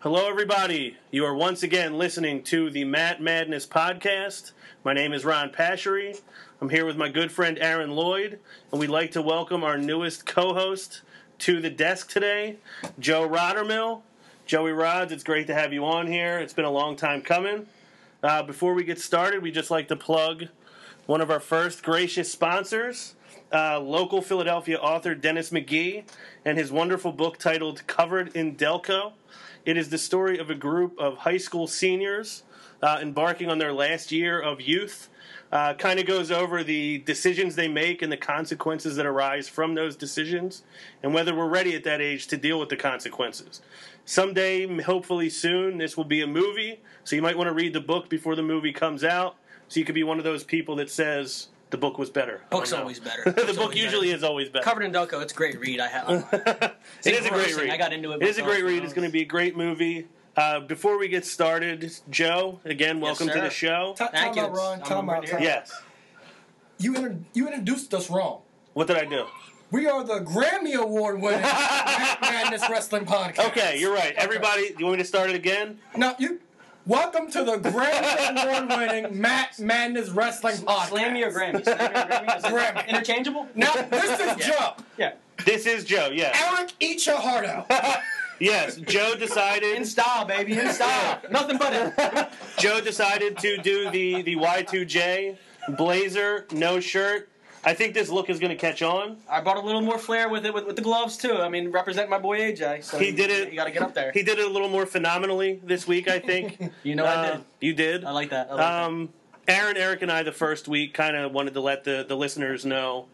Hello, everybody. You are once again listening to the Matt Madness podcast. My name is Ron Pashery. I'm here with my good friend Aaron Lloyd, and we'd like to welcome our newest co host to the desk today, Joe Roddermill. Joey Rods, it's great to have you on here. It's been a long time coming. Uh, before we get started, we'd just like to plug one of our first gracious sponsors, uh, local Philadelphia author Dennis McGee, and his wonderful book titled Covered in Delco. It is the story of a group of high school seniors uh, embarking on their last year of youth. Uh, kind of goes over the decisions they make and the consequences that arise from those decisions, and whether we're ready at that age to deal with the consequences. Someday, hopefully soon, this will be a movie, so you might want to read the book before the movie comes out, so you could be one of those people that says the book was better. Book's always better. the Book's book always usually better. is always better. Covered in Delco, it's a great read. I have. it is a great read. I got into it It is a great read. It's going to be a great movie. Uh, before we get started, Joe, again, welcome to the show. Ta- Thank time you. out, Ron. I'm Time right out. Time. Yes. You, inter- you introduced us wrong. What did I do? We are the Grammy Award winning Matt Madness Wrestling Podcast. Okay, you're right. Everybody, do you want me to start it again? No, you. Welcome to the Grammy Award winning Matt Madness Wrestling Podcast. Slammy or Grammy? Slammy or Grammy? Is it Grammy. interchangeable? Now, this is Joe. Yeah. This is Joe. Yes. Eric, eat your heart out. Yes. Joe decided In style, baby. In style. Nothing but it. Joe decided to do the the Y2J blazer, no shirt. I think this look is going to catch on. I brought a little more flair with it with, with the gloves too. I mean, represent my boy AJ. So He did it. You got to get up there. He did it a little more phenomenally this week, I think. You know Uh, I did. You did. I like that. I like Um, Aaron, Eric, and I the first week kind of wanted to let the, the listeners know,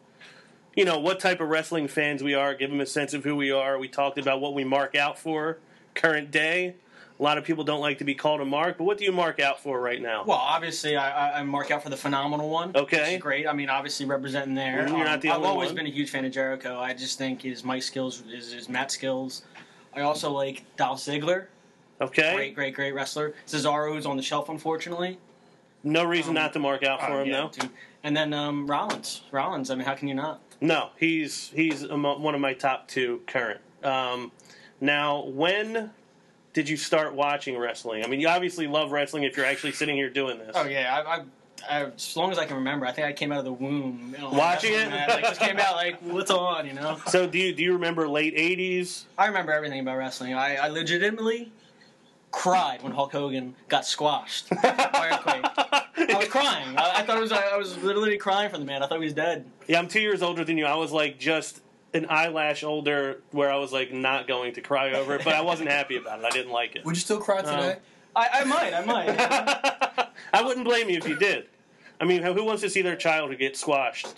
you know, what type of wrestling fans we are, give them a sense of who we are. We talked about what we mark out for current day. A lot of people don't like to be called a mark, but what do you mark out for right now? Well, obviously, I, I, I mark out for the phenomenal one. Okay. is great. I mean, obviously representing there. Um, you're not the I've only always one. been a huge fan of Jericho. I just think his mic skills, his, his mat skills. I also like Dolph Ziggler. okay, Great, great, great wrestler. Cesaro Cesaro's on the shelf, unfortunately. no reason Um, not to mark out for Uh, him, yeah, though. dude. And then um, Rollins. Rollins. I mean, how can you not? No, he's he's one of my top two current. Um, now, when did you start watching wrestling? I mean, you obviously love wrestling if you're actually sitting here doing this. Oh yeah, I, I, I, as long as I can remember, I think I came out of the womb. You know, Watching it? Like just came out like what's on, you know. So do you do you remember late '80s? I remember everything about wrestling. I, I legitimately cried when Hulk Hogan got squashed. I was crying. I, I thought it was. I was literally crying for the man. I thought he was dead. Yeah, I'm two years older than you. I was like just an eyelash older, where I was like not going to cry over it, but I wasn't happy about it. I didn't like it. Would you still cry today? I, I might. I might. I wouldn't blame you if you did. I mean, who wants to see their child get squashed?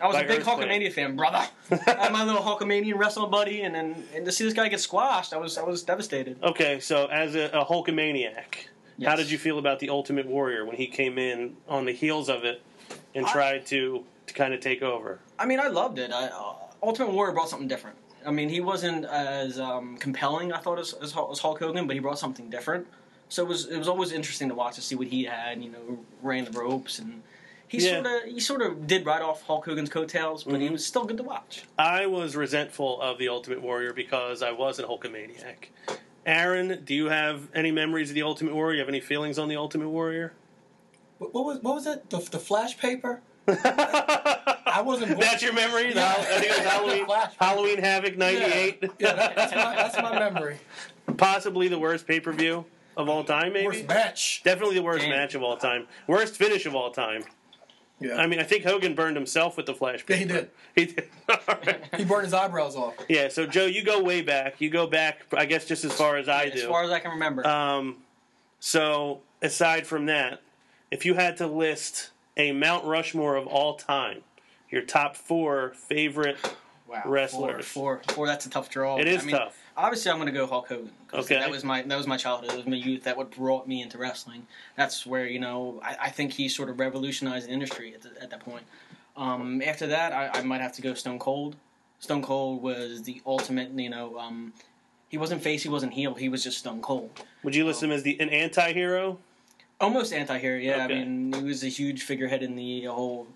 I was a big Earthquake. Hulkamania fan, brother. I had my little Hulkamanian wrestling buddy, and then and to see this guy get squashed, I was I was devastated. Okay, so as a, a Hulkamaniac, how did you feel about the Ultimate Warrior when he came in on the heels of it and I- tried to to kind of take over? I mean, I loved it. I, uh, Ultimate Warrior brought something different. I mean, he wasn't as um, compelling, I thought, as, as, as Hulk Hogan, but he brought something different. So it was it was always interesting to watch to see what he had. You know, ran the ropes, and he Yeah. sort of he sort of did ride off Hulk Hogan's coattails, but he Mhm. was still good to watch. I was resentful of the Ultimate Warrior because I was an Hulkamaniac. Aaron, do you have any memories of the Ultimate Warrior? You have any feelings on the Ultimate Warrior? What, what was what was it? The, the flash paper? I wasn't born. That's your memory? Yeah. Hall- I think it was Halloween, Halloween Havoc '98. Yeah, that, that's, my, that's my memory. Possibly the worst pay per view of all time, maybe. Worst match. Definitely the worst Damn. match of all time. Worst finish of all time. Yeah. I mean, I think Hogan burned himself with the flash. Yeah, he did. He did. Alright. He burned his eyebrows off. yeah. So Joe, you go way back. You go back, I guess, just as far as I As do. As far as I can remember, Um, so aside from that, if you had to list a Mount Rushmore of all time, your top four favorite, wow, wrestlers. Four, four, four. That's a tough draw. it is I mean, tough. Obviously, I'm going to go Hulk Hogan. Okay. that was my that was my childhood. That was my youth. That what brought me into wrestling. That's where you know I, I think he sort of revolutionized the industry at, the, at that point. Um, after that, I, I might have to go Stone Cold. Stone Cold was the ultimate. You know, um, he wasn't face, he wasn't heel. He was just Stone Cold. Would you list him as the an anti-hero? Almost anti-hero. Yeah, Okay. I mean, he was a huge figurehead in the whole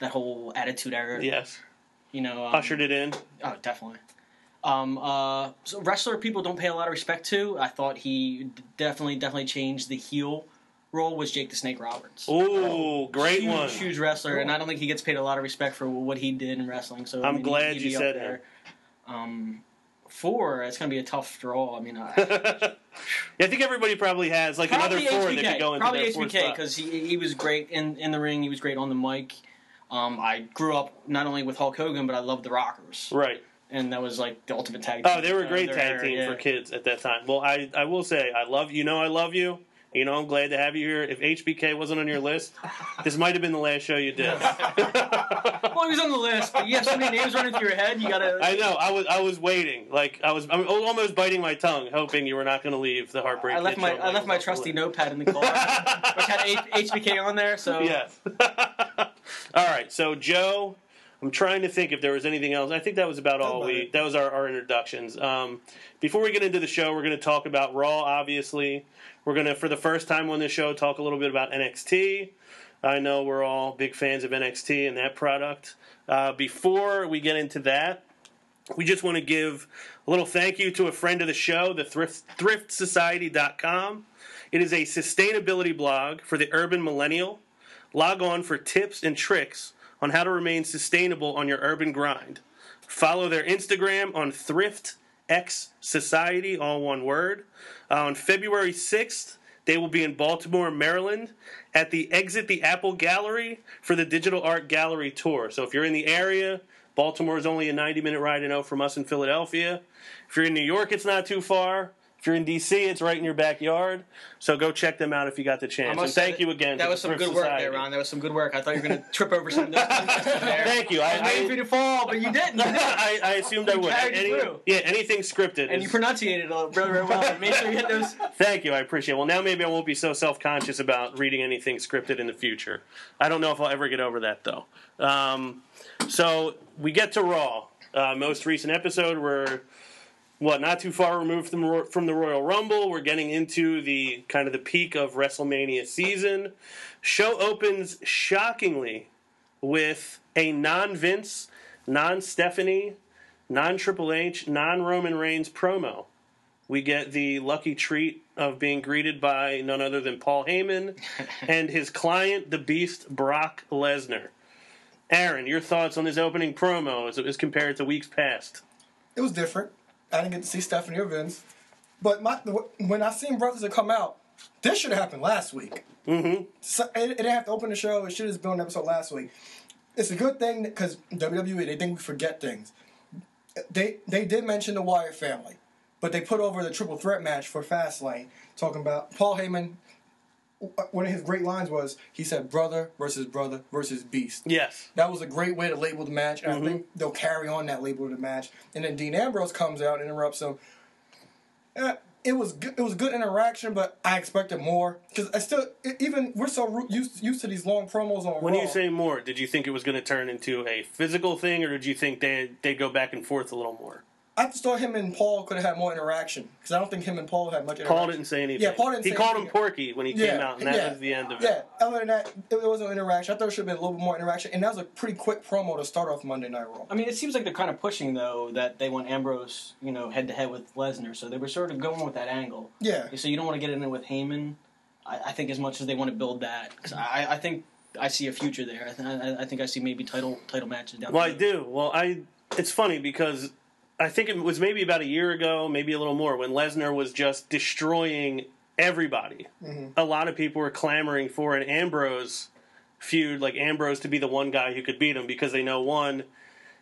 that whole Attitude Era. Yes. You know, um, Ushered it in. Oh, definitely. Um, uh, so wrestler people don't pay a lot of respect to. I thought he definitely, definitely changed the heel role was Jake the Snake Roberts. Ooh, great huge, one. huge wrestler, and I don't think he gets paid a lot of respect for what he did in wrestling. So I I'm mean, glad you said there. Um, four, it's going to be a tough draw. I mean, I, yeah, I think everybody probably has like probably another four HBK. that could go into probably HBK because he he was great in in the ring. He was great on the mic. Um, I grew up not only with Hulk Hogan, but I loved the Rockers, Right. and that was like the ultimate tag. Team. Oh, they were a great tag era, team yeah. for kids at that time. Well, I, I will say, I love you. Know I love you. You know, I'm glad to have you here. If HBK wasn't on your list, this might have been the last show you did. Well, he was on the list, but you have so many names running through your head. You gotta. I know. I was I was waiting. Like I was I'm almost biting my tongue, hoping you were not going to leave the heartbreak. I left my I left my trusty notepad in the car, which had H- HBK on there. So Yes. all right. So Joe, I'm trying to think if there was anything else. I think that was about all about we. it. That was our, our introductions. Um, before we get into the show, we're going to talk about Raw. Obviously, we're going to, for the first time on the show, talk a little bit about NXT. I know we're all big fans of NXT and that product. Uh, before we get into that, we just want to give a little thank you to a friend of the show, the thrift, thriftsociety.com. It is a sustainability blog for the urban millennial. Log on for tips and tricks on how to remain sustainable on your urban grind. Follow their Instagram on Thrift X Society, all one word. Uh, on February 6th, they will be in Baltimore, Maryland at the Exit the Apple Gallery for the Digital Art Gallery Tour. So if you're in the area, Baltimore is only a 90 minute ride, I know, from us in Philadelphia. If you're in New York, it's not too far. If you're in DC, it's right in your backyard. So go check them out if you got the chance. And thank you again. That was some good work Society. there, Ron. That was some good work. I thought you were going to trip over some of those things there. Thank you. I, I waiting for you to fall, but you didn't. You didn't. I, I assumed I would. Any- yeah, anything scripted. And is- you pronunciated it really, really well. Make sure you hit those. Thank you, I appreciate it. Well, now maybe I won't be so self conscious about reading anything scripted in the future. I don't know if I'll ever get over that, though. Um, so we get to Raw. Uh, most recent episode, we're what not too far removed from from the Royal Rumble. We're getting into the kind of the peak of WrestleMania season. Show opens shockingly with a non Vince, non Stephanie, non Triple H, non Roman Reigns promo. We get the lucky treat of being greeted by none other than Paul Heyman and his client, the Beast Brock Lesnar. Aaron, your thoughts on this opening promo as, as compared to weeks past? It was different. I didn't get to see Stephanie or Vince. But my, when I seen Brothers that come out, this should have happened last week. Mm-hmm. So, it, it didn't have to open the show. It should have been an episode last week. It's a good thing because WWE they think we forget things. They they did mention the Wyatt family, but they put over the triple threat match for Fastlane, talking about Paul Heyman. One of his great lines was he said brother versus brother versus beast. Yes. That was a great way to label the match, and I think they'll carry on that label of the match. And then Dean Ambrose comes out, and interrupts him. Uh, it was good, it was good interaction, but I expected more because I still even we're so used used to these long promos on When Raw. you say more, did you think it was going to turn into a physical thing, or did you think they they'd go back and forth a little more? I just thought him and Paul could have had more interaction because I don't think him and Paul had much. interaction. Paul didn't say anything. Yeah, Paul didn't He say called him. Porky when he came out, and that yeah. was the end of it. Yeah, it. other than that, it, it was no interaction. I thought there should have been a little bit more interaction, and that was a pretty quick promo to start off Monday Night Raw. I mean, it seems like they're kind of pushing though that they want Ambrose, you know, head to head with Lesnar. So they were sort of going with that angle. Yeah, So you don't want to get in there with Heyman. I, I think as much as they want to build that, because I, I think I see a future there. I, th- I, I think I see maybe title title matches down. Well, the I do. Well, I. It's funny because I think it was maybe about a year ago, maybe a little more, when Lesnar was just destroying everybody. Mm-hmm. A lot of people were clamoring for an Ambrose feud, like Ambrose to be the one guy who could beat him because they know one,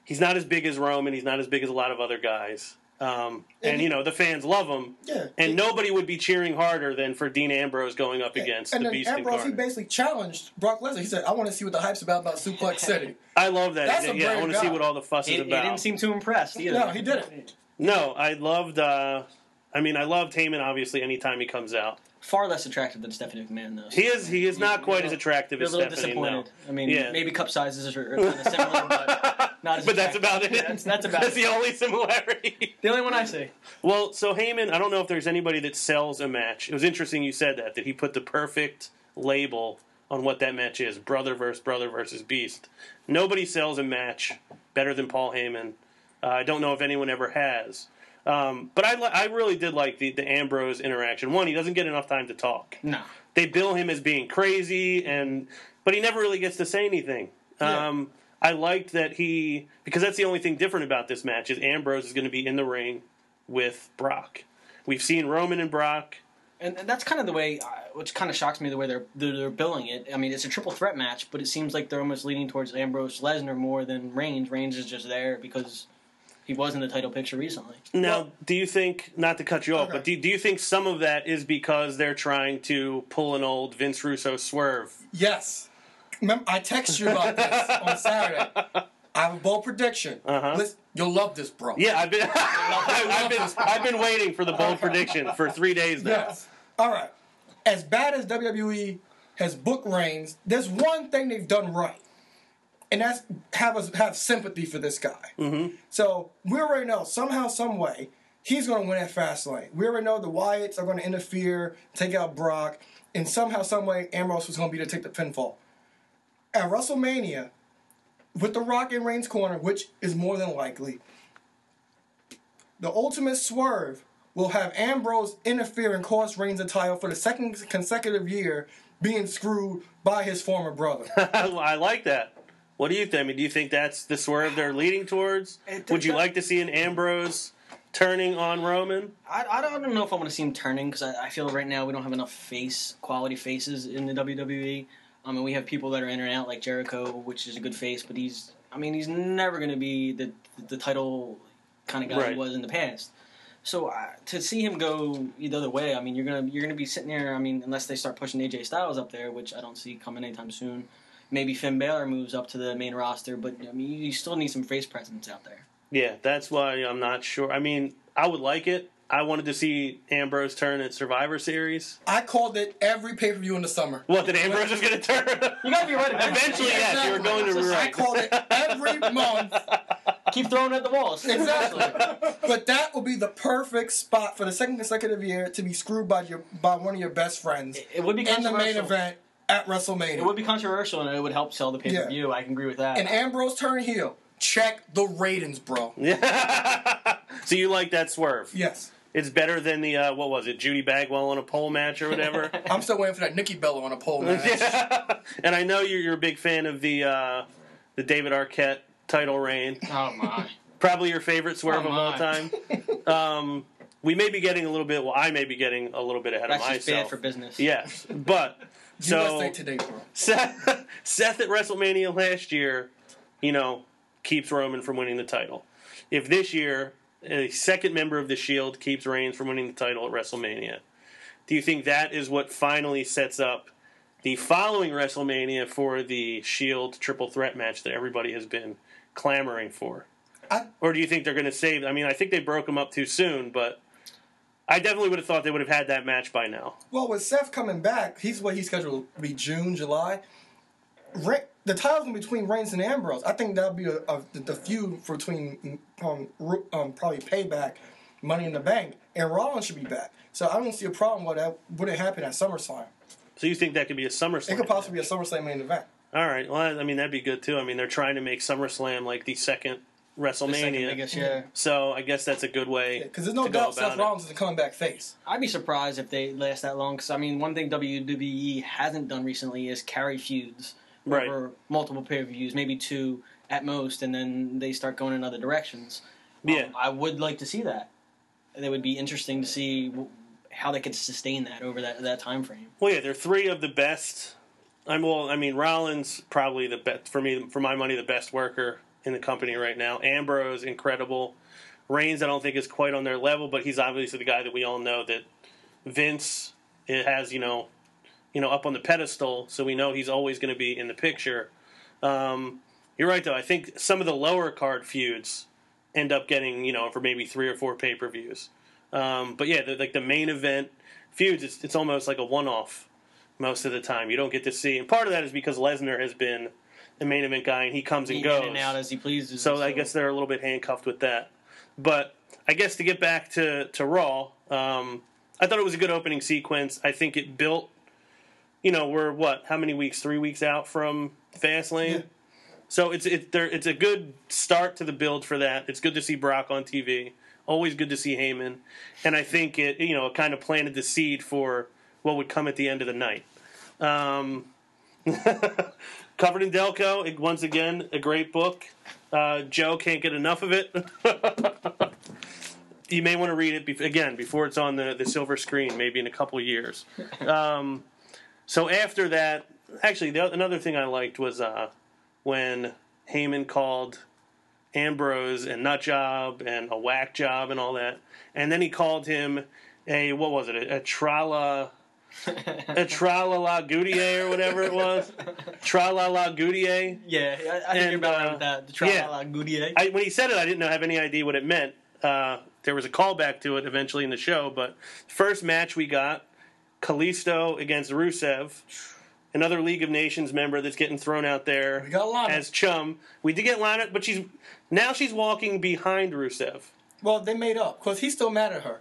he's not as big as Roman, he's not as big as a lot of other guys. Um, and you know the fans love him, yeah. and nobody would be cheering harder than for Dean Ambrose going up against and the then Beast Ambrose, he basically challenged Brock Lesnar. He said, "I want to see what the hype's about about Suplex City." I love that. That's a yeah, I want to see what all the fuss He, is about. he didn't seem too impressed either. No, he didn't. No, I loved. Uh, I mean, I loved Heyman. Obviously, anytime he comes out, Far less attractive than Stephanie McMahon, though. he is. He is not quite as attractive You're a little Stephanie. disappointed. No. I mean, Yeah. maybe cup sizes are, are kind of similar, but not as. But that's about it. Yeah, that's, that's about That's it. the only similarity. The only one I see. well, so Heyman, I don't know if there's anybody that sells a match. It was interesting you said that that he put the perfect label on what that match is: brother versus brother versus beast. Nobody sells a match better than Paul Heyman. Uh, I don't know if anyone ever has. Um, but I, I really did like the, the Ambrose interaction. One, he doesn't get enough time to talk. No. They bill him as being crazy, and but he never really gets to say anything. Yeah. Um, I liked that he because that's the only thing different about this match is Ambrose is going to be in the ring with Brock. We've seen Roman and Brock. And, and that's kind of the way, uh, which kind of shocks me the way they're, they're they're billing it. I mean, it's a triple threat match, but it seems like they're almost leaning towards Ambrose Lesnar more than Reigns. Reigns is just there because he was in the title picture recently. Now, Well- do you think not to cut you off, Okay. but do, do you think some of that is because they're trying to pull an old Vince Russo swerve? Yes. Remember, I texted you about this on Saturday. I have a bold prediction. Uh-huh. Listen, you'll love this, bro. Yeah, I've been I've been I've been waiting for the bold prediction for three days now. Yes. All right. As bad as WWE has booked Reigns, there's one thing they've done right, and that's have us have sympathy for this guy. Mm-hmm. So we already know somehow, some way, he's going to win at Fastlane. We already know the Wyatts are going to interfere, take out Brock, and somehow, some way, Ambrose was going to be to take the pinfall at WrestleMania with the Rock in Reigns' corner, which is more than likely. The ultimate swerve will have Ambrose interfere and cost Reigns the title for the second consecutive year, being screwed by his former brother. I like that. What do you think? I mean, do you think that's the swerve they're leading towards? Would you like to see an Ambrose turning on Roman? I, I, don't, know if I want to see him turning because I, I feel right now we don't have enough face quality faces in the WWE. I mean, we have people that are in and out like Jericho, which is a good face, but he's I mean he's never going to be the the title kind of guy Right. he was in the past. So uh, to see him go the other way, I mean you're gonna you're gonna be sitting there. I mean unless they start pushing AJ Styles up there, which I don't see coming anytime soon. Maybe Finn Balor moves up to the main roster, but I mean you still need some face presence out there. Yeah, that's why I'm not sure. I mean, I would like it. I wanted to see Ambrose turn at Survivor Series. I called it every pay per view in the summer. What, that Ambrose was going to turn? You gotta be right Eventually, yes, you were going to be I called it every month. Keep throwing at the walls. Exactly. but that will be the perfect spot for the second consecutive year to be screwed by your by one of your best friends It would be in the main event at WrestleMania. It would be controversial and it would help sell the pay per view. I can agree with that. and Ambrose turn heel. Check the ratings, bro. Yeah. so you like that swerve? Yes. It's better than the uh, what was it, Judy Bagwell on a pole match or whatever. I'm still waiting for that Nikki Bella on a pole match. and I know you're, you're a big fan of the uh, the David Arquette title reign. oh my! Probably your favorite swerve Oh, of all time. Um, we may be getting a little bit. Well, I may be getting a little bit ahead That's of just myself. bad for business. Yes, but so Today. Seth, Seth at WrestleMania last year, you know, keeps Roman from winning the title. If this year a second member of the Shield keeps Reigns from winning the title at WrestleMania, do you think that is what finally sets up the following WrestleMania for the Shield triple threat match that everybody has been clamoring for? I- or do you think they're going to save? I mean, I think they broke them up too soon, but I definitely would have thought they would have had that match by now. Well, with Seth coming back, he's what he's scheduled to be June, July. Re- the title's in between Reigns and Ambrose. I think that'll be a, a, the, feud between um, um, probably Payback, Money in the Bank, and Rollins should be back. So I don't see a problem with that. Would it happen at SummerSlam? So you think that could be a SummerSlam? It could possibly be a SummerSlam main event. All right. Well, I mean that'd be good too. I mean they're trying to make SummerSlam like The second WrestleMania. biggest, yeah. So I guess that's a good way. Because there's no to doubt Seth about it. Rollins is a coming back face. I'd be surprised if they last that long. Because I mean, one thing WWE hasn't done recently is carry feuds Right. over multiple pay per views, maybe two at most, and then they start going in other directions. Um, Yeah. I would like to see that. It would be interesting to see how they could sustain that over that that time frame. Well, yeah, they're three of the best. I'm well. I mean, Rollins probably the best for me. For my money, the best worker in the company right now. Ambrose, incredible. Reigns, I don't think is quite on their level, but he's obviously the guy that we all know that Vince has. You know, you know, up on the pedestal, so we know he's always going to be in the picture. Um, you're right, though. I think some of the lower card feuds end up getting you know for maybe three or four pay per views. Um, but yeah, like the main event feuds, it's, it's almost like a one off most of the time. You don't get to see, and part of that is because Lesnar has been the main event guy, and he comes and In goes. and out as he pleases. So I guess they're a little bit handcuffed with that. But I guess to get back to to Raw, um, I thought it was a good opening sequence. I think it built. You know, we're what? How many weeks? Three weeks out from Fastlane. Yeah. So it's it, there, it's a good start to the build for that. It's good to see Brock on TV. Always good to see Heyman, and I think it you know it kind of planted the seed for what would come at the end of the night. Um, covered in Delco once again, a great book. Uh, Joe can't get enough of it. you may want to read it bef- again before it's on the, the silver screen, maybe in a couple years. Um, so after that, actually, the, another thing I liked was uh, when Heyman called Ambrose and nut job and a whack job and all that, and then he called him a what was it a, a trala a tralala goutier or whatever it was tralala goutier. Yeah, I, I think And, you're about right uh, with that. The yeah. Tralala Goodier. I, when he said it, I didn't know, have any idea what it meant. Uh, there was a callback to it eventually in the show, but first match we got Kalisto against Rusev, another League of Nations member that's getting thrown out there We got Lana. as chum. We did get Lana, but she's now she's walking behind Rusev. well, they made up because he's still mad at her.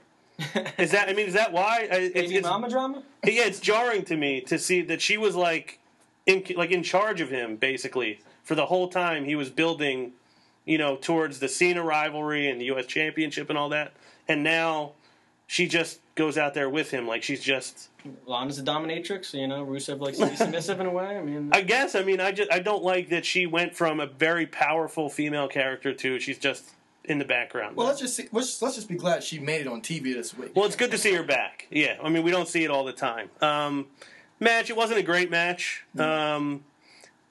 Is that? I mean, is that why? Uh, it's, Baby it's, mama drama? yeah, it's jarring to me to see that she was like in like in charge of him basically for the whole time he was building, you know, towards the Cena rivalry and the U.S. Championship and all that, and now she just goes out there with him like she's just. Lana's a dominatrix, you know. Rusev likes to be submissive in a way. I mean, I guess I mean I just I don't like that she went from a very powerful female character to she's just in the background. Well, let's just see, let's, let's just be glad she made it on TV this week. Well, it's good to see her back. Yeah, I mean, we don't see it all the time. Um, match, it wasn't a great match. Um,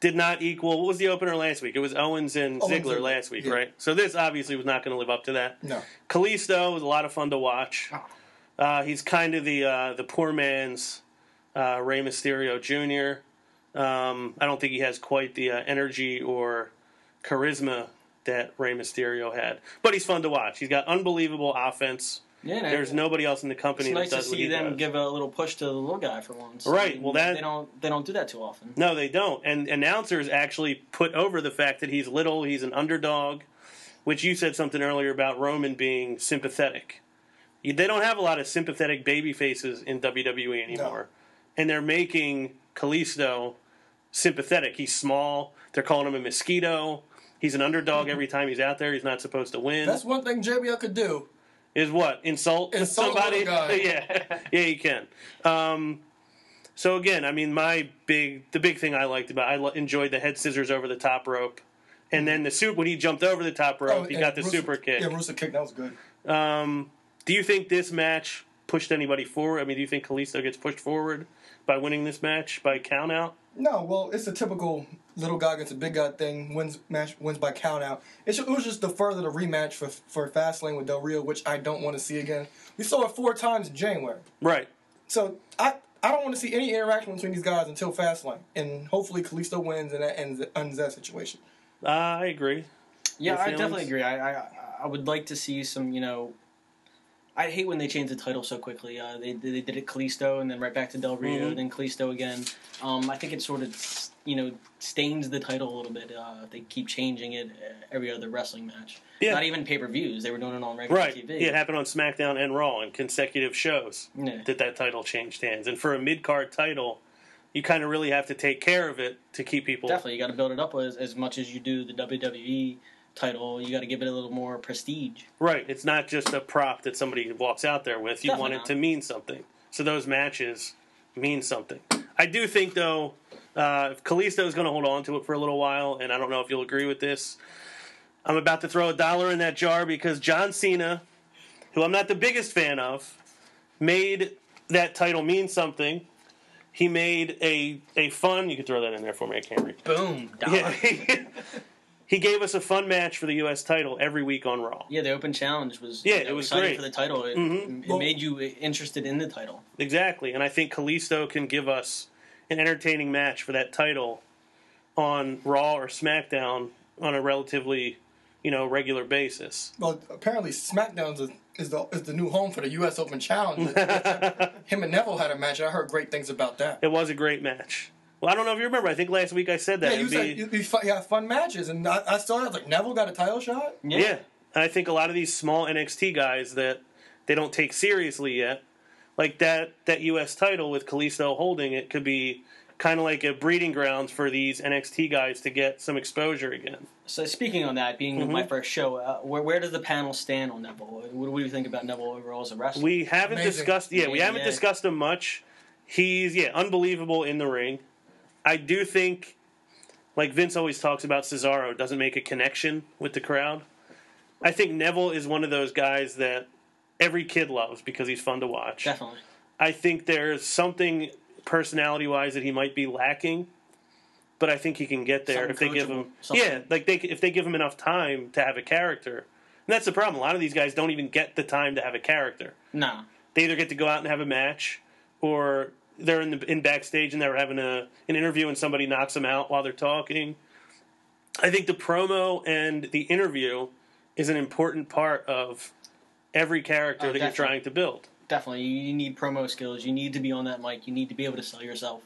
did not equal. What was the opener last week? It was Owens and Owens Ziggler and- last week, yeah. right? So this obviously was not going to live up to that. no, Kalisto was a lot of fun to watch. Oh. Uh, he's kind of the uh, the poor man's uh, Rey Mysterio Jr. Um, I don't think he has quite the uh, energy or charisma that Rey Mysterio had, but he's fun to watch. He's got unbelievable offense. yeah, There's nobody else in the company It's that nice to see them does. give a little push to the little guy for once. Right, I mean, well, that- they don't they don't do that too often. No, they don't. And announcers actually put over the fact that he's little, he's an underdog, which you said something earlier about Roman being sympathetic. They don't have a lot of sympathetic baby faces in WWE anymore. And they're making Kalisto sympathetic. He's small. They're calling him a mosquito. He's an underdog every time he's out there. He's not supposed to win. that's one thing JBL could do. is what insult, Insult somebody. yeah, yeah, you can. Um, so again, I mean, my big the big thing I liked about I lo- enjoyed the head scissors over the top rope, and then the suit when he jumped over the top rope, he got the super kick. Yeah, Rusev kick that was good. Um, do you think this match pushed anybody forward? I mean, do you think Kalisto gets pushed forward by winning this match by count out? No, well, it's a typical little guy against a big guy thing. Wins match wins by count out. It's, it was just the further the rematch for for Fastlane with Del Rio, which I don't want to see again. We saw it four times in January, Right. so I I don't want to see any interaction between these guys until Fastlane, and hopefully Kalisto wins and that ends, ends that situation. Uh, I agree. Yeah, Your I feelings? definitely agree. I, I I would like to see some, you know. I hate when they change the title so quickly. Uh, they they did it Kalisto and then right back to Del Rio, Mhm. then Kalisto again. Um, I think it sort of you know stains the title a little bit. Uh, they keep changing it uh, every other wrestling match. Yeah. Not even pay per views. They were doing it on regular Right. TV. Yeah, it happened on SmackDown and Raw in consecutive shows. Yeah. that that title changed hands. And for a mid card title, you kind of really have to take care of it to keep people. Definitely, you got to build it up as, as much as you do the WWE title. You got to give it a little more prestige. Right. It's not just a prop that somebody walks out there with. You Definitely want it not. to mean something. So those matches mean something. I do think, though, uh, Kalisto is going to hold on to it for a little while, and I don't know if you'll agree with this, I'm about to throw a dollar in that jar because John Cena, who I'm not the biggest fan of, made that title mean something. He made a, a fun. You can throw that in there for me. I can't read. Boom. Yeah. he gave us a fun match for the U.S. title every week on Raw. Yeah, the open challenge was Yeah, you know, it was exciting great. for the title. It, Mhm. it made you interested in the title. Exactly, and I think Kalisto can give us an entertaining match for that title on Raw or SmackDown on a relatively, you know, regular basis. Well, apparently SmackDown is, is the is the new home for the U.S. Open Challenge. Him and Neville had a match. and I heard great things about that. It was a great match. Well, I don't know if you remember. I think last week I said that. Yeah, you It'd said be- you, you, fu- you have fun matches, and I, I saw that. I was like, Neville got a title shot. yeah. And I think a lot of these small NXT guys that they don't take seriously yet, like that that U.S. title with Kalisto holding it, could be kind of like a breeding grounds for these NXT guys to get some exposure again. So speaking on that, being Mm-hmm. my first show, uh, where where does the panel stand on Neville? What, what do you think about Neville overall as a wrestler? We haven't Amazing. discussed, yeah, we haven't yeah. discussed him much. He's yeah, unbelievable in the ring. I do think, like Vince always talks about, Cesaro doesn't make a connection with the crowd. I think Neville is one of those guys that every kid loves because he's fun to watch. Definitely. I think there's something personality wise that he might be lacking, but I think he can get there Something if they give him something. yeah, like they if they give him enough time to have a character. And that's the problem. A lot of these guys don't even get the time to have a character. No. They either get to go out and have a match, or they're in the in backstage and they're having a an interview and somebody knocks them out while they're talking. I think the promo and the interview is an important part of every character Oh, that you're trying to build. Definitely. You, you need promo skills. You need to be on that mic. You need to be able to sell yourself.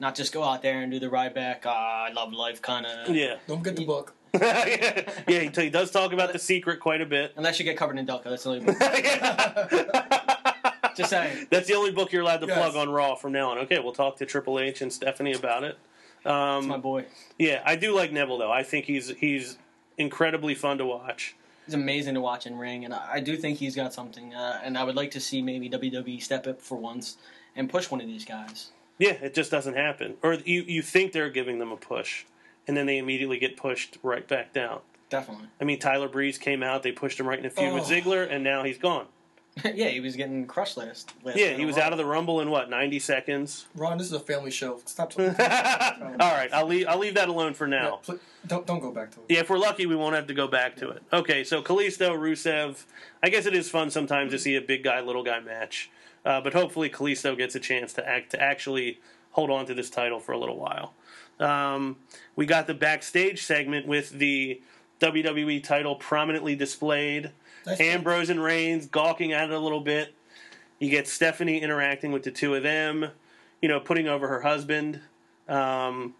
Not just go out there and do the ride back, ah, I love life kind of. Yeah. Don't get the book. yeah, he, he does talk about the secret quite a bit. Unless you get covered in Delco. That's the only book. Just saying. That's the only book you're allowed to Yes. plug on Raw from now on. Okay, we'll talk to Triple H and Stephanie about it. That's Um, my boy. yeah, I do like Neville though. I think he's he's incredibly fun to watch. He's amazing to watch in ring, and I, I do think he's got something. Uh, and I would like to see maybe WWE step up for once and push one of these guys. Yeah, it just doesn't happen. Or you you think they're giving them a push, and then they immediately get pushed right back down. Definitely. I mean, Tyler Breeze came out, they pushed him right in a feud with Oh. Ziggler, and now he's gone. yeah, he was getting crushed last. last Yeah, he was Raw. out of the Rumble in what ninety seconds. Ron, this is a family show. Stop talking. All right, I'll leave I'll leave that alone for now. Pl- don't don't go back to it. Yeah, if we're lucky, we won't have to go back to it. Okay, so Kalisto, Rusev. I guess it is fun sometimes to see a big guy, little guy match, uh, but hopefully Kalisto gets a chance to act to actually hold on to this title for a little while. Um, we got the backstage segment with the WWE title prominently displayed. Nice Ambrose and Reigns gawking at it a little bit. You get Stephanie interacting with the two of them, you know, putting over her husband. Um,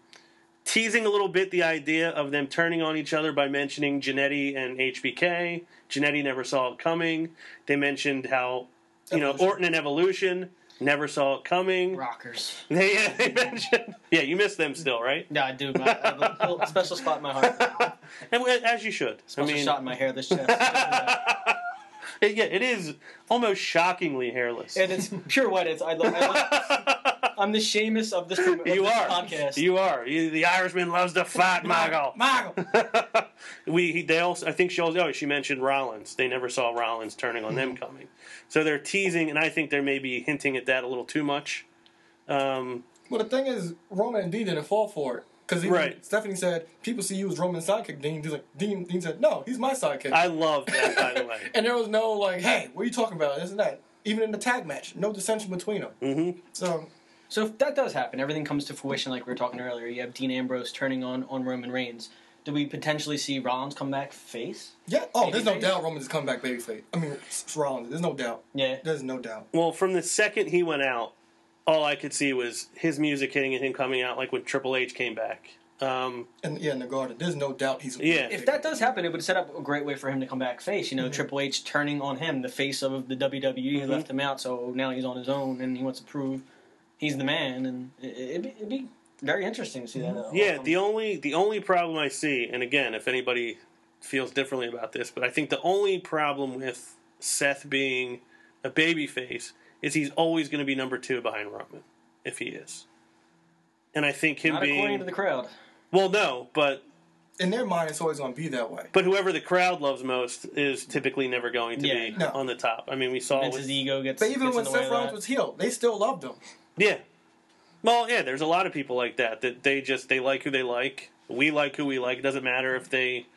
teasing a little bit the idea of them turning on each other by mentioning Jannetty and HBK. Jannetty never saw it coming. They mentioned how, you know, Orton and Evolution never saw it coming. Rockers. They, yeah, they mentioned, yeah, you miss them still, right? Yeah, I do. I have a special spot in my heart. And as you should. Special I mean, shot in my hair. This chest. It- yeah, it is almost shockingly hairless. and it's pure white. It's I, lo- I, I'm the Sheamus of this, of you this are. podcast. You are. You, the Irishman loves to fight, Michael. Michael. we he, they also I think she also oh, she mentioned Rollins. They never saw Rollins turning on them coming. So they're teasing, and I think they're maybe hinting at that a little too much. Um, Well, the thing is, Roman and Dean didn't fall for it. Because Right. Stephanie said, people see you as Roman's sidekick. Dean, Dean's like, Dean, Dean said, no, he's my sidekick. I love that, by the way. and there was no, like, hey, what are you talking about? This and that. Even in the tag match, no dissension between them. hmm So, So if that does happen, everything comes to fruition like we were talking earlier. You have Dean Ambrose turning on on Roman Reigns. Do we potentially see Rollins come back face? yeah. Oh, there's no Babyface? doubt doubt Roman's coming back babyface. I mean, it's Rollins. There's no doubt. Yeah. There's no doubt. Well, from the second he went out, all I could see was his music hitting and him coming out, like when Triple H came back. Um, And yeah, in the garden, there's no doubt he's. Yeah. If that does happen, it would set up a great way for him to come back face. Mm-hmm. You know, Triple H turning on him, the face of the WWE, He left him out, so now he's on his own and he wants to prove he's the man. And it, it'd, be, it'd be very interesting to see that. uh, all Yeah, come- the only the only problem I see, and again, if anybody feels differently about this, but I think the only problem with Seth being a babyface is he's always going to be number two behind Roman, if he is. And I think him not being according to the crowd. well, no, but In their mind, it's always going to be that way. but whoever the crowd loves most is typically never going to Yeah. be No. on the top. I mean, we saw Vince's with, ego gets. But even gets when in the Seth Rollins was healed, they still loved him. yeah. Well, yeah, there's a lot of people like that that they just they like who they like. We like who we like. It doesn't matter if they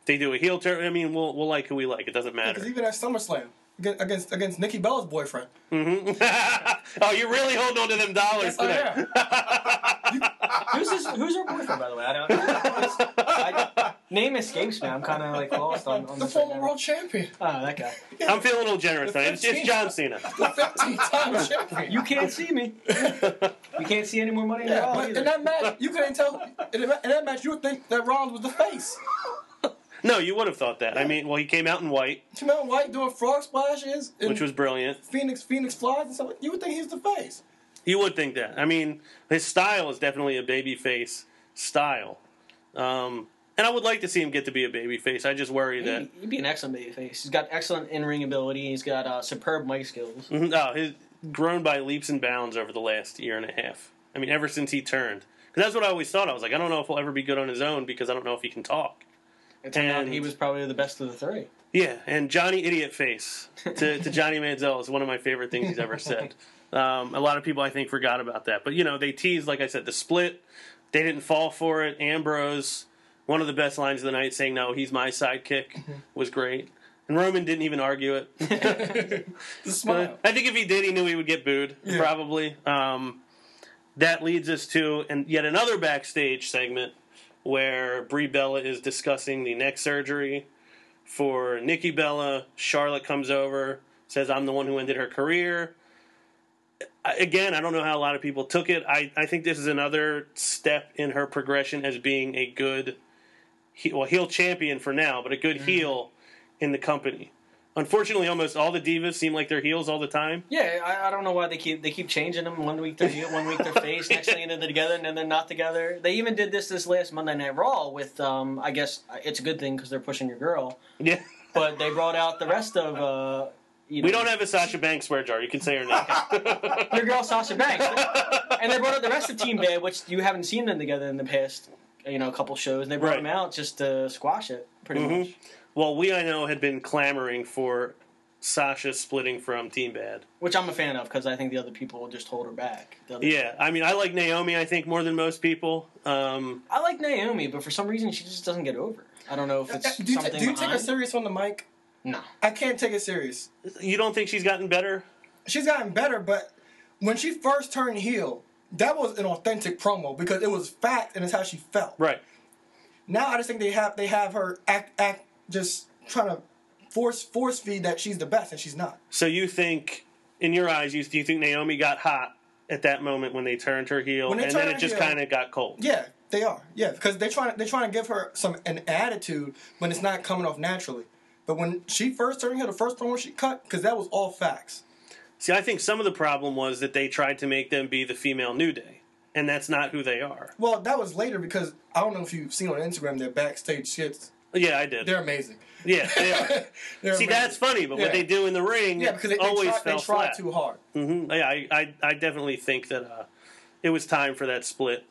if they do a heel turn. I mean, we'll we'll like who we like. It doesn't matter. Because even at SummerSlam against against, against Nikki Bella's boyfriend. hmm oh, you're really holding on to them dollars Oh, today. Who's this? Who's her boyfriend, by the way? I don't. I, name escapes me. I'm kind of like lost on, on The this right former world champion. Oh, that guy. I'm feeling a little generous tonight. It's, it's John Cena. The 15 time champion. You can't see me. You can't see any more money in Yeah, wallet but in that match, you couldn't tell. In that in that match, you would think that Rollins was the face. No, you would have thought that. I mean, well, he came out in white, You know, White doing frog splashes, and which was brilliant. Phoenix Phoenix flies and stuff. Like you would think he's the face. You would think that. I mean, his style is definitely a baby face style. Um, and I would like to see him get to be a baby face. I just worry that He, would be an excellent baby face. He's got excellent in-ring ability. He's got uh, superb mic skills. Mhm, oh, he's grown by leaps and bounds over the last year and a half. I mean, ever since he turned. 'Cause that's what I always thought. I was like, I don't know if he'll ever be good on his own because I don't know if he can talk. It turned out And- he was probably the best of the three. Yeah, and Johnny Idiot Face to, to Johnny Manziel is one of my favorite things he's ever said. Um, a lot of people, I think, forgot about that. But, you know, they teased, like I said, the split. They didn't fall for it. Ambrose, one of the best lines of the night, saying, no, he's my sidekick, was great. And Roman didn't even argue it. The smile. I think if he did, he knew he would get booed, Yeah. probably. Um, that leads us to and yet another backstage segment where Brie Bella is discussing the neck surgery for Nikki Bella. Charlotte comes over, says, I'm the one who ended her career. Again, I don't know how a lot of people took it. I, I think this is another step in her progression as being a good, well, heel champion for now, but a good mm-hmm. heel in the company. Unfortunately, almost all the divas seem like they're heels all the time. Yeah, I, I don't know why they keep they keep changing them. One week they're heel, one week they're face. Next thing they're together, and then they're not together. They even did this this last Monday Night Raw with. Um, I guess it's a good thing because they're pushing your girl. Yeah. But they brought out the rest of. Uh, you know, We don't have a Sasha Banks swear jar. You can say her name. your girl Sasha Banks, and they brought out the rest of Team Bad, which you haven't seen them together in the past. You know, a couple shows. And they brought Right. them out just to squash it, pretty Mhm. much. Well, we I know had been clamoring for Sasha splitting from Team Bad. Which I'm a fan of because I think the other people will just hold her back. The other- Yeah, I mean, I like Naomi. I think more than most people. Um, I like Naomi, but for some reason she just doesn't get over. I don't know if it's do you, ta- something do you take her serious on the mic? no. I can't take it serious. you don't think she's gotten better? She's gotten better, but when she first turned heel, that was an authentic promo because it was fact and it's how she felt. Right. Now I just think they have they have her act act just trying to force force feed that she's the best and she's not. So you think, in your eyes, you, do you think Naomi got hot at that moment when they turned her heel, and then it just kind of got cold? Yeah, they are. Yeah, because they're trying they're trying to give her some an attitude, but it's not coming off naturally. But when she first turned heel, the first promo she cut, because that was all facts. See, I think some of the problem was that they tried to make them be the female New Day, and that's not who they are. Well, that was later because I don't know if you've seen on Instagram their backstage shits. Yeah, I did. They're amazing. yeah, they are. See, amazing. that's funny, but what they do in the ring yeah because they, they, always try, fell they try flat. too hard. Mm-hmm. Yeah, I, I, I definitely think that uh, it was time for that split.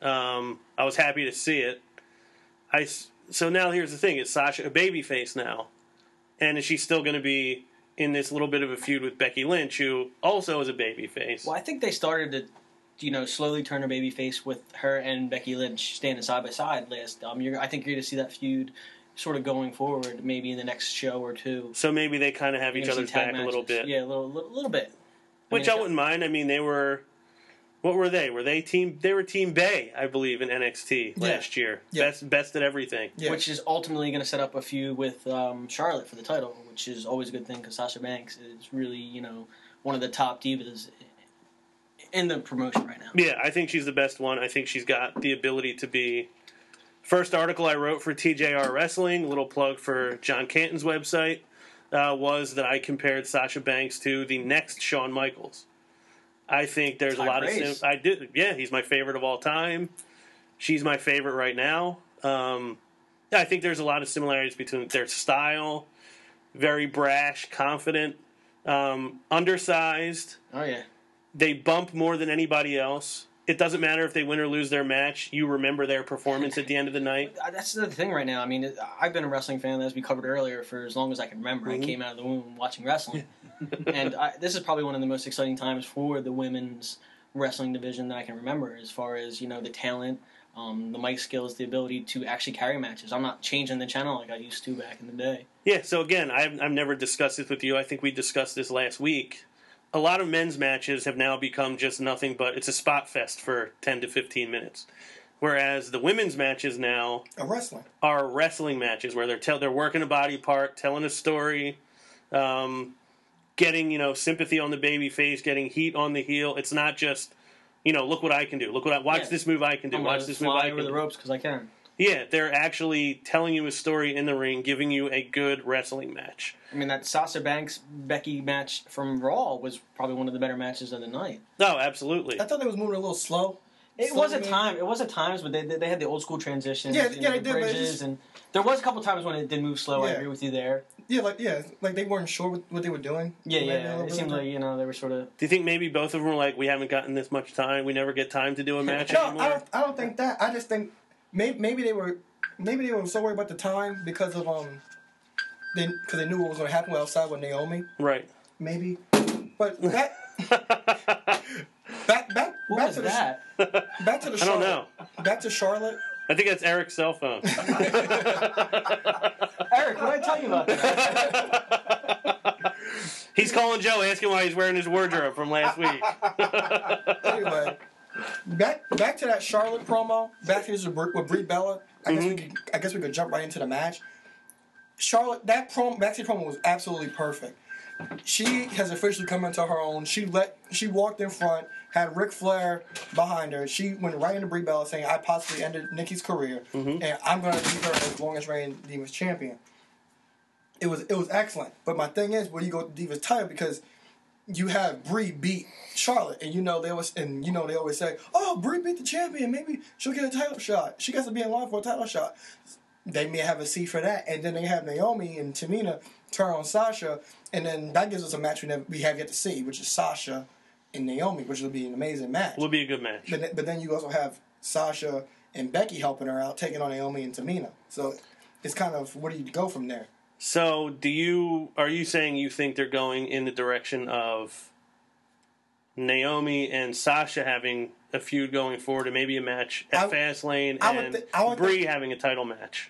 Um, I was happy to see it. I s- so now here's the thing: is Sasha a babyface now, and is she still going to be in this little bit of a feud with Becky Lynch, who also is a babyface? Well, I think they started to, you know, slowly turn her baby face with her and Becky Lynch standing side by side last. Um, you're, I think you're going to see that feud sort of going forward, maybe in the next show or two. So maybe they kind of have You're each other's back a little bit, Yeah, a little, little, little bit. which mean, I wouldn't mind. I mean, they were. What were they? Were they team? They were Team Bay, I believe, in NXT Yeah. last year. Yeah. Best, best at everything. Yeah. Which is ultimately going to set up a feud with um, Charlotte for the title, which is always a good thing because Sasha Banks is really, you know, one of the top divas in the promotion right now. Yeah, I think she's the best one. I think she's got the ability to be. First article I wrote for TJR Wrestling, little plug for John Canton's website, uh, was that I compared Sasha Banks to the next Shawn Michaels. I think there's a lot praise. of. Sim- I did. Yeah, he's my favorite of all time. She's my favorite right now. Um, yeah, I think there's a lot of similarities between their style, very brash, confident, um, undersized Oh yeah. They bump more than anybody else. It doesn't matter if they win or lose their match. You remember their performance at the end of the night. That's the thing right now. I mean, I've been a wrestling fan, as we covered earlier, for as long as I can remember. Mhm. I came out of the womb watching wrestling, and I, this is probably one of the most exciting times for the women's wrestling division that I can remember. As far as you know, the talent, um, the mic skills, the ability to actually carry matches. I'm not changing the channel like I used to back in the day. Yeah, so again, I've, I've never discussed this with you. I think we discussed this last week. A lot of men's matches have now become just nothing but it's a spot fest for 10 to 15 minutes. Whereas the women's matches now A wrestling. are wrestling matches where they're tell, they're working a body part, telling a story, um, getting you know sympathy on the baby face, getting heat on the heel. It's not just you know look what I can do. Look what I watch Yeah. this move I can do. I'm watch gonna this move fly I over can the do. ropes because I can. Yeah, they're actually telling you a story in the ring, giving you a good wrestling match. I mean, that Sasha Banks Becky match from Raw was probably one of the better matches of the night. No, absolutely. I thought they was moving a little slow. It Slow was at moving. time. It was at times, but they they had the old school transitions. Yeah, you yeah, know, they the did, bridges, just- and there was a couple times when it did move slow. I agree with you there. Yeah, like yeah, like they weren't sure what, what they were doing. Yeah, Maybe yeah. It bit seemed of- like you know they were sort of. Do you think maybe both of them were like, we haven't gotten this much time, we never get time to do a match No, anymore? I don't. I don't think that. I just think maybe, maybe they were maybe they were so worried about the time because of um they because they knew what was going to happen outside with Naomi. Right. Maybe, but that back back What back was to the that? back to the I don't Charlotte. know. Back to Charlotte. I think that's Eric's cell phone. Eric, what did I tell you about that? he's calling Joe, asking why he's wearing his wardrobe from last week. Anyway, back back to that Charlotte promo. Back to this with Brie- with Brie Bella. I guess we mm-hmm. could, I guess we could jump right into the match. Charlotte, that prom backstage promo was absolutely perfect. She has officially come into her own. She let she walked in front, had Ric Flair behind her. She went right into Brie Bella saying, "I possibly ended Nikki's career, mm-hmm. and I'm going to beat her as long as reigning Divas champion." It was it was excellent. But my thing is, where you go with Divas title because you have Brie beat Charlotte, and you know they always and you know they always say, "Oh, Brie beat the champion. Maybe she'll get a title shot. She gets to be in line for a title shot." They may have a seat for that, and then they have Naomi and Tamina turn on Sasha, and then that gives us a match we never, we have yet to see, which is Sasha and Naomi, which will be an amazing match. Will be a good match. But then, but then you also have Sasha and Becky helping her out, taking on Naomi and Tamina. So it's kind of where do you go from there? So, do you are you saying you think they're going in the direction of Naomi and Sasha having a feud going forward, and maybe a match at I- Fastlane, I and would Brie think- having a title match?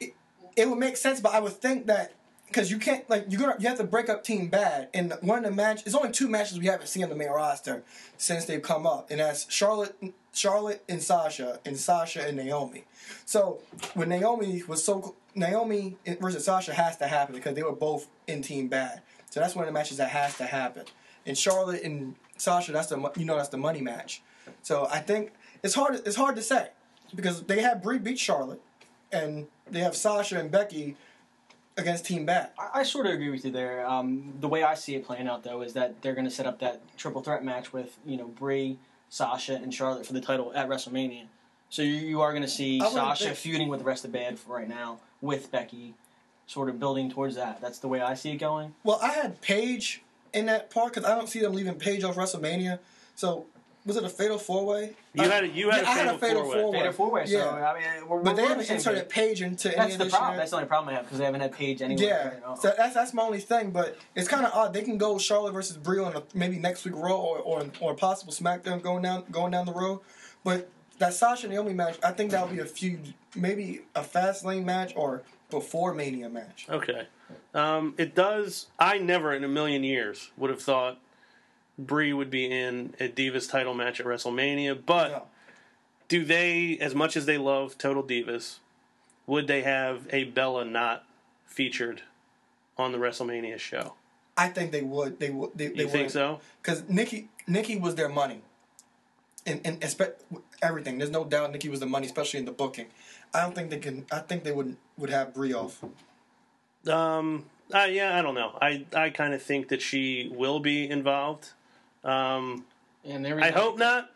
it would make sense, but I would think that because you can't like you're gonna you have to break up Team Bad, and one of the match it's only two matches we haven't seen on the main roster since they've come up, and that's Charlotte, Charlotte and Sasha, and Sasha and Naomi. So when Naomi was so Naomi versus Sasha has to happen because they were both in Team Bad, so that's one of the matches that has to happen. And Charlotte and Sasha, that's the you know that's the money match. So I think it's hard it's hard to say because they have Brie beat Charlotte and they have Sasha and Becky against Team Bad. I, I sort of agree with you there. Um, the way I see it playing out, though, is that they're going to set up that triple threat match with you know Brie, Sasha, and Charlotte for the title at WrestleMania. So you, you are going to see Sasha think- feuding with the rest of the band for right now with Becky, sort of building towards that. That's the way I see it going. Well, I had Paige in that part because I don't see them leaving Paige off WrestleMania. So was it a fatal four way? You had a- you had a I fatal four-way. four-way. Fatal four way. So Yeah. I mean, we're, But they we're on haven't the inserted page. Paige into any That's of the this problem. shit. That's the only problem I have because they haven't had Paige anywhere. Yeah, so that's that's my only thing. But it's kind of odd. They can go Charlotte versus Brie on a, maybe next week Raw or or or possible SmackDown going down going down the road. But that Sasha Naomi match, I think that would be a feud, maybe a Fastlane match or before Mania match. Okay. Um, it does. I never in a million years would have thought Brie would be in a Divas title match at WrestleMania, but No. do they, as much as they love Total Divas, would they have a Bella not featured on the WrestleMania show? I think they would. They would. They, they You think so? Because Nikki, Nikki was their money, and and espe- everything. There's no doubt Nikki was the money, especially in the booking. I don't think they can. I think they would would have Brie off. Um, uh, yeah, I don't know. I, I kind of think that she will be involved. Um, and there I hope not,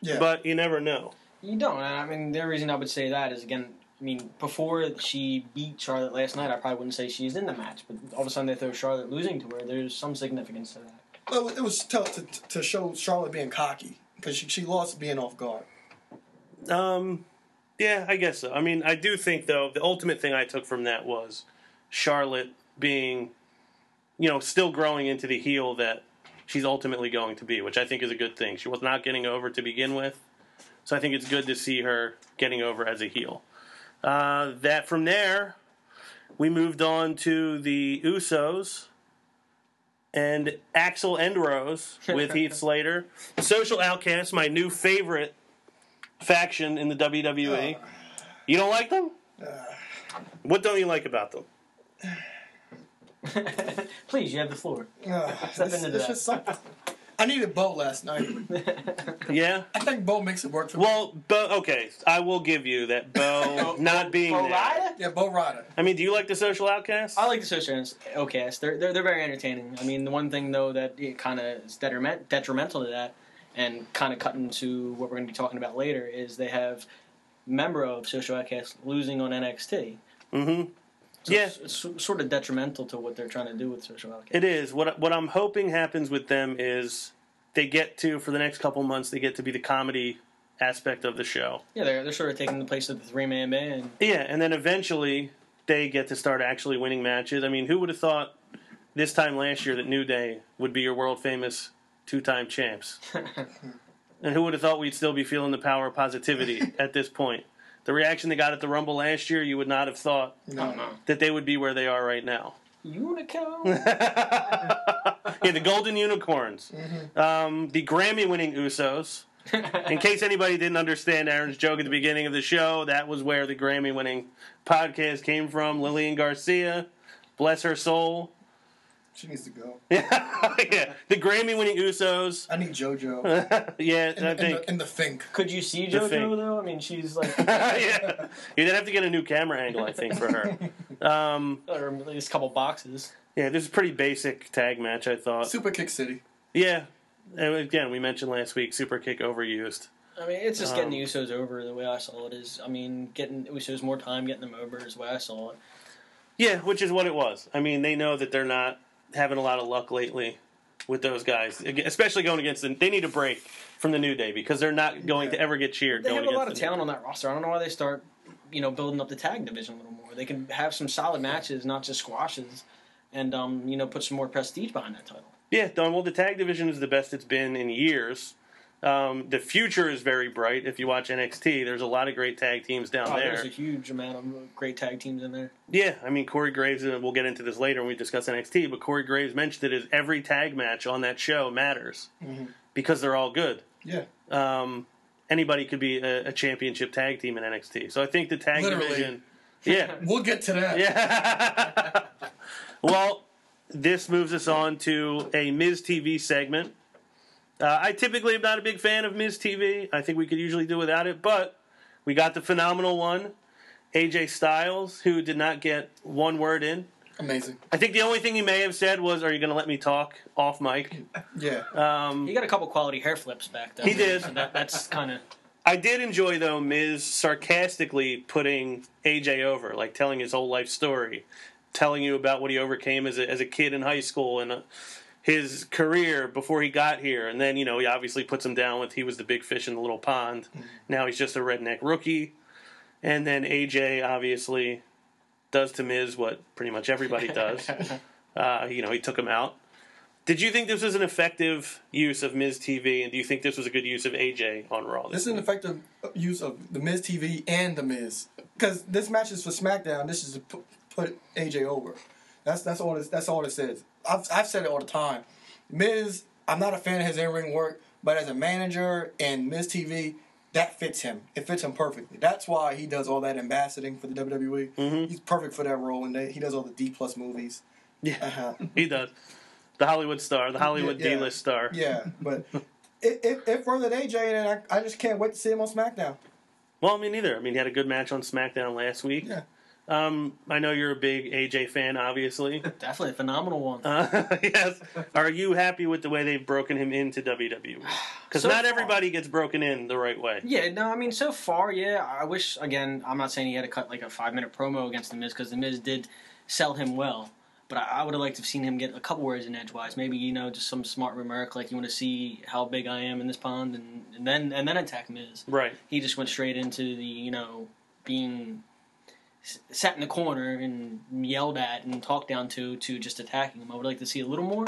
Yeah, but you never know. You don't. I mean, the reason I would say that is again. I mean, before she beat Charlotte last night, I probably wouldn't say she's in the match. But all of a sudden, they throw Charlotte losing to her. There's some significance to that. well, it was tough to, to show Charlotte being cocky because she she lost being off guard. Um, yeah, I guess so. I mean, I do think though the ultimate thing I took from that was Charlotte being, you know, still growing into the heel that she's ultimately going to be, which I think is a good thing. She was not getting over to begin with, so I think it's good to see her getting over as a heel. Uh, that from there, we moved on to the Usos and Axel and Rose with Heath Slater. Social Outcasts, my new favorite faction in the WWE. You don't like them? What don't you like about them? Please, you have the floor. Uh, Step it's, into it's that. Just something. I needed Bo last night. Yeah. I think Bo makes it work for me. Well, Bo. Okay, I will give you that. Bo not being Bo there. Rida? Yeah, Bo Ryder. I mean, do you like the Social Outcasts? I like the Social Outcasts. They're, they're they're very entertaining. I mean, the one thing though that kind of is detriment, detrimental to that, and kind of cut into what we're going to be talking about later is they have member of Social Outcasts losing on NXT. Mm-hmm. So Yeah. it's, sort of detrimental to what they're trying to do with Social Outcasts. It is. What what I'm hoping happens with them is they get to for the next couple months they get to be the comedy aspect of the show. Yeah, they're they're sort of taking the place of the three man band. Yeah, and then eventually they get to start actually winning matches. I mean, who would have thought this time last year that New Day would be your world famous two time champs? and who would have thought we'd still be feeling the power of positivity at this point? The reaction they got at the Rumble last year, you would not have thought I don't that they would be where they are right now. Unico. yeah, the Golden Unicorns, um, the Grammy-winning Usos. In case anybody didn't understand Aaron's joke at the beginning of the show, that was where the Grammy-winning podcast came from. Lillian Garcia, bless her soul. She needs to go. yeah, the Grammy-winning Usos. I need JoJo. yeah, and, I the, think. the, in the Fink. Could you see The JoJo thing. though? I mean, she's like, yeah, you'd have to get a new camera angle, I think, for her. Um, or at least a couple boxes. yeah, this is a pretty basic tag match, I thought. Super Kick City. Yeah, and again, we mentioned last week, super kick overused. I mean, it's just getting Um, the Usos over the way I saw it. Is I mean, getting Usos more time, getting them over is the way I saw it. Yeah, which is what it was. I mean, they know that they're not having a lot of luck lately with those guys, especially going against them. They need a break from the New Day because they're not going to ever get cheered. They have a lot of against the New talent on that roster. I don't know why they start, you know, building up the tag division a little more. They can have some solid matches, not just squashes, and um, you know, put some more prestige behind that title. Yeah, Don. Well, the tag division is the best it's been in years. Um, the future is very bright. If you watch NXT, there's a lot of great tag teams down Oh, there. there's a huge amount of great tag teams in there. Yeah, I mean Corey Graves, and we'll get into this later when we discuss NXT. But Corey Graves mentioned it as every tag match on that show matters because they're all good. Yeah. Um, anybody could be a, a championship tag team in NXT. So I think the tag Literally. division. Yeah, We'll get to that. yeah. well, this moves us on to a Miz TV segment. Uh, I typically am not a big fan of Miz TV. I think we could usually do without it, but we got the phenomenal one, AJ Styles, who did not get one word in. Amazing. I think the only thing he may have said was, "Are you going to let me talk off mic?" Yeah. Um, He got a couple quality hair flips back there. He did. So that, that's kind of I did enjoy though Miz sarcastically putting AJ over, like telling his whole life story, telling you about what he overcame as a as a kid in high school and uh, his career before he got here, and then you know he obviously puts him down with he was the big fish in the little pond. Now he's just a redneck rookie, and then AJ obviously does to Miz what pretty much everybody does. uh, you know he took him out. Did you think this was an effective use of Miz TV, and do you think this was a good use of AJ on Raw? This is an effective use of the Miz TV and the Miz because this match is for SmackDown. This is to put, AJ over. That's that's all. It, that's all it says. I've I've said it all the time. Miz, I'm not a fan of his in ring work, but as a manager and Miz TV, that fits him. It fits him perfectly. That's why he does all that ambassading for the WWE. Mhm. He's perfect for that role, and they, he does all the D plus movies. Yeah, Uh-huh. he does. The Hollywood star, the Hollywood Yeah, yeah. D-list star. Yeah, but it, it, it furthered AJ, and I, I just can't wait to see him on SmackDown. Well, I mean, neither. I mean, he had a good match on SmackDown last week. Yeah. Um, I know you're a big AJ fan, obviously. definitely a phenomenal one. Uh, yes. Are you happy with the way they've broken him into WWE? Because So not far- everybody gets broken in the right way. Yeah, no, I mean, so far, yeah. I wish, again, I'm not saying he had to cut like a five minute promo against The Miz because The Miz did sell him well. But I, I would have liked to have seen him get a couple words in edgewise. Maybe, you know, just some smart remark like, you want to see how big I am in this pond and, and then and then attack Miz. Right. He just went straight into the, you know, being sat in the corner and yelled at and talked down to to just attacking him. I would like to see a little more.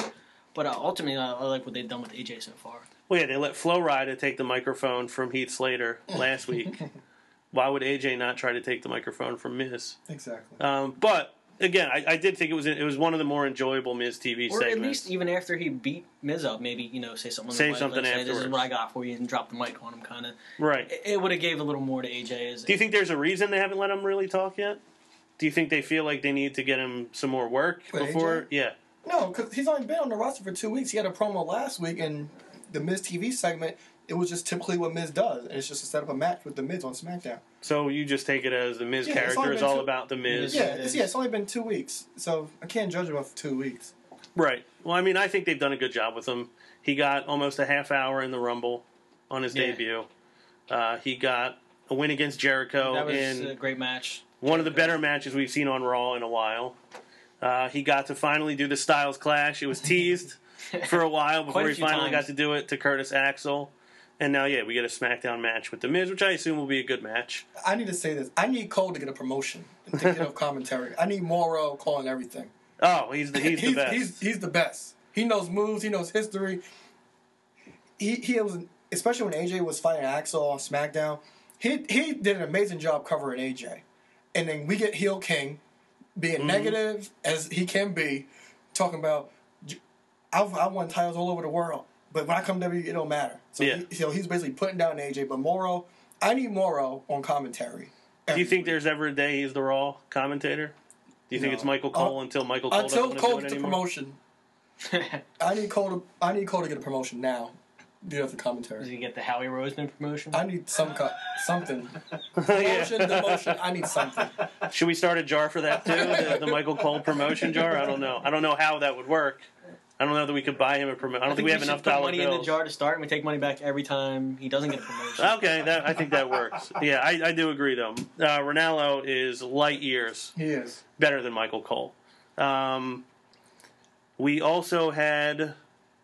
But uh, ultimately, I, I like what they've done with AJ so far. Well, yeah, they let Flo Rida take the microphone from Heath Slater last week. Why would AJ not try to take the microphone from Miz? Exactly. Um, but again, I, I did think it was it was one of the more enjoyable Miz TV Or segments. at least even after he beat Miz up, maybe you know say something. Say something like, this is what I got for you, and drop the mic on him. Kind of. right. It, it would have gave a little more to AJ. As Do you think there's a reason they haven't let him really talk yet? Do you think they feel like they need to get him some more work With before? AJ? Yeah. No, because he's only been on the roster for two weeks. He had a promo last week, and the Miz TV segment. It was just typically what Miz does, and it's just to set up a match with the Miz on SmackDown. So you just take it as the Miz Yeah, it's character is all two- about the Miz. Yeah, it's, yeah, it's only been two weeks, so I can't judge him off two weeks. Right. Well, I mean, I think they've done a good job with him. He got almost a half hour in the Rumble on his Yeah. debut. Uh, he got a win against Jericho that was in a great match. one of the better matches we've seen on Raw in a while. Uh, he got to finally do the Styles Clash. It was teased for a while before a he finally times. got to do it to Curtis Axel. And now, yeah, we get a SmackDown match with The Miz, which I assume will be a good match. I need to say this. I need Cole to get a promotion to get a commentary. I need Mauro calling everything. Oh, he's the, he's the he's, best. He's, he's the best. He knows moves. He knows history. He he was especially when AJ was fighting Axel on SmackDown. He he did an amazing job covering AJ, and then we get Heel King being Mm-hmm. negative as he can be, talking about I've I won titles all over the world, but when I come to WWE, it don't matter. So Yeah. he, so he's basically putting down AJ. But Mauro, I need Mauro on commentary. Do you think there's ever a day he's the Raw commentator? Do you think it's Michael Cole Uh, until Michael Cole until doesn't Cole gets a promotion? I need Cole to I need Cole to get a promotion now. Do you have the commentary? Does commentary. he get the Howie Roseman promotion? I need some co- something. Yeah. Promotion, demotion. I need something. Should we start a jar for that too? The, the Michael Cole promotion jar? I don't know. I don't know how that would work. I don't know that we could buy him a promotion. I don't think, we have should enough put dollar money in the jar to start, and we take money back every time he doesn't get a promotion. Okay, that I think that works. Yeah, I, I do agree though. Uh, Ranallo is light years He is. better than Michael Cole. Um, we also had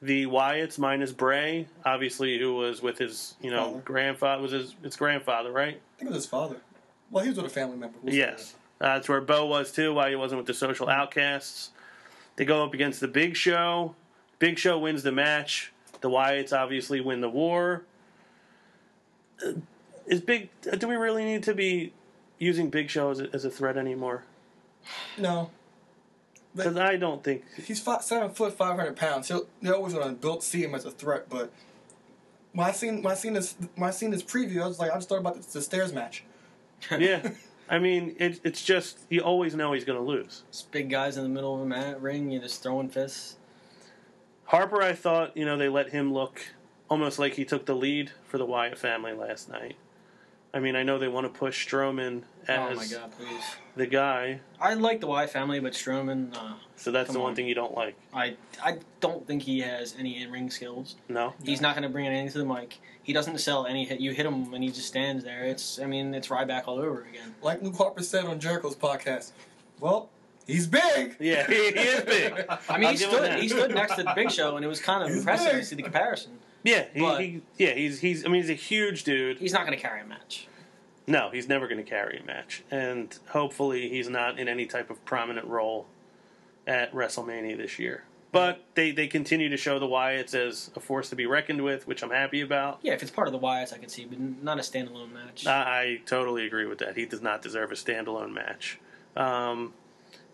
the Wyatts minus Bray, obviously, who was with his you know Father. grandfather was his his grandfather, right? I think it was his father. Well, he was with a family member. Yes. Uh, that's where Bo was too, why he wasn't with the social outcasts. They go up against the Big Show. Big Show wins the match. The Wyatts obviously win the war. Uh, Is Big? uh, Do we really need to be using Big Show as a, as a threat anymore? No, Because I don't think. he's five, seven foot, five hundred pounds. He'll, they're always going to see him as a threat. But when I seen when I seen this when I seen this preview, I was like, I just thought about the, the stairs match. Yeah, I mean, it, it's just you always know he's going to lose. Just big guys in the middle of a mat ring, you're just throwing fists. Harper, I thought you know they let him look almost like he took the lead for the Wyatt family last night. I mean, I know they want to push Strowman as oh my god, please! the guy, I like the Y family, but Strowman, uh, so that's the one on. thing you don't like. I I don't think he has any in ring skills. No, He's not going to bring anything to the mic. He doesn't sell any hit. You hit him and he just stands there. It's I mean it's Ryback all over again. Like Luke Harper said on Jericho's podcast. Well, he's big. yeah, he, he is big. I mean I'll he stood he stood next to the Big Show and it was kind of He's impressive big. to see the comparison. Yeah, he, But- he, yeah, he's he's. I mean, he's a huge dude. He's not going to carry a match. No, he's never going to carry a match, and hopefully, he's not in any type of prominent role at WrestleMania this year. But they, they continue to show the Wyatts as a force to be reckoned with, which I'm happy about. Yeah, if it's part of the Wyatts, I could see, but not a standalone match. I, I totally agree with that. He does not deserve a standalone match. Um,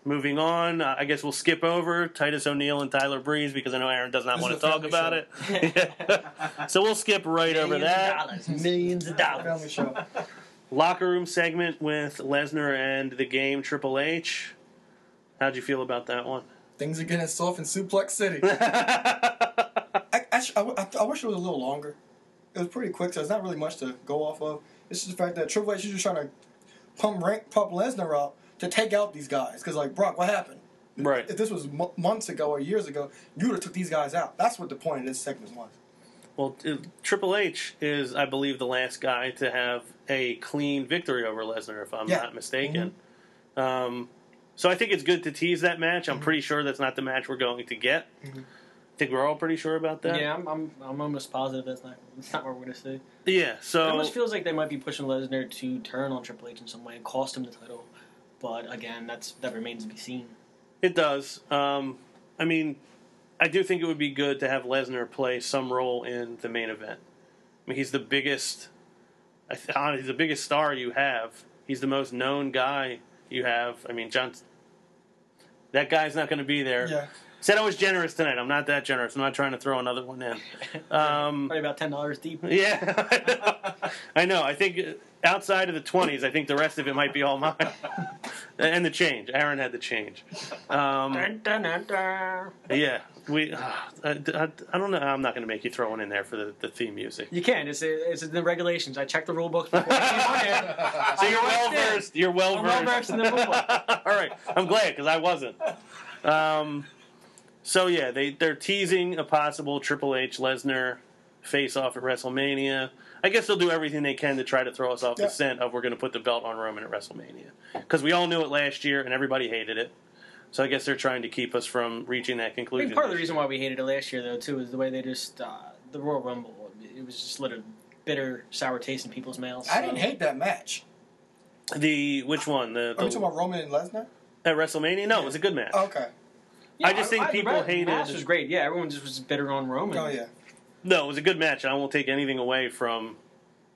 moving on, uh, I guess we'll skip over Titus O'Neil and Tyler Breeze because I know Aaron does not This want to talk family about it. so we'll skip right over Millions that. of dollars, millions of dollars. Locker room segment with Lesnar and the game Triple H. How'd you feel about that one? Things are getting soft in Suplex City. I, I, sh- I, w- I th- I wish it was a little longer. It was pretty quick, so there's not really much to go off of. It's just the fact that Triple H is just trying to pump rank, pump Lesnar up to take out these guys. Because like Brock, what happened? Right. If this was mo- months ago or years ago, you would have took these guys out. That's what the point of this segment was. Well, uh, Triple H is, I believe, the last guy to have a clean victory over Lesnar, if I'm Yeah. not mistaken. Um, so I think it's good to tease that match. I'm pretty sure that's not the match we're going to get. Mhm. I think we're all pretty sure about that. Yeah, I'm, I'm I'm almost positive that's not that's not what we're gonna see. Yeah. It So almost feels like they might be pushing Lesnar to turn on Triple H in some way and cost him the title. But again, that's that remains to be seen. It does. Um, I mean, I do think it would be good to have Lesnar play some role in the main event. I mean, he's the biggest. I th- uh, he's the biggest star you have. He's the most known guy you have. I mean, John. That guy's not going to be there. Yeah. Said I was generous tonight. I'm not that generous. I'm not trying to throw another one in. Um, Probably about ten dollars deep. yeah, I know. I think outside of the twenties, I think the rest of it might be all mine. And the change. Aaron had the change. Um, Dun, dun, dun, dun. yeah, we. I, I, I don't know. I'm not going to make you throw one in there for the, the theme music. You can. It's it's in the regulations. I checked the rule book before I came. So you're I well versed. You're well versed. well-versed in the rule book. All right, I'm glad because I wasn't. Um, so yeah, they they're teasing a possible Triple H Lesnar face off at WrestleMania. I guess they'll do everything they can to try to throw us off Yeah. the scent of we're going to put the belt on Roman at WrestleMania because we all knew it last year and everybody hated it. So I guess they're trying to keep us from reaching that I conclusion. part of the reason why we hated it last year, though, too, is the way they just uh, the Royal Rumble. It was just lit a bitter, sour taste in people's mouths. I didn't hate that match. the which one the, Are we the talking about Roman and Lesnar? at WrestleMania? No, it was a good match. Okay. I just think the people match- hated- match was great. Yeah, everyone just was bitter on Roman. Oh yeah. No, it was a good match. I won't take anything away from.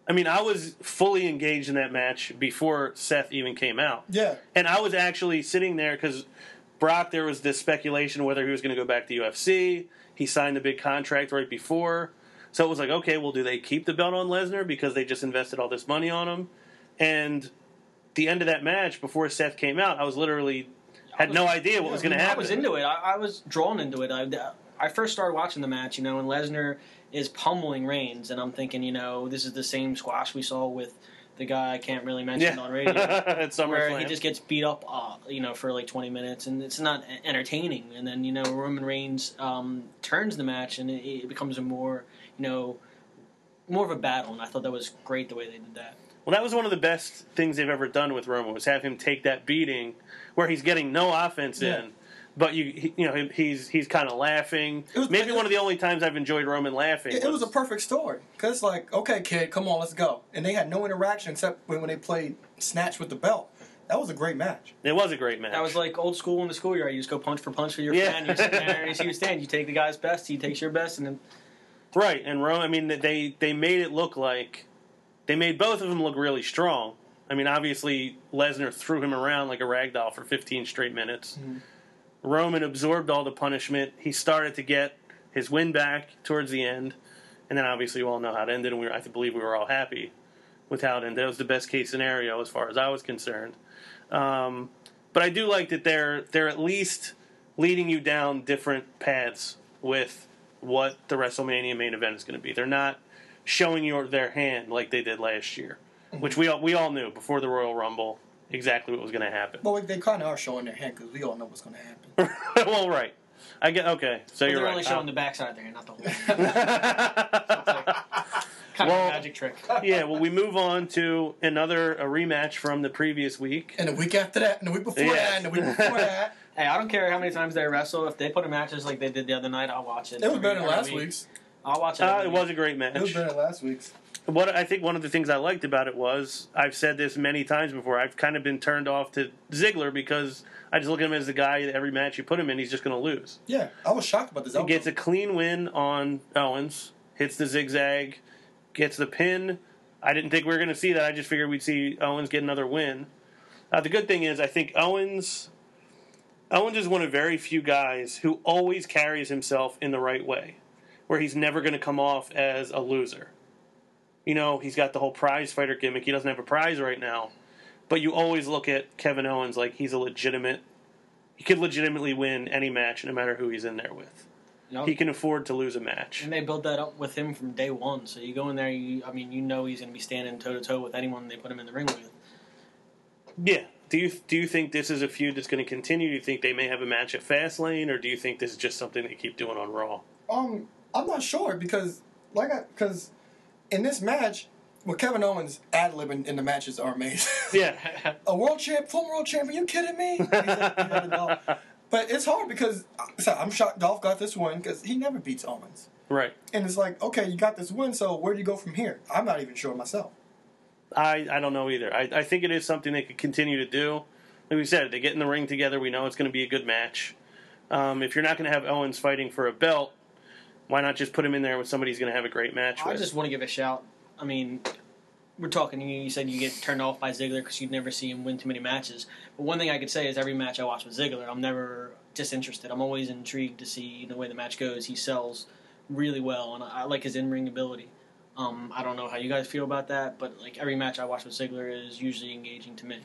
I mean, I was fully engaged in that match before Seth even came out, Yeah. and I was actually sitting there because Brock. There was this speculation whether he was going to go back to UFC. He signed the big contract right before, so it was like, okay, well, do they keep the belt on Lesnar because they just invested all this money on him? And the end of that match before Seth came out, I was literally had no idea what was going to happen. I was into it. I, I was drawn into it. I, I first started watching the match, you know, and Lesnar is pummeling Reigns, and I'm thinking, you know, this is the same squash we saw with the guy I can't really mention yeah, on radio. at where he just gets beat up, uh, you know, for like 20 minutes, and it's not entertaining. And then you know Roman Reigns um, turns the match, and it, it becomes a more, you know, more of a battle. And I thought that was great the way they did that. Well, that was one of the best things they've ever done with Roman was have him take that beating where he's getting no offense Yeah. in, but you he- you know he's he's kind of laughing. It was- Maybe one of the only times I've enjoyed Roman laughing. It, it was a perfect story because like, okay, kid, come on, let's go. And they had no interaction except when, when they played snatch with the belt. That was a great match. it was a great match. That was like old school in the schoolyard. You just go punch for punch for your Yeah. friend. You sit there and you see who stands. You take the guy's best. He takes your best, and then right, and Roman. I mean, they they made it look like they made both of them look really strong. I mean, obviously Lesnar threw him around like a rag doll for 15 straight minutes. Mm-hmm. Roman absorbed all the punishment. He started to get his win back towards the end, and then obviously you all know how it ended, and we were, I believe we were all happy with how it ended. That was the best case scenario as far as I was concerned. Um, but I do like that they're they're at least leading you down different paths with what the WrestleMania main event is going to be. They're not showing you their hand like they did last year, which we all, we all knew before the Royal Rumble exactly what was going to happen. Well, they kind of are showing their hand because we all know what's going to happen. well, right. I get okay. So but you're they're right. only showing Uh, the backside of their hand, not the whole. hand. kind Well- of a magic trick. yeah. Well, we move on to another a rematch from the previous week. And the week after that, and the week before Yeah. that, and the week before that, Hey, I don't care how many times they wrestle. If they put in matches like they did the other night, I'll watch it. it was better than last week. week's. I'll watch it. Uh, it week. was a great match. It was better than last week's. What I think one of the things I liked about it was I've said this many times before. I've kind of been turned off to Ziggler because I just look at him as the guy that every match you put him in, he's just going to lose. Yeah, I was shocked about this. He gets a clean win on Owens, hits the zigzag, gets the pin. I didn't think we were going to see that. I just figured we'd see Owens get another win. Uh, the good thing is, I think Owens Owens is one of very few guys who always carries himself in the right way, where he's never going to come off as a loser. You know, he's got the whole prize fighter gimmick. He doesn't have a prize right now, but you always look at Kevin Owens like he's a legitimate. He could legitimately win any match, no matter who he's in there with You know? he can afford to lose a match. And they built that up with him from day one. So you go in there, you, I mean, you know he's going to be standing toe to toe with anyone they put him in the ring with. Yeah. Do you do you think this is a feud that's going to continue? Do you think they may have a match at Fastlane, or do you think this is just something they keep doing on Raw? Um, I'm not sure because, like, I because in this match, well, Kevin Owens ad libbing in the matches are amazing. Yeah. a world champ, former world champion. Are you kidding me? He's like- he's like, "No." but it's hard because so I'm shocked Dolph got this win because he never beats Owens, right. and it's like, okay, you got this win, so where do you go from here? I'm not even sure myself. I, I don't know either. I, I think it is something they could continue to do. Like we said, they get in the ring together. We know it's going to be a good match. Um, if you're not going to have Owens fighting for a belt, why not just put him in there with somebody who's going to have a great match I with? just want to give a shout. I mean, we're talking. You, you said you get turned off by Ziggler because you'd never see him win too many matches. But one thing I could say is every match I watch with Ziggler, I'm never disinterested. I'm always intrigued to see the way the match goes. He sells really well, and I, I like his in ring ability. Um, I don't know how you guys feel about that, but like every match I watch with Ziggler is usually engaging to me.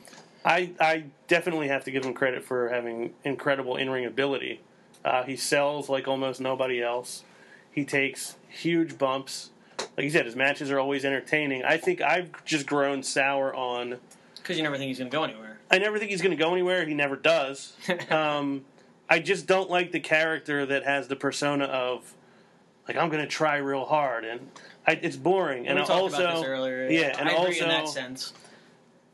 I, I definitely have to give him credit for having incredible in ring ability. Uh, he sells like almost nobody else. He takes huge bumps. Like you said, his matches are always entertaining. I think I've just grown sour on. Because you never think he's going to go anywhere. I never think he's going to go anywhere. He never does. um, I just don't like the character that has the persona of, like, I'm going to try real hard. And I, it's boring. And we talked also, about this earlier. yeah, and I agree also- in that sense.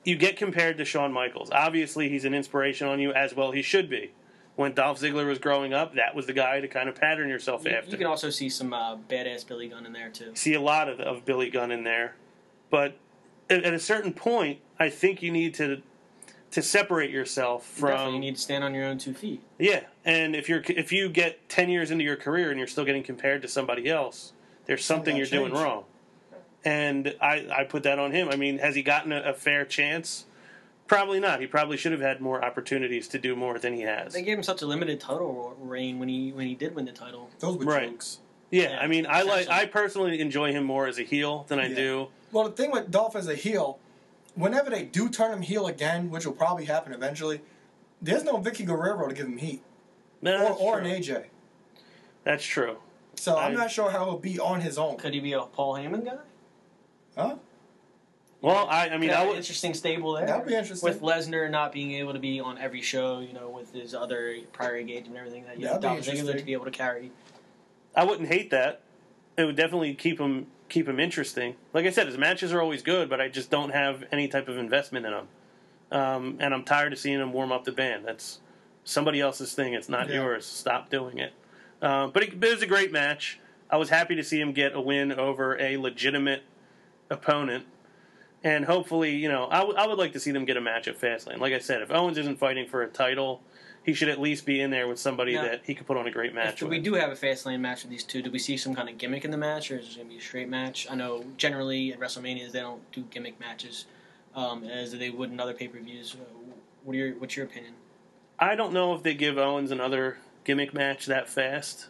you get compared to Shawn Michaels. Obviously, he's an inspiration on you, as well he should be. When Dolph Ziggler was growing up, that was the guy to kind of pattern yourself You, after. you can also see some uh, badass Billy Gunn in there too. see a lot of, of Billy Gunn in there, but at, at a certain point, I think you need to to separate yourself Definitely, from you need to stand on your own two feet. yeah. And if you're if you get ten years into your career and you're still getting compared to somebody else, there's something you're Something doing wrong. And I I put that on him. I mean, has he gotten a, a fair chance? Probably not. He probably should have had more opportunities to do more than he has. They gave him such a limited title reign when he when he did win the title. Those were Right. jokes. Yeah, Yeah, I mean, I like. I personally enjoy him more as a heel than I Yeah. do. Well, the thing with Dolph as a heel, whenever they do turn him heel again, which will probably happen eventually, there's no Vickie Guerrero to give him heat No, or, or an AJ. that's true. So I'm not sure how he'll be on his own. Could he be a Paul Heyman guy? Huh? Well, I, I mean, Yeah, I would. interesting stable there. That'd be interesting. With Lesnar not being able to be on every show, you know, with his other prior engagement and everything, that you have That'd be Dolph Ziggler interesting. to be able to carry. I wouldn't hate that. It would definitely keep him keep him interesting. Like I said, his matches are always good, but I just don't have any type of investment in them. Um, and I'm tired of seeing him warm up the band. That's somebody else's thing. It's not Yeah. yours. Stop doing it. Uh, but it, but it was a great match. I was happy to see him get a win over a legitimate opponent. And hopefully, you know, I, w- I would like to see them get a match at Fastlane. Like I said, if Owens isn't fighting for a title, he should at least be in there with somebody that he could put on a great match If with. we do have a Fastlane match with these two, do we see some kind of gimmick in the match, or is it going to be a straight match? I know generally at WrestleManias they don't do gimmick matches um, as they would in other pay per views. What are your what's your opinion? I don't know if they give Owens another gimmick match that fast,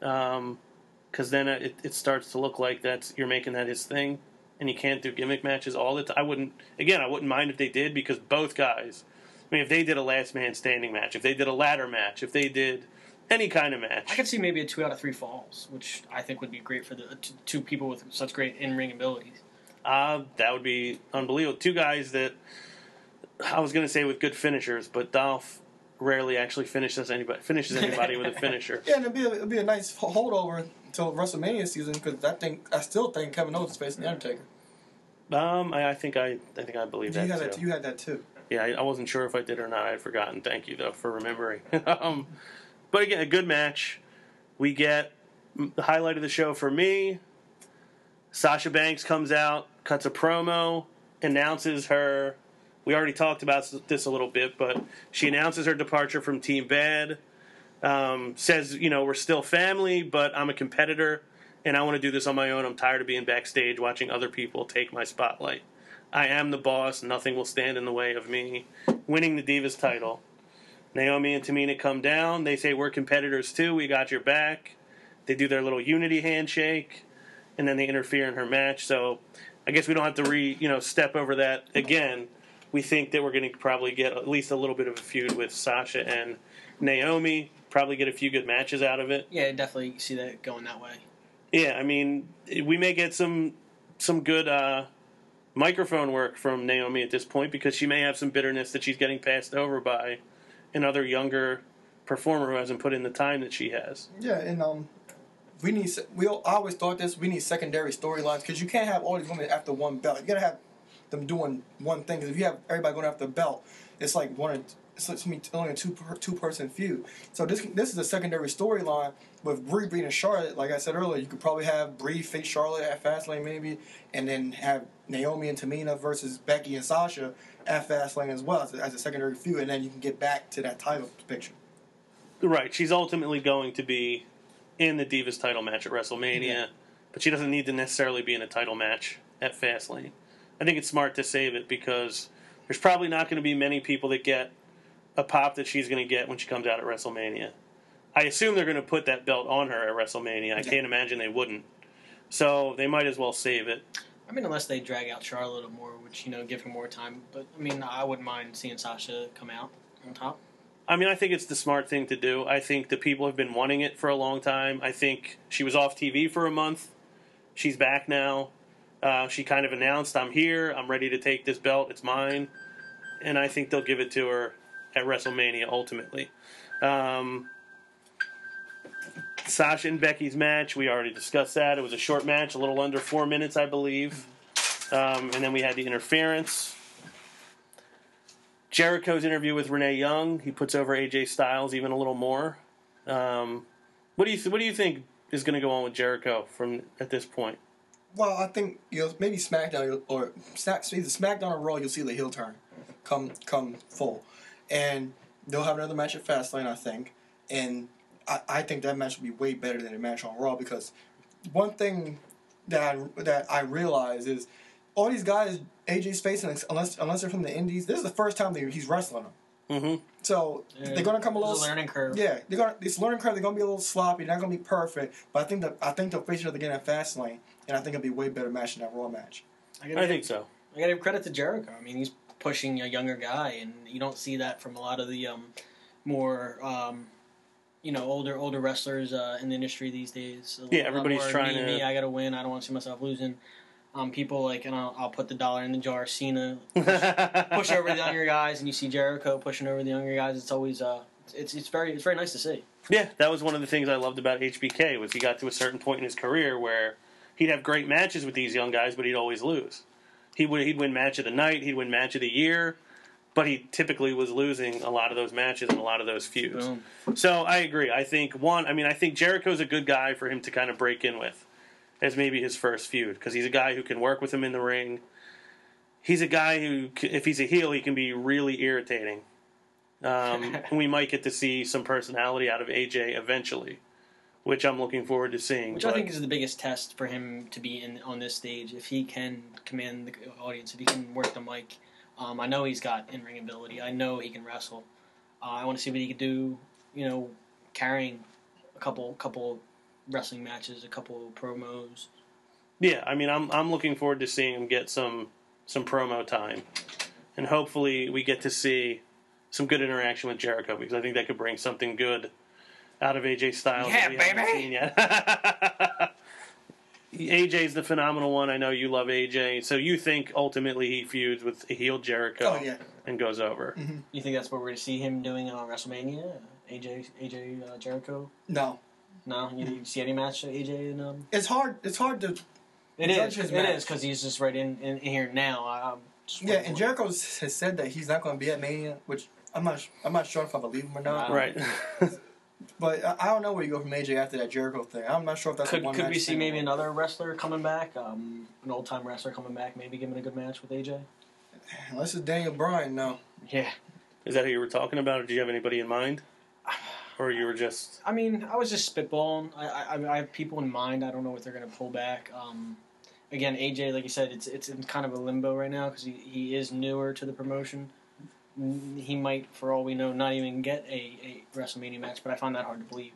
because then it, it starts to look like that's you're making that his thing, and you can't do gimmick matches all the time. I wouldn't. Again, I wouldn't mind if they did because both guys. I mean, if they did a last man standing match, if they did a ladder match, if they did any kind of match, I could see maybe a two out of three falls, which I think would be great for the t- two people with such great in ring abilities. uh, that would be unbelievable. Two guys that I was going to say with good finishers, but Dolph rarely actually finishes anybody finishes anybody with a finisher. Yeah, and it'd be a, it'd be a nice holdover until WrestleMania season because I think I still think Kevin Owens is facing the Undertaker. Um, I, I think I, I think I believe You that had too. that. You had that too. Yeah, I, I wasn't sure if I did or not. I had forgotten. Thank you though for remembering. um, but again, a good match. We get the highlight of the show for me. Sasha Banks comes out, cuts a promo, announces her. We already talked about this a little bit, but she announces her departure from Team Bad. Um, says, you know, we're still family, but I'm a competitor, and I want to do this on my own. I'm tired of being backstage watching other people take my spotlight. I am the boss. Nothing will stand in the way of me winning the Divas title. Naomi and Tamina come down. They say, We're competitors too. We got your back. They do their little unity handshake, and then they interfere in her match. So I guess we don't have to re, you know, step over that again. We think that we're going to probably get at least a little bit of a feud with Sasha and Naomi. Probably get a few good matches out of it. Yeah, definitely see that going that way. Yeah, I mean, we may get some some good uh, microphone work from Naomi at this point because she may have some bitterness that she's getting passed over by another younger performer who hasn't put in the time that she has. Yeah, and um, we need. We all, I always thought this. We need secondary storylines because you can't have all these women after one belt. You gotta have them doing one thing. Because if you have everybody going after the belt, it's like one. It's only a two per, two person feud. So this this is a secondary storyline with Brie beating Charlotte. Like I said earlier, you could probably have Brie face Charlotte at Fastlane maybe, and then have Naomi and Tamina versus Becky and Sasha at Fastlane as well as a, as a secondary feud, and then you can get back to that title picture. Right, she's ultimately going to be in the Divas title match at WrestleMania, Yeah. but she doesn't need to necessarily be in a title match at Fastlane. I think it's smart to save it because there's probably not going to be many people that get a pop that she's going to get when she comes out at WrestleMania. I assume they're going to put that belt on her at WrestleMania. I can't imagine they wouldn't. So they might as well save it. I mean, unless they drag out Charlotte a little more, which you know give her more time. But I mean, I wouldn't mind seeing Sasha come out on top. I mean, I think it's the smart thing to do. I think the people have been wanting it for a long time. I think she was off TV for a month. She's back now. Uh, she kind of announced, "I'm here. I'm ready to take this belt. It's mine." And I think they'll give it to her at WrestleMania ultimately. Um, Sasha and Becky's match, we already discussed that. It was a short match, a little under four minutes, I believe. Um, and then we had the interference. Jericho's interview with Renee Young, he puts over AJ Styles even a little more. Um, what do you th- What do you think is going to go on with Jericho from at this point? Well, I think you know maybe SmackDown or Snack either SmackDown or Raw, you'll see the heel turn come come full, and they'll have another match at Fastlane, I think, and I, I think that match will be way better than the match on Raw because one thing that I, that I realize is all these guys AJ's facing unless unless they're from the Indies, this is the first time that he's wrestling them. Mm-hmm. So Yeah, they're gonna come a there's little learning curve. yeah, they're gonna this learning curve. They're gonna be a little sloppy. They're not gonna be perfect, but I think that I think they'll face each other again at Fastlane, and I think it'll be a way better match than that Raw match. I, I give- think so. I got to give credit to Jericho. I mean, he's pushing a younger guy, and you don't see that from a lot of the um, more, um, you know, older older wrestlers uh, in the industry these days. A Yeah, everybody's more, trying me, to- Me, I got to win. I don't want to see myself losing. Um, people like, and I'll, I'll put the dollar in the jar. Cena push over the younger guys, and you see Jericho pushing over the younger guys. It's always uh, it's it's very it's very nice to see. Yeah, that was one of the things I loved about HBK was he got to a certain point in his career where he'd have great matches with these young guys, but he'd always lose. He would he'd win match of the night, he'd win match of the year, but he typically was losing a lot of those matches and a lot of those feuds. Boom. So I agree. I think one. I mean, I think Jericho's a good guy for him to kind of break in with, as maybe his first feud because he's a guy who can work with him in the ring. He's a guy who, if he's a heel, he can be really irritating. Um, and we might get to see some personality out of AJ eventually, which I'm looking forward to seeing. Which I think is the biggest test for him to be in on this stage. If he can command the audience, if he can work the mic, um, I know he's got in ring ability. I know he can wrestle. Uh, I want to see what he could do. You know, carrying a couple couple wrestling matches, a couple promos. Yeah, I mean, I'm I'm looking forward to seeing him get some some promo time, and hopefully we get to see some good interaction with Jericho because I think that could bring something good out of AJ Styles. Yeah, that we baby. seen yet. AJ's the phenomenal one. I know you love AJ, so you think ultimately he feuds with heel Jericho Oh yeah, and goes over. You think that's what we're going to see him doing on WrestleMania? AJ AJ uh, Jericho? no, No, you, you see any match of AJ and um? it's hard. It's hard to It Judge is. his It match. is because he's just right in, in, in here now. I, yeah. And. Jericho has said that he's not going to be at Mania, which I'm not. I'm not sure if I believe him or not. Right. But I I don't know where you go from AJ after that Jericho thing. I'm not sure if that's a Could one could we match see thing or maybe another wrestler coming back? Um, an old time wrestler coming back, maybe giving a good match with AJ. Unless it's Daniel Bryan, no. Yeah, Is that who you were talking about, or do you have anybody in mind, or you were just? I mean, I was just spitballing. I I, I have people in mind. I don't know what they're gonna pull back. Um, again, AJ, like you said, it's it's in kind of a limbo right now because he, he is newer to the promotion. He might, for all we know, not even get a, a WrestleMania match, but I find that hard to believe.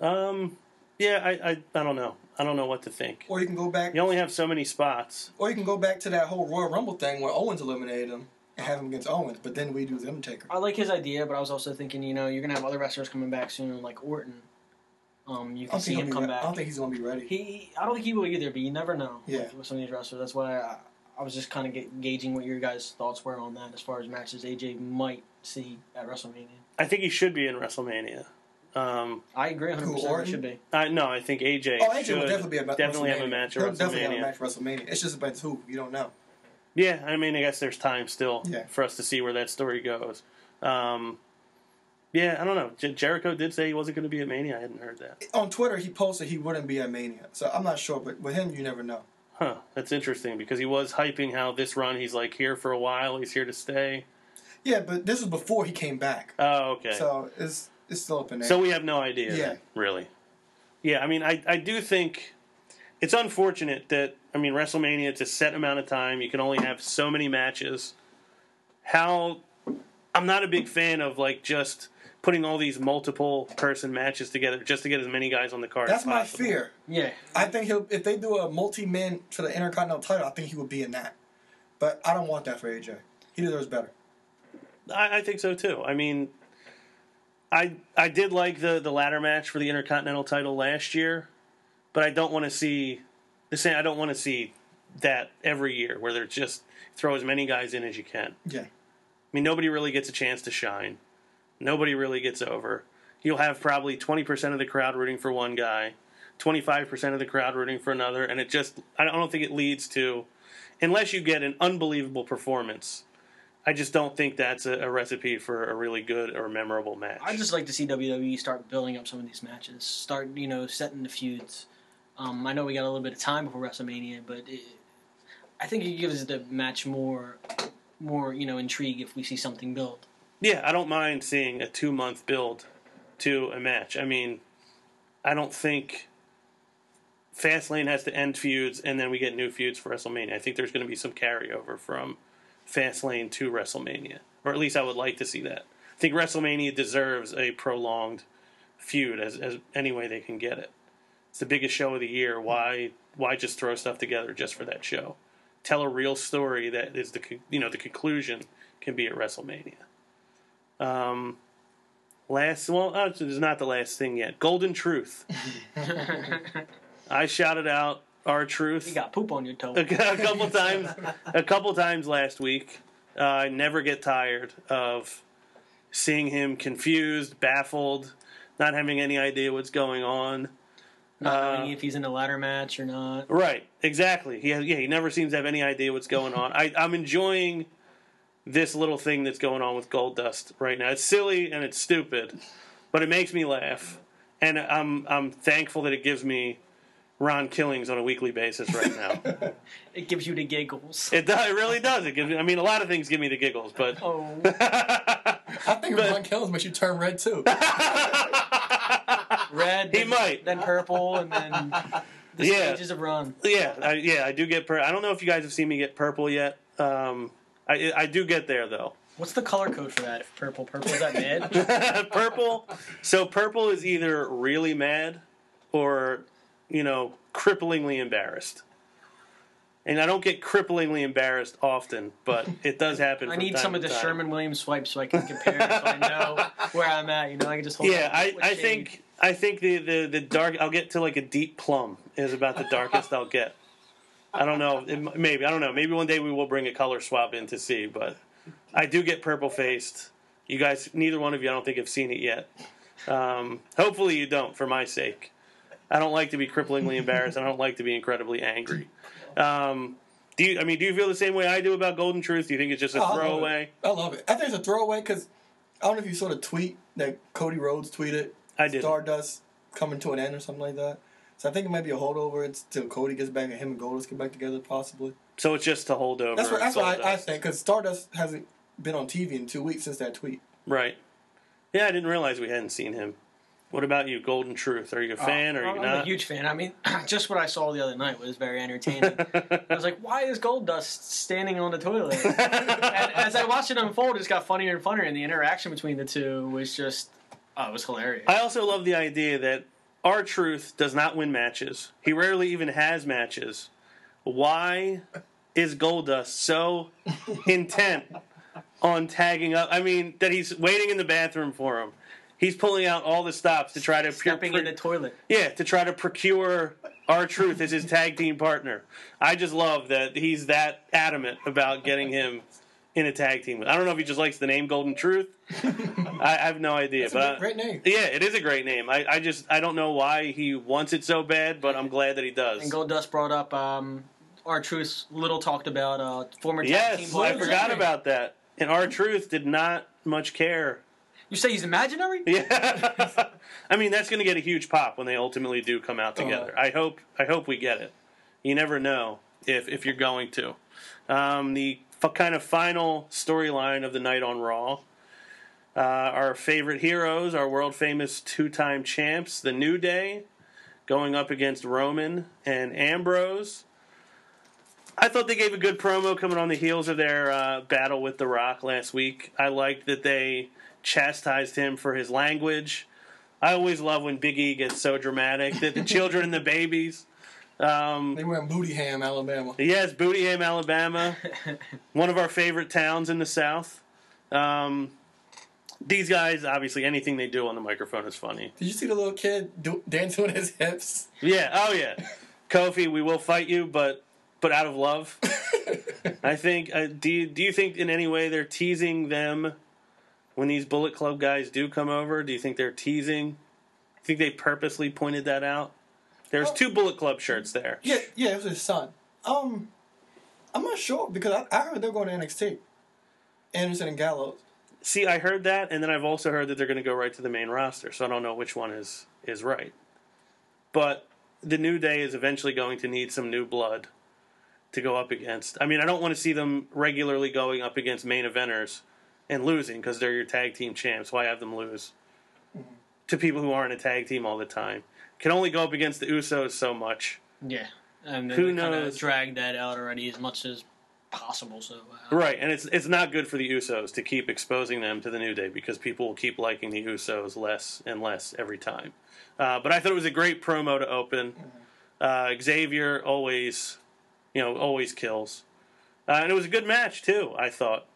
Um, yeah, I, I I don't know. I don't know what to think. Or you can go back. You only have so many spots. Or you can go back to that whole Royal Rumble thing where Owens eliminated him and have him against Owens, but then we do the Undertaker. I like his idea, but I was also thinking, you know, you're gonna have other wrestlers coming back soon, like Orton. Um, you can see him come be re- I don't think he's going to be ready. He, I don't think he will either, but you never know. Yeah. With, with some of these wrestlers, that's why I, I was just kind of gauging what your guys' thoughts were on that, as far as matches AJ might see at WrestleMania. I think he should be in WrestleMania. Um, I agree 100. Who, percent It Orton? should be. I no, I think AJ. oh, AJ should will definitely be at definitely have a match at He'll definitely have a WrestleMania. match at WrestleMania. It's just about who. You don't know. Yeah, I mean, I guess there's time still Yeah. for us to see where that story goes. Um, yeah, I don't know. Jer- Jericho did say he wasn't going to be at Mania. I hadn't heard that. On Twitter, he posted he wouldn't be at Mania. So I'm not sure, but with him, you never know. Huh? That's interesting because he was hyping how this run he's like here for a while. He's here to stay. Yeah, but this was before he came back. Oh, okay. So it's it's still up in there. So we have no idea. Yeah. really. Yeah, I mean, I, I do think it's unfortunate that I mean WrestleMania. It's a set amount of time. You can only have so many matches. How I'm not a big fan of like just putting all these multiple person matches together just to get as many guys on the card. That's as my possible. fear. Yeah. I think he'll if they do a multi-man for the Intercontinental title, I think he would be in that. But I don't want that for AJ. He deserves better. I, I think so too. I mean, I I did like the the ladder match for the Intercontinental title last year, but I don't want to see the same. I don't want to see that every year where they're just throw as many guys in as you can. Yeah. I mean, nobody really gets a chance to shine. Nobody really gets over. You'll have probably 20% of the crowd rooting for one guy, 25% of the crowd rooting for another, and it just, I don't think it leads to, unless you get an unbelievable performance, I just don't think that's a, a recipe for a really good or memorable match. I'd just like to see WWE start building up some of these matches. Start, you know, setting the feuds. Um, I know we got a little bit of time before WrestleMania, but it, I think it gives the match more, more you know, intrigue if we see something build. Yeah, I don't mind seeing a two month build to a match. I mean, I don't think Fastlane has to end feuds and then we get new feuds for WrestleMania. I think there's going to be some carryover from Fastlane to WrestleMania, or at least I would like to see that. I think WrestleMania deserves a prolonged feud as, as any way they can get it. It's the biggest show of the year. Why why just throw stuff together just for that show? Tell a real story that is the you know the conclusion can be at WrestleMania. Um, last, well, uh, this is not the last thing yet. Golden Truth. I shouted out R-Truth You got poop on your toe. a, a couple times. A couple times last week. Uh, I never get tired of seeing him confused, baffled, not having any idea what's going on. Not Uh, knowing if he's in a ladder match or not. Right, exactly. He has, yeah, he never seems to have any idea what's going on. I, I'm enjoying this little thing that's going on with Goldust right now. It's silly and it's stupid, but it makes me laugh, and I'm I'm thankful that it gives me Ron Killings on a weekly basis right now. It gives you the giggles. it does, it really does. It gives me, I mean, a lot of things give me the giggles, but oh, I think Ron Killings makes you turn red too. red. He then- might. Then purple, and then the Yeah. stages of run. yeah, I, yeah, I do get. Pur- I don't know if you guys have seen me get purple yet. Um, I I do get there though. What's the color code for that? Purple. Purple is that mad? purple. So purple is either really mad or, you know, cripplingly embarrassed. And I don't get cripplingly embarrassed often, but it does happen. I need some of the. Sherman Williams swipes so I can compare, so I know where I'm at. You know, I can just hold. Yeah, on, I, I shade. think I think the, the, the dark. I'll get to like a deep plum is about the darkest I'll get. I don't know. It, maybe I don't know. Maybe one day we will bring a color swap in to see, but I do get purple faced. You guys, neither one of you, I don't think have seen it yet. Um, hopefully you don't, for my sake. I don't like to be cripplingly embarrassed. I don't like to be incredibly angry. Um, do you? I mean, do you feel the same way I do about Golden Truth? Do you think it's just a Oh, I love throwaway? I love it. I think it's a throwaway because I don't know if you saw the tweet that Cody Rhodes tweeted. I did. Stardust coming to an end or something like that. So I think it might be a holdover until Cody gets back and him and Goldust get back together, possibly. So it's just a holdover. That's what, that's what I, I think because Stardust hasn't been on TV in two weeks since that tweet. Right. Yeah, I didn't realize we hadn't seen him. What about you, Golden Truth? Are you a oh, fan or are I'm you I'm a huge fan. I mean, just what I saw the other night was very entertaining. I was like, why is Goldust standing on the toilet? and as I watched it unfold, it just got funnier and funnier, and the interaction between the two was just, oh, it was hilarious. I also love the idea that R-Truth does not win matches. He rarely even has matches. Why is Goldust so intent on tagging up? I mean, that he's waiting in the bathroom for him. He's pulling out all the stops to try to Stepping in the toilet. Yeah, to try to procure R-Truth as his tag team partner. I just love that he's that adamant about getting him in a tag team. I don't know if he just likes the name Golden Truth. I, I have no idea, It's but a I- great name. yeah, it is a great name. I, I just I don't know why he wants it so bad, but I'm glad that he does. And Goldust brought up um, R-Truth. Little talked about uh, former tag team. yes, I partners. forgot about that. And R-Truth did not much care. You say he's imaginary? Yeah, I mean that's going to get a huge pop when they ultimately do come out together. I hope I hope we get it. You never know if if you're going to. Um, the f- kind of final storyline of the night on Raw. Uh, our favorite heroes, our world famous two time champs, the New Day, going up against Roman and Ambrose. I thought they gave a good promo coming on the heels of their uh, battle with The Rock last week. I liked that they chastised him for his language. I always love when Big E gets so dramatic that the children and the babies. Um, They were in Booty Ham, Alabama. yes, Bootyham, Alabama, one of our favorite towns in the South. Um, these guys, obviously, anything they do on the microphone is funny. Did you see the little kid do, dancing with his hips? Yeah. Oh yeah. Kofi, we will fight you, but but out of love. I think. Uh, do you do you think in any way they're teasing them when these Bullet Club guys do come over? Do you think they're teasing? I think they purposely pointed that out. There's Oh. two Bullet Club shirts there. Yeah, yeah, it was his son. Um, I'm not sure because I, I heard they're going to NXT. Anderson and Gallows. See, I heard that, and then I've also heard that they're going to go right to the main roster. So I don't know which one is is right. But the New Day is eventually going to need some new blood to go up against. I mean, I don't want to see them regularly going up against main eventers and losing because they're your tag team champs. Why have them lose to people who aren't a tag team all the time? Can only go up against the Usos so much. Yeah, and Who knows? Drag that out already as much as possible. So uh, Right, and it's it's not good for the Usos to keep exposing them to the New Day because people will keep liking the Usos less and less every time. Uh, but I thought it was a great promo to open. Uh, Xavier always, you know, always kills, uh, and it was a good match too. I thought.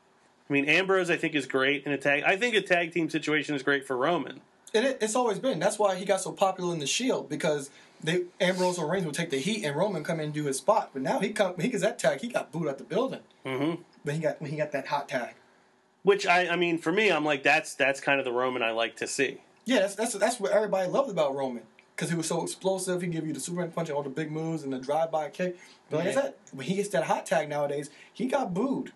I mean, Ambrose I think is great in a tag. I think a tag team situation is great for Roman. It, it's always been. That's why he got so popular in the Shield because they Ambrose or Reigns would take the heat and Roman come in and do his spot. But now he come he gets that tag. He got booed out the building. hmm But he got when he got that hot tag. Which I, I mean, for me, I'm like that's that's kind of the Roman I like to see. Yeah, that's that's that's what everybody loved about Roman because he was so explosive. He give you the Superman punch and all the big moves and the drive by kick. But like I said, when he gets that hot tag nowadays, he got booed.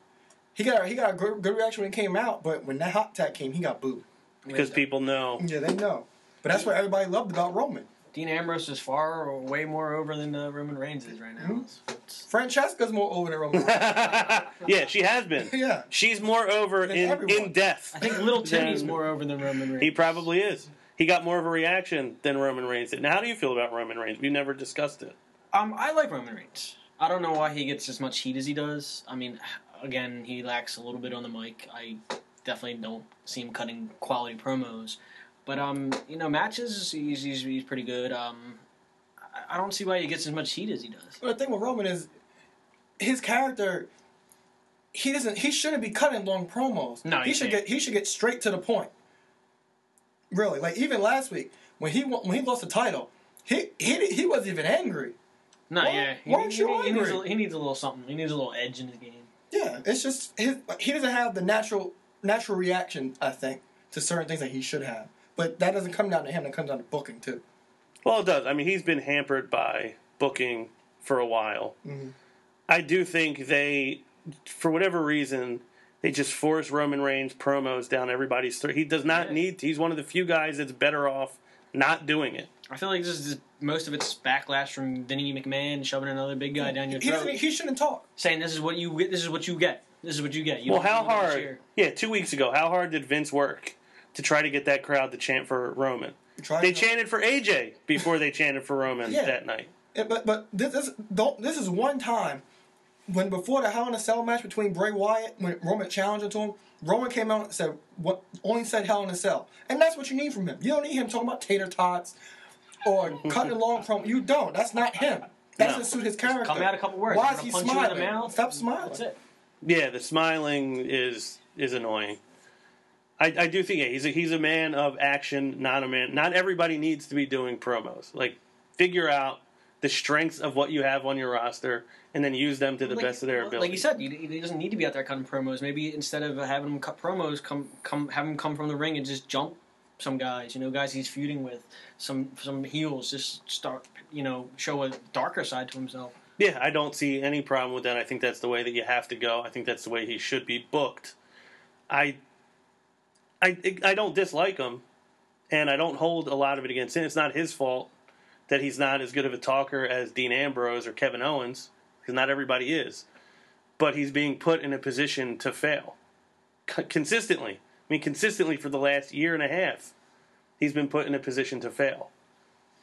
He got he got a good, good reaction when it came out, but when that hot tag came, he got booed. Because people know. Yeah, they know. But that's what everybody loved about Roman. Dean Ambrose is far or way more over than uh, Roman Reigns is right now. Mhm. It's- it's- Francesca's more over than Roman. yeah, she has been. yeah. She's more over Than in, everyone. in death. I think Little Timmy's more over than Roman Reigns. He probably is. He got more of a reaction than Roman Reigns did. Now, how do you feel about Roman Reigns? We never discussed it. Um, I like Roman Reigns. I don't know why he gets as much heat as he does. I mean, again, he lacks a little bit on the mic. I definitely don't see him cutting quality promos. But um, you know, matches he's he's, he's pretty good. Um, I, I don't see why he gets as much heat as he does. But the thing with Roman is his character. He doesn't. He shouldn't be cutting long promos. No, he he should can't. get. He should get straight to the point. Really, like even last week when he won- when he lost the title, he he he wasn't even angry. No, Why- yeah, he, why he- you he needs angry? a, he needs a little something. He needs a little edge in his game. Yeah, it's just his. He doesn't have the natural natural reaction. I think to certain things that he should have, but that doesn't come down to him. That comes down to booking too. Well, it does. I mean, he's been hampered by booking for a while. Mhm. I do think they, for whatever reason, they just force Roman Reigns promos down everybody's throat. He does not Yeah. need. He's one of the few guys that's better off not doing it. I feel like this is most of it's backlash from Vinny McMahon shoving another big guy down your throat, doesn't. He shouldn't talk. saying this is what you get. This is what you get. This is what you get. You well, how hard? Yeah, two weeks ago, how hard did Vince work to try to get that crowd to chant for Roman? They to- chanted for AJ before they chanted for Roman Yeah. that night. Yeah, but but this, this don't this is one time when before the Hell in a Cell match between Bray Wyatt when Roman challenged him to him, Roman came out and said what only said Hell in a Cell, and that's what you need from him. You don't need him talking about tater tots or cutting long from. You don't. That's not him. That No. doesn't suit his character. Come out a couple words. Why is he punch you in smiling? the mouth. Stop smiling. That's it. Yeah, the smiling is is annoying. I, I do think yeah, he's a, he's a man of action, not a man. Not everybody needs to be doing promos. Like, figure out the strengths of what you have on your roster, and then use them to the Like- best of their ability. Like you said, he, he doesn't need to be out there cutting promos. Maybe instead of having him cut promos, come come have him come from the ring and just jump some guys. You know, guys he's feuding with, some some heels. Just start, you know, show a darker side to himself. Yeah, I don't see any problem with that. I think that's the way that you have to go. I think that's the way he should be booked. I, I, I don't dislike him, and I don't hold a lot of it against him. It's not his fault that he's not as good of a talker as Dean Ambrose or Kevin Owens, because not everybody is. But he's being put in a position to fail consistently. I mean, consistently for the last year and a half, he's been put in a position to fail.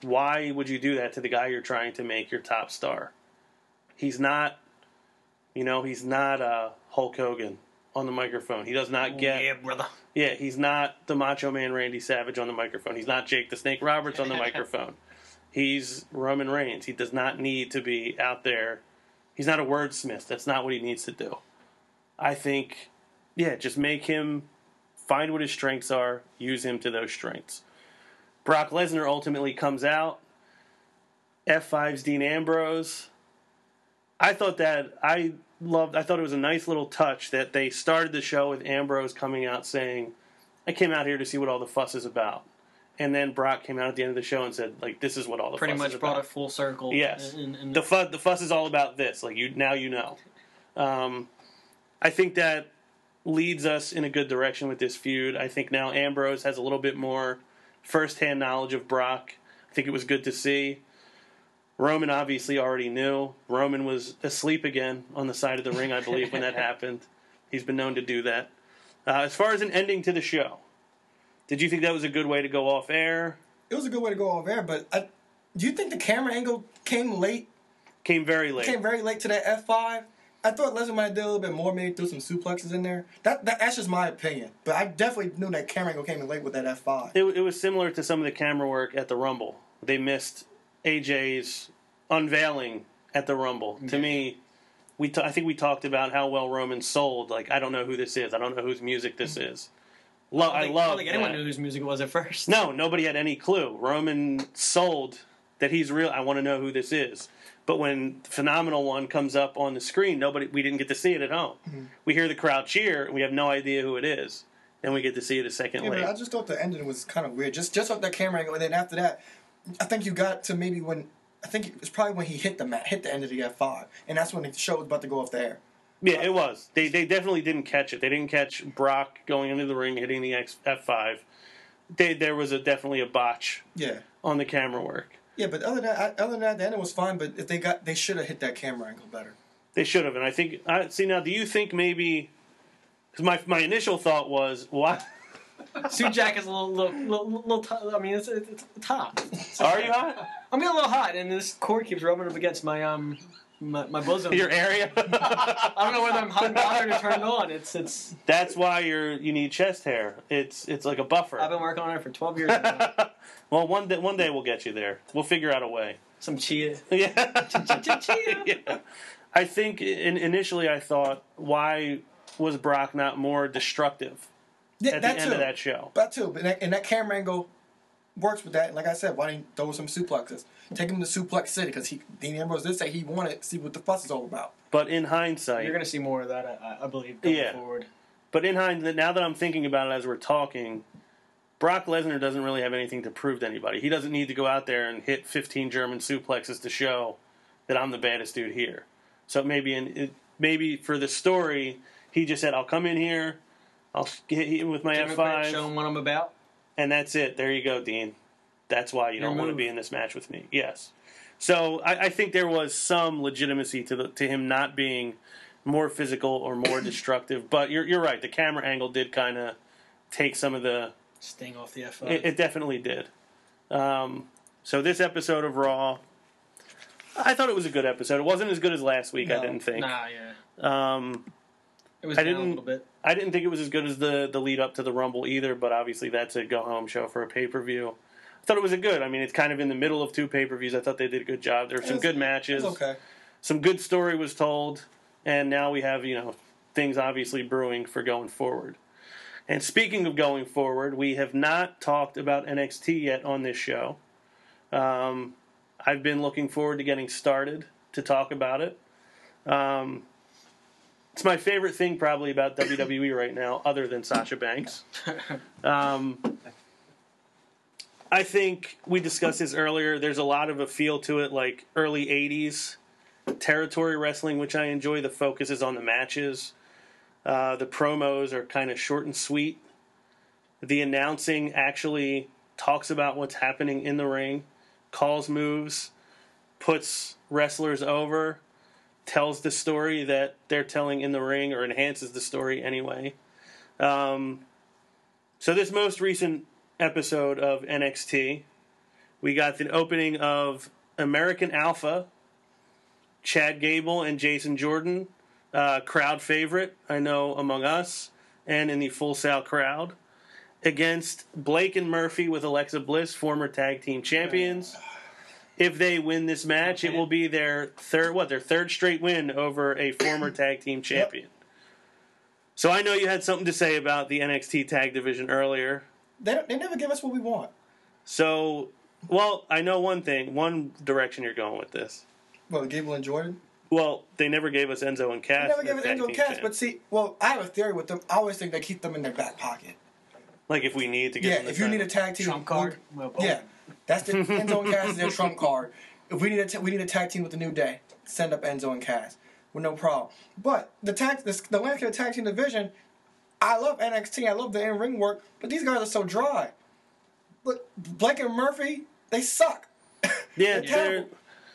Why would you do that to the guy you're trying to make your top star? He's not You know, he's not uh, Hulk Hogan on the microphone. He does not get. yeah, brother. Yeah, he's not the Macho Man Randy Savage on the microphone. He's not Jake the Snake Roberts on the microphone. He's Roman Reigns. He does not need to be out there. He's not a wordsmith. That's not what he needs to do. I think, yeah, just make him find what his strengths are, use him to those strengths. Brock Lesnar ultimately comes out. F5's Dean Ambrose. I thought that I loved. I thought it was a nice little touch that they started the show with Ambrose coming out saying, "I came out here to see what all the fuss is about," and then Brock came out at the end of the show and said, "Like this is what all the Pretty fuss much is brought about." it full circle. Yes. And, and the fuss the fuss is all about this. Like you now you know. Um, I think that leads us in a good direction with this feud. I think now Ambrose has a little bit more firsthand knowledge of Brock. I think it was good to see. Roman obviously already knew. Roman was asleep again on the side of the ring, I believe, when that happened. He's been known to do that. Uh, as far as an ending to the show, did you think that was a good way to go off air? It was a good way to go off air, but I, do you think the camera angle came late? Came very late. Came very late to that F five. I thought Lesnar might have did a little bit more, maybe threw some suplexes in there. That, that that's just my opinion, but I definitely knew that camera angle came in late with that F five. It, it was similar to some of the camera work at the Rumble. They missed AJ's unveiling at the Rumble. To me, we t- I think we talked about how well Roman sold. Like I don't know who this is. I don't know whose music this is. Lo- I, I, think, love. I don't think anyone that. knew whose music it was at first. No, nobody had any clue. Roman sold that he's real. I want to know who this is. But when Phenomenal One comes up on the screen, nobody we didn't get to see it at home. Mm-hmm. We hear the crowd cheer, and we have no idea who it is. Then we get to see it a second Yeah, later. I just thought the ending was kind of weird. Just just off that camera angle, and then after that, I think you got to maybe when I think it was probably when he hit the mat, hit the end of the F five, and that's when the show was about to go off the air. Yeah, it was. They they definitely didn't catch it. They didn't catch Brock going into the ring hitting the F five. They, there was a definitely a botch Yeah. on the camera work. Yeah, but other than that, other than that, the ending was fine. But if they got, they should have hit that camera angle better. They should have, and I think. I see now. Do you think maybe? Because my my initial thought was, what? Suit jack is a little, little, little, little t- I mean, it's, it's, it's hot. Are you hot? I'm getting a little hot, and this cord keeps rubbing up against my um my, my bosom. Your area. I don't know whether I'm hot and bothered or turned on. It's it's. That's why you're you need chest hair. It's it's like a buffer. I've been working on it for 12 years. Now. well, one day one day we'll get you there. We'll figure out a way. Some chia. Yeah. Chia. yeah. I think in, initially I thought, why was Brock not more destructive Yeah, at the that end too. of that show? That too. But that, and that camera angle works with that. And like I said, why didn't you throw some suplexes? Take him to Suplex City because he Dean Ambrose did say he wanted to see what the fuss is all about. But in hindsight, You're going to see more of that, I, I believe, going Yeah. forward. but in hindsight, now that I'm thinking about it as we're talking, Brock Lesnar doesn't really have anything to prove to anybody. He doesn't need to go out there and hit 15 German suplexes to show that I'm the baddest dude here. So maybe in maybe for the story, he just said, "I'll come in here, I'll hit him with my Give him a credit, F5, show him what I'm about. and that's it. There you go, Dean. That's why you Your don't want to be in this match with me. Yes. So I, I think there was some legitimacy to the, to him not being more physical or more destructive. But you're you're right. The camera angle did kind of take some of the. Sting off the F5. It, it definitely did. Um, so this episode of Raw, I thought it was a good episode. It wasn't as good as last week. I didn't think. Nah, yeah. Um, It was I down a didn't- little bit. I didn't think it was as good as the the lead up to the Rumble either, but obviously that's a go home show for a pay per view. I thought it was a good. I mean, it's kind of in the middle of two pay per views. I thought they did a good job. There were some It's- good matches. Okay. Some good story was told, and now we have you know things obviously brewing for going forward. And speaking of going forward, we have not talked about NXT yet on this show. Um, I've been looking forward to getting started to talk about it. Um, it's my favorite thing probably about WWE right now, other than Sasha Banks. Um, I think we discussed this earlier. There's a lot of a feel to it, like early '80s territory wrestling, which I enjoy. The focus is on the matches. Uh, the promos are kind of short and sweet. The announcing actually talks about what's happening in the ring, calls moves, puts wrestlers over, tells the story that they're telling in the ring, or enhances the story anyway. Um, so, this most recent episode of NXT, we got the opening of American Alpha, Chad Gable and Jason Jordan uh, crowd favorite, I know, among us and in the Full Sail crowd, against Blake and Murphy with Alexa Bliss, former tag team champions. If they win this match, it will be their third what their third straight win over a former tag team champion. So I know you had something to say about the NXT tag division earlier. They don't, they never give us what we want. So, well, I know one thing, one direction you're going with this. Well, Gable and Jordan. Well, they never gave us Enzo and Cass. They never gave us Enzo and Cass, but see, well, I have a theory with them. I always think they keep them in their back pocket. like if we need to get Yeah, them if you need a tag team, Trump card. Well, Yeah, that's the Enzo and Cass is their trump card. If we need a we need a tag team with the New Day, send up Enzo and Cass with no problem. But the tag the, the landscape of tag team division, I love NXT. I love the in ring work, but these guys are so dry. Look, Blake and Murphy, they suck. yeah, They're.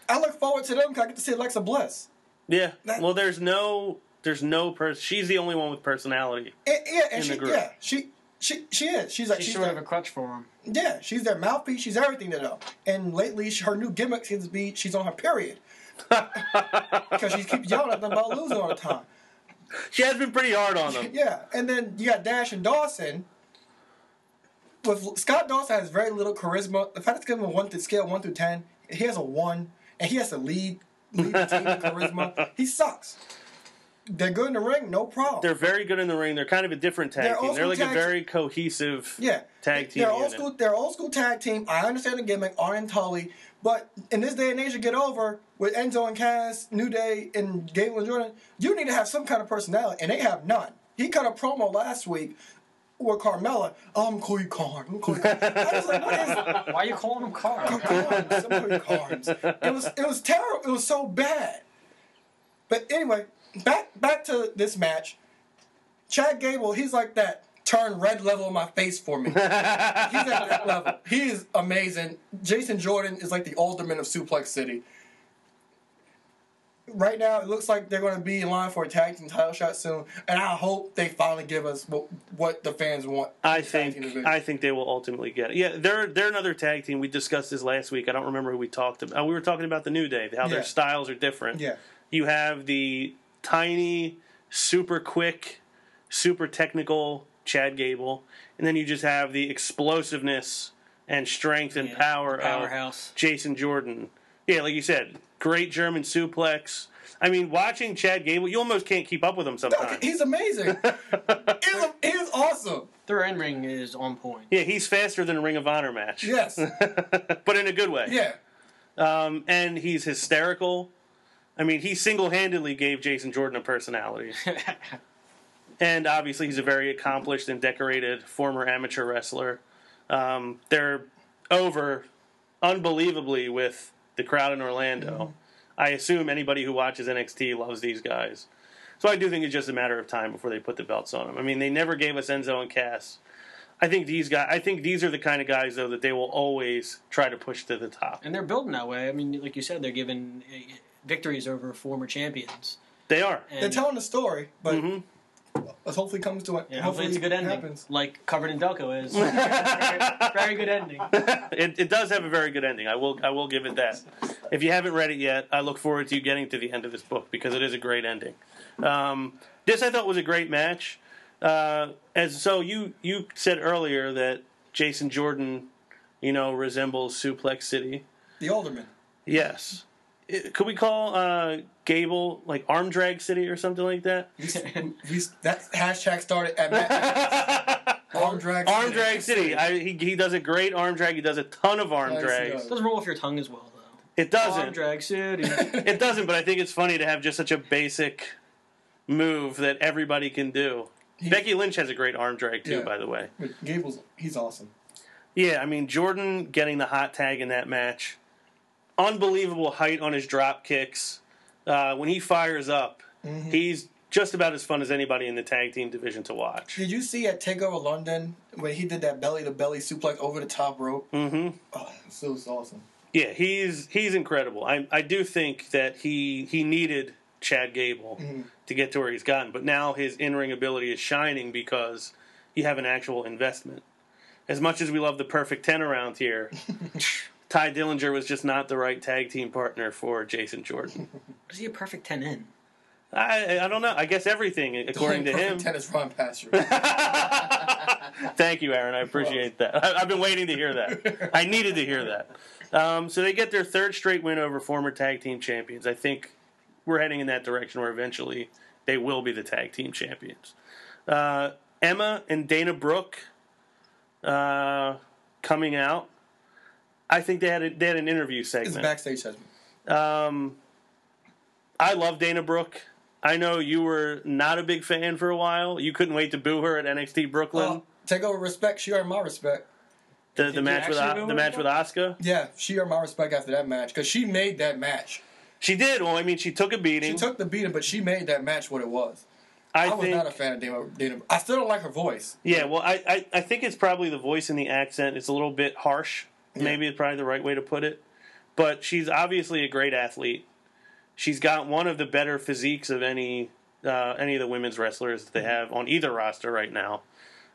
I look forward to them because I get to see Alexa Bliss. yeah. That- Well, there's no, there's no person. She's the only one with personality. And, yeah, and In she, the group. yeah, she, she, she is. She's like She's she's sort their- of a crutch for him. Yeah, she's their mouthpiece. She's everything to them. And lately, she, her new gimmick seems to be she's on her period because she keeps yelling at them about losing all the time. She has been pretty hard on them. Yeah, and then you got Dash and Dawson. With Scott Dawson has very little charisma. If I had to give him a one to scale one through ten, he has a one, and he has to lead lead the team with charisma. He sucks. They're good in the ring, no problem. They're very good in the ring. They're kind of a different tag They're team. They're school like a very cohesive Yeah, tag team They're old unit. school. They're old school tag team. I understand the gimmick, Arn and Tully, but in this day and age, you get over with Enzo and Cass, New Day, and Gable and Jordan, you need to have some kind of personality, and they have none. He cut a promo last week with Carmella. Oh, I'm Cody Carn. I'm Cody Carn. I was like, what is Why are you calling him Carl? Carnes? I'm Cody Carnes. It was it was terrible. It was so bad. But anyway, back back to this match. Chad Gable, he's like that turn red level in my face for me. He's at that level. He is amazing. Jason Jordan is like the alderman of Suplex City. Right now, it looks like they're going to be in line for a tag team title shot soon, and I hope they finally give us what, what the fans want. I in the tag team think. I think they will ultimately get it. Yeah, they're they're another tag team. We discussed this last week. I don't remember who we talked about. Oh, we were talking about the New Day, how Yeah. their styles are different. yeah, You have the tiny, super quick, super technical Chad Gable, and then you just have the explosiveness and strength and Yeah, power of Jason Jordan. Yeah, like you said, great German suplex. I mean, watching Chad Gable, you almost can't keep up with him sometimes. he's amazing. he's, he's awesome. Their in ring is on point. Yeah, he's faster than a Ring of Honor match. Yes. but in a good way. Yeah. Um, and he's hysterical. I mean, he single handedly gave Jason Jordan a personality. and obviously, he's a very accomplished and decorated former amateur wrestler. Um, they're over unbelievably with the crowd in Orlando. I assume anybody who watches NXT loves these guys. So I do think it's just a matter of time before they put the belts on them. I mean, they never gave us Enzo and Cass. I think these guys. I think these are the kind of guys, though, that they will always try to push to the top. and they're building that way. I mean, like you said, they're giving victories over former champions. They are. And They're telling a story, but Mhm. it hopefully comes to it. yeah, hopefully, it's a good ending, Happens. like Covered in Delco is. very good ending. It, it does have a very good ending. I will I will give it that. If you haven't read it yet, I look forward to you getting to the end of this book because it is a great ending. Um, this I thought was a great match. Uh, as so you you said earlier that Jason Jordan, you know, resembles Suplex City. The Alderman. Yes. It- could we call uh, Gable like Arm Drag City or something like that? We, we, that hashtag started at Matt. Arm drag. Arm Drag City. I, he, he does a great arm drag. He does a ton of arm Yes, he drags. does. doesn't roll off your tongue as well, though. It doesn't. Arm drag city. It doesn't, but I think it's funny to have just such a basic move that everybody can do. Becky Lynch has a great arm drag too, Yeah. by the way. But Gable's he's awesome. Yeah, I mean Jordan getting the hot tag in that match, unbelievable height on his drop kicks. Uh, when he fires up, Mm-hmm. he's just about as fun as anybody in the tag team division to watch. Did you see at Takeover London when he did that belly to belly suplex over the top rope? Mm-hmm. Oh, it was awesome. Yeah, he's he's incredible. I I do think that he he needed Chad Gable Mm-hmm. to get to where he's gotten, but now his in ring ability is shining because you have an actual investment. As much as we love the perfect ten around here, Tye Dillinger was just not the right tag team partner for Jason Jordan. Is he a perfect ten in? I I don't know. I guess everything according to him. tennis Ron Pastor. Thank you, Aaron. I appreciate that. I, I've been waiting to hear that. I needed to hear that. Um, so they get their third straight win over former tag team champions. I think we're heading in that direction where eventually they will be the tag team champions. Uh, Emma and Dana Brooke uh, coming out. I think they had a, they had an interview segment. It's segment. backstage segment. Um, I love Dana Brooke. I know you were not a big fan for a while. You couldn't wait to boo her at NXT Brooklyn. Well, take over respect. She earned my respect. the the match with the match with Asuka. Yeah, she earned my respect after that match because she made that match. She did. Well, I mean, she took a beating. She took the beating, but she made that match what it was. I, I, was think. not a fan of Dana, Dana. I still don't like her voice. yeah. Well, I, I I think it's probably the voice and the accent. It's a little bit harsh. Maybe it's probably the right way to put it. But she's obviously a great athlete. She's got one of the better physiques of any uh, any of the women's wrestlers that they have on either roster right now.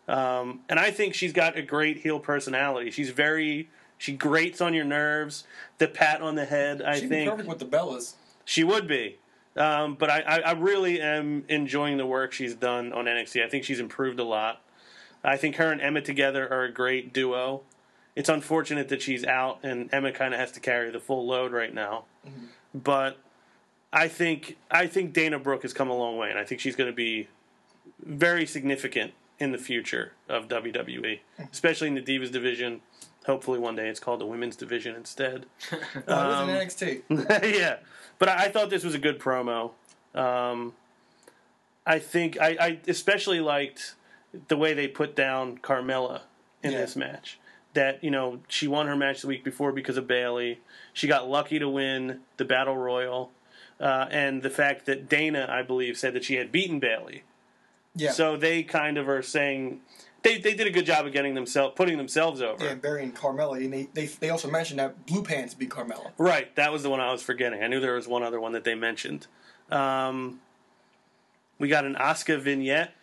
Um, and I think she's got a great heel personality. She's very she grates on your nerves. The pat on the head. I She'd think perfect with the Bellas. She would be. Um, but I, I, I really am enjoying the work she's done on NXT. I think she's improved a lot. I think her and Emma together are a great duo. It's unfortunate that she's out and Emma kind of has to carry the full load right now. But I think I think Dana Brooke has come a long way, and I think she's going to be very significant in the future of WWE, especially in the Divas division. Hopefully, one day it's called the Women's division instead. Um, it was in NXT. yeah, but I, I thought this was a good promo. Um, I think I, I especially liked the way they put down Carmella in Yeah. this match. That you know she won her match the week before because of Bayley. She got lucky to win the battle royal, uh, and the fact that Dana, I believe, said that she had beaten Bayley. Yeah. So they kind of are saying they they did a good job of getting themselves putting themselves over. yeah, burying Carmella, and they, they they also mentioned that Blue Pants beat Carmella. Right, that was the one I was forgetting. I knew there was one other one that they mentioned. Um, we got an Asuka vignette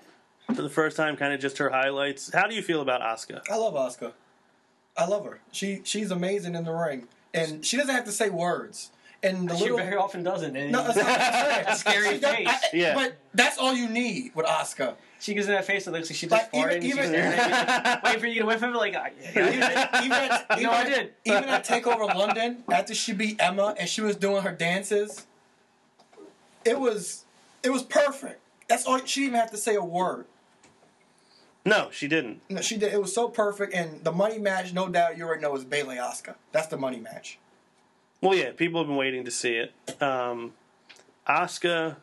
for the first time, kind of just her highlights. How do you feel about Asuka? I love Asuka. I love her. She she's amazing in the ring, and she doesn't have to say words. And the She little very often doesn't. And no, that's not what I'm saying. Scary She face. I- Yeah. but that's all you need with Asuka. she gives in that face that looks like she just Like, farted. even- and she's even- staring waiting for you to whiff him. Like, I- yeah, I even, did even at, even No, I did. Even at Takeover London, after she beat Emma and she was doing her dances, it was it was perfect. That's all. She didn't even have to say a word. No, she didn't. No, she did. It was so perfect. And the money match, no doubt, you already know is Bayley Asuka. That's the money match. Well, yeah, people have been waiting to see it. Um, Asuka,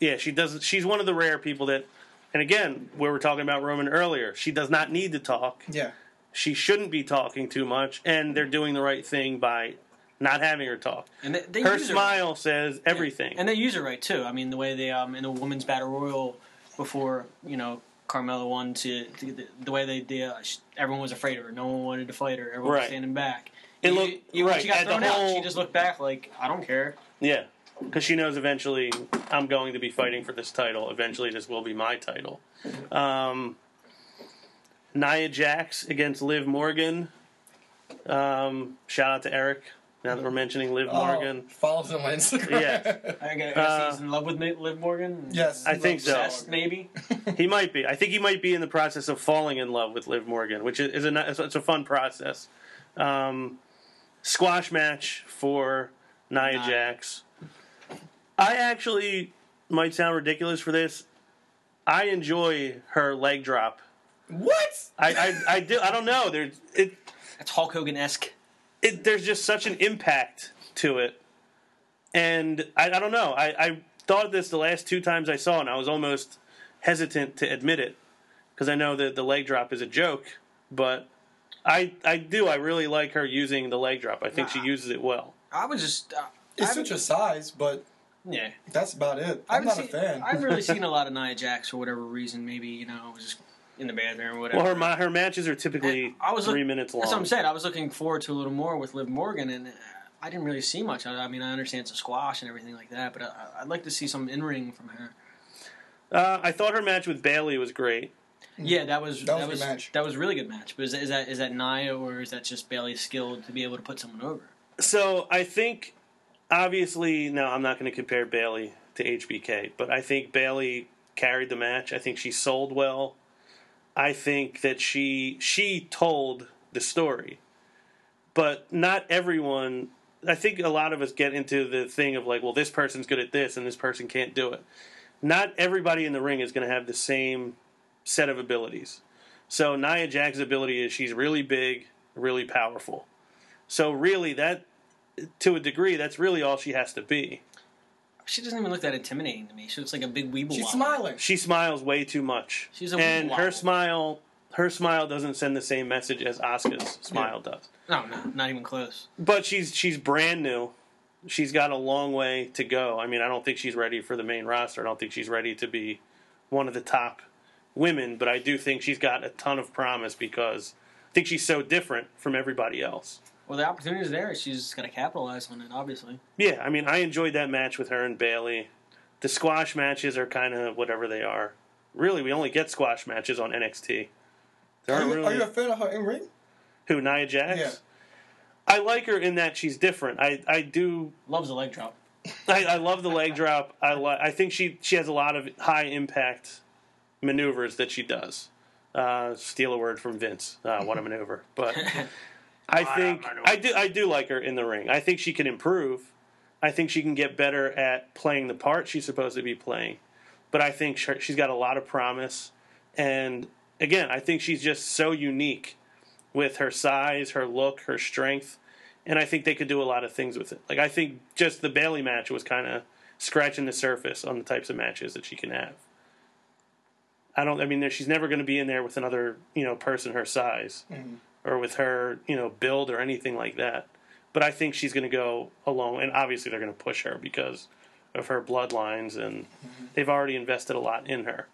yeah, she doesn't. She's one of the rare people that, and again, we were talking about Roman earlier. She does not need to talk. Yeah. She shouldn't be talking too much, and they're doing the right thing by not having her talk. And they, they Her use smile says everything. and they use it right too. I mean, the way they um in the women's battle royal before you know Carmella won to, to the, the way they did. Uh, everyone was afraid of her. No one wanted to fight her. Everyone Right. was standing back. It You- looked- you- right, She got at thrown out. whole- She just looked back like I don't care. Yeah, because she knows eventually I'm going to be fighting for this title. Eventually, this will be my title. Um, Nia Jax against Liv Morgan. Um, shout out to Eric. Now that we're mentioning Liv Morgan, Oh, follows him on Instagram. Yeah. I guess Uh, he's in love with Ma- Liv Morgan. yes. I think so. Obsessed, maybe. he might be. I think he might be in the process of falling in love with Liv Morgan, which is, is a ni- it's a fun process. Um, squash match for Nia Nia. Jax. I actually might sound ridiculous for this. I enjoy her leg drop. What? I, I, I do. I don't know. There's it, That's Hulk Hogan esque. It. There's just such an impact to it, and I, I don't know. I, I thought this the last two times I saw and I was almost hesitant to admit it because I know that the leg drop is a joke, but I I do. I really like her using the leg drop. I think she Nah. uses it well. I was just. Uh, It's I such a size, but yeah. that's about it. I I'm haven't not seen, a fan. I've really seen a lot of Nia Jax for whatever reason. Maybe you know, it was just in the bathroom or whatever. Well, her ma- her matches are typically And I was three look- minutes long. That's what I'm saying. I was looking forward to a little more with Liv Morgan, and uh, I didn't really see much. I, I mean, I understand it's a squash and everything like that, but I, I'd like to see some in ring from her. Uh, I thought her match with Bayley was great. Yeah, that was That was a good match. That was a really good match. But is that, is that is that Nia or is that just Bayley's skill to be able to put someone over? So I think, obviously, no, I'm not going to compare Bayley to HBK. But I think Bayley carried the match. I think she sold well. I think that she she told the story. But not everyone I think a lot of us get into the thing of like, well, this person's good at this and this person can't do it. Not everybody in the ring is going to have the same set of abilities. So Nia Jax's ability is she's really big, really powerful. So really that to a degree that's really all she has to be. She doesn't even look that intimidating to me. She looks like a big weeble. She's wobble. smiling. She smiles way too much. She's a and her smile her smile doesn't send the same message as Asuka's smile does. No, no, not even close. But she's she's brand new. She's got a long way to go. I mean, I don't think she's ready for the main roster. I don't think she's ready to be one of the top women, but I do think she's got a ton of promise because I think she's so different from everybody else. Well, the opportunity's there. She's got to capitalize on it, obviously. Yeah, I mean, I enjoyed that match with her and Bayley. The squash matches are kind of whatever they are. Really, we only get squash matches on NXT. There Are you, really are you a fan of her in ring? who Nia Jax. Yeah. I like her in that she's different. I, I do Loves the leg drop. I, I love the leg drop. I li- I think she she has a lot of high impact maneuvers that she does. Uh, steal a word from Vince. Uh, what a maneuver! But I think I do I do like her in the ring. I think she can improve. I think she can get better at playing the part she's supposed to be playing. But I think she's got a lot of promise. And again, I think she's just so unique with her size, her look, her strength. And I think they could do a lot of things with it. Like I think just the Bayley match was kind of scratching the surface on the types of matches that she can have. I don't. I mean, she's never going to be in there with another, you know, person her size, mm-hmm. Or with her, you know, build or anything like that. But I think she's going to go alone, and obviously they're going to push her because of her bloodlines, and mm-hmm. they've already invested a lot in her.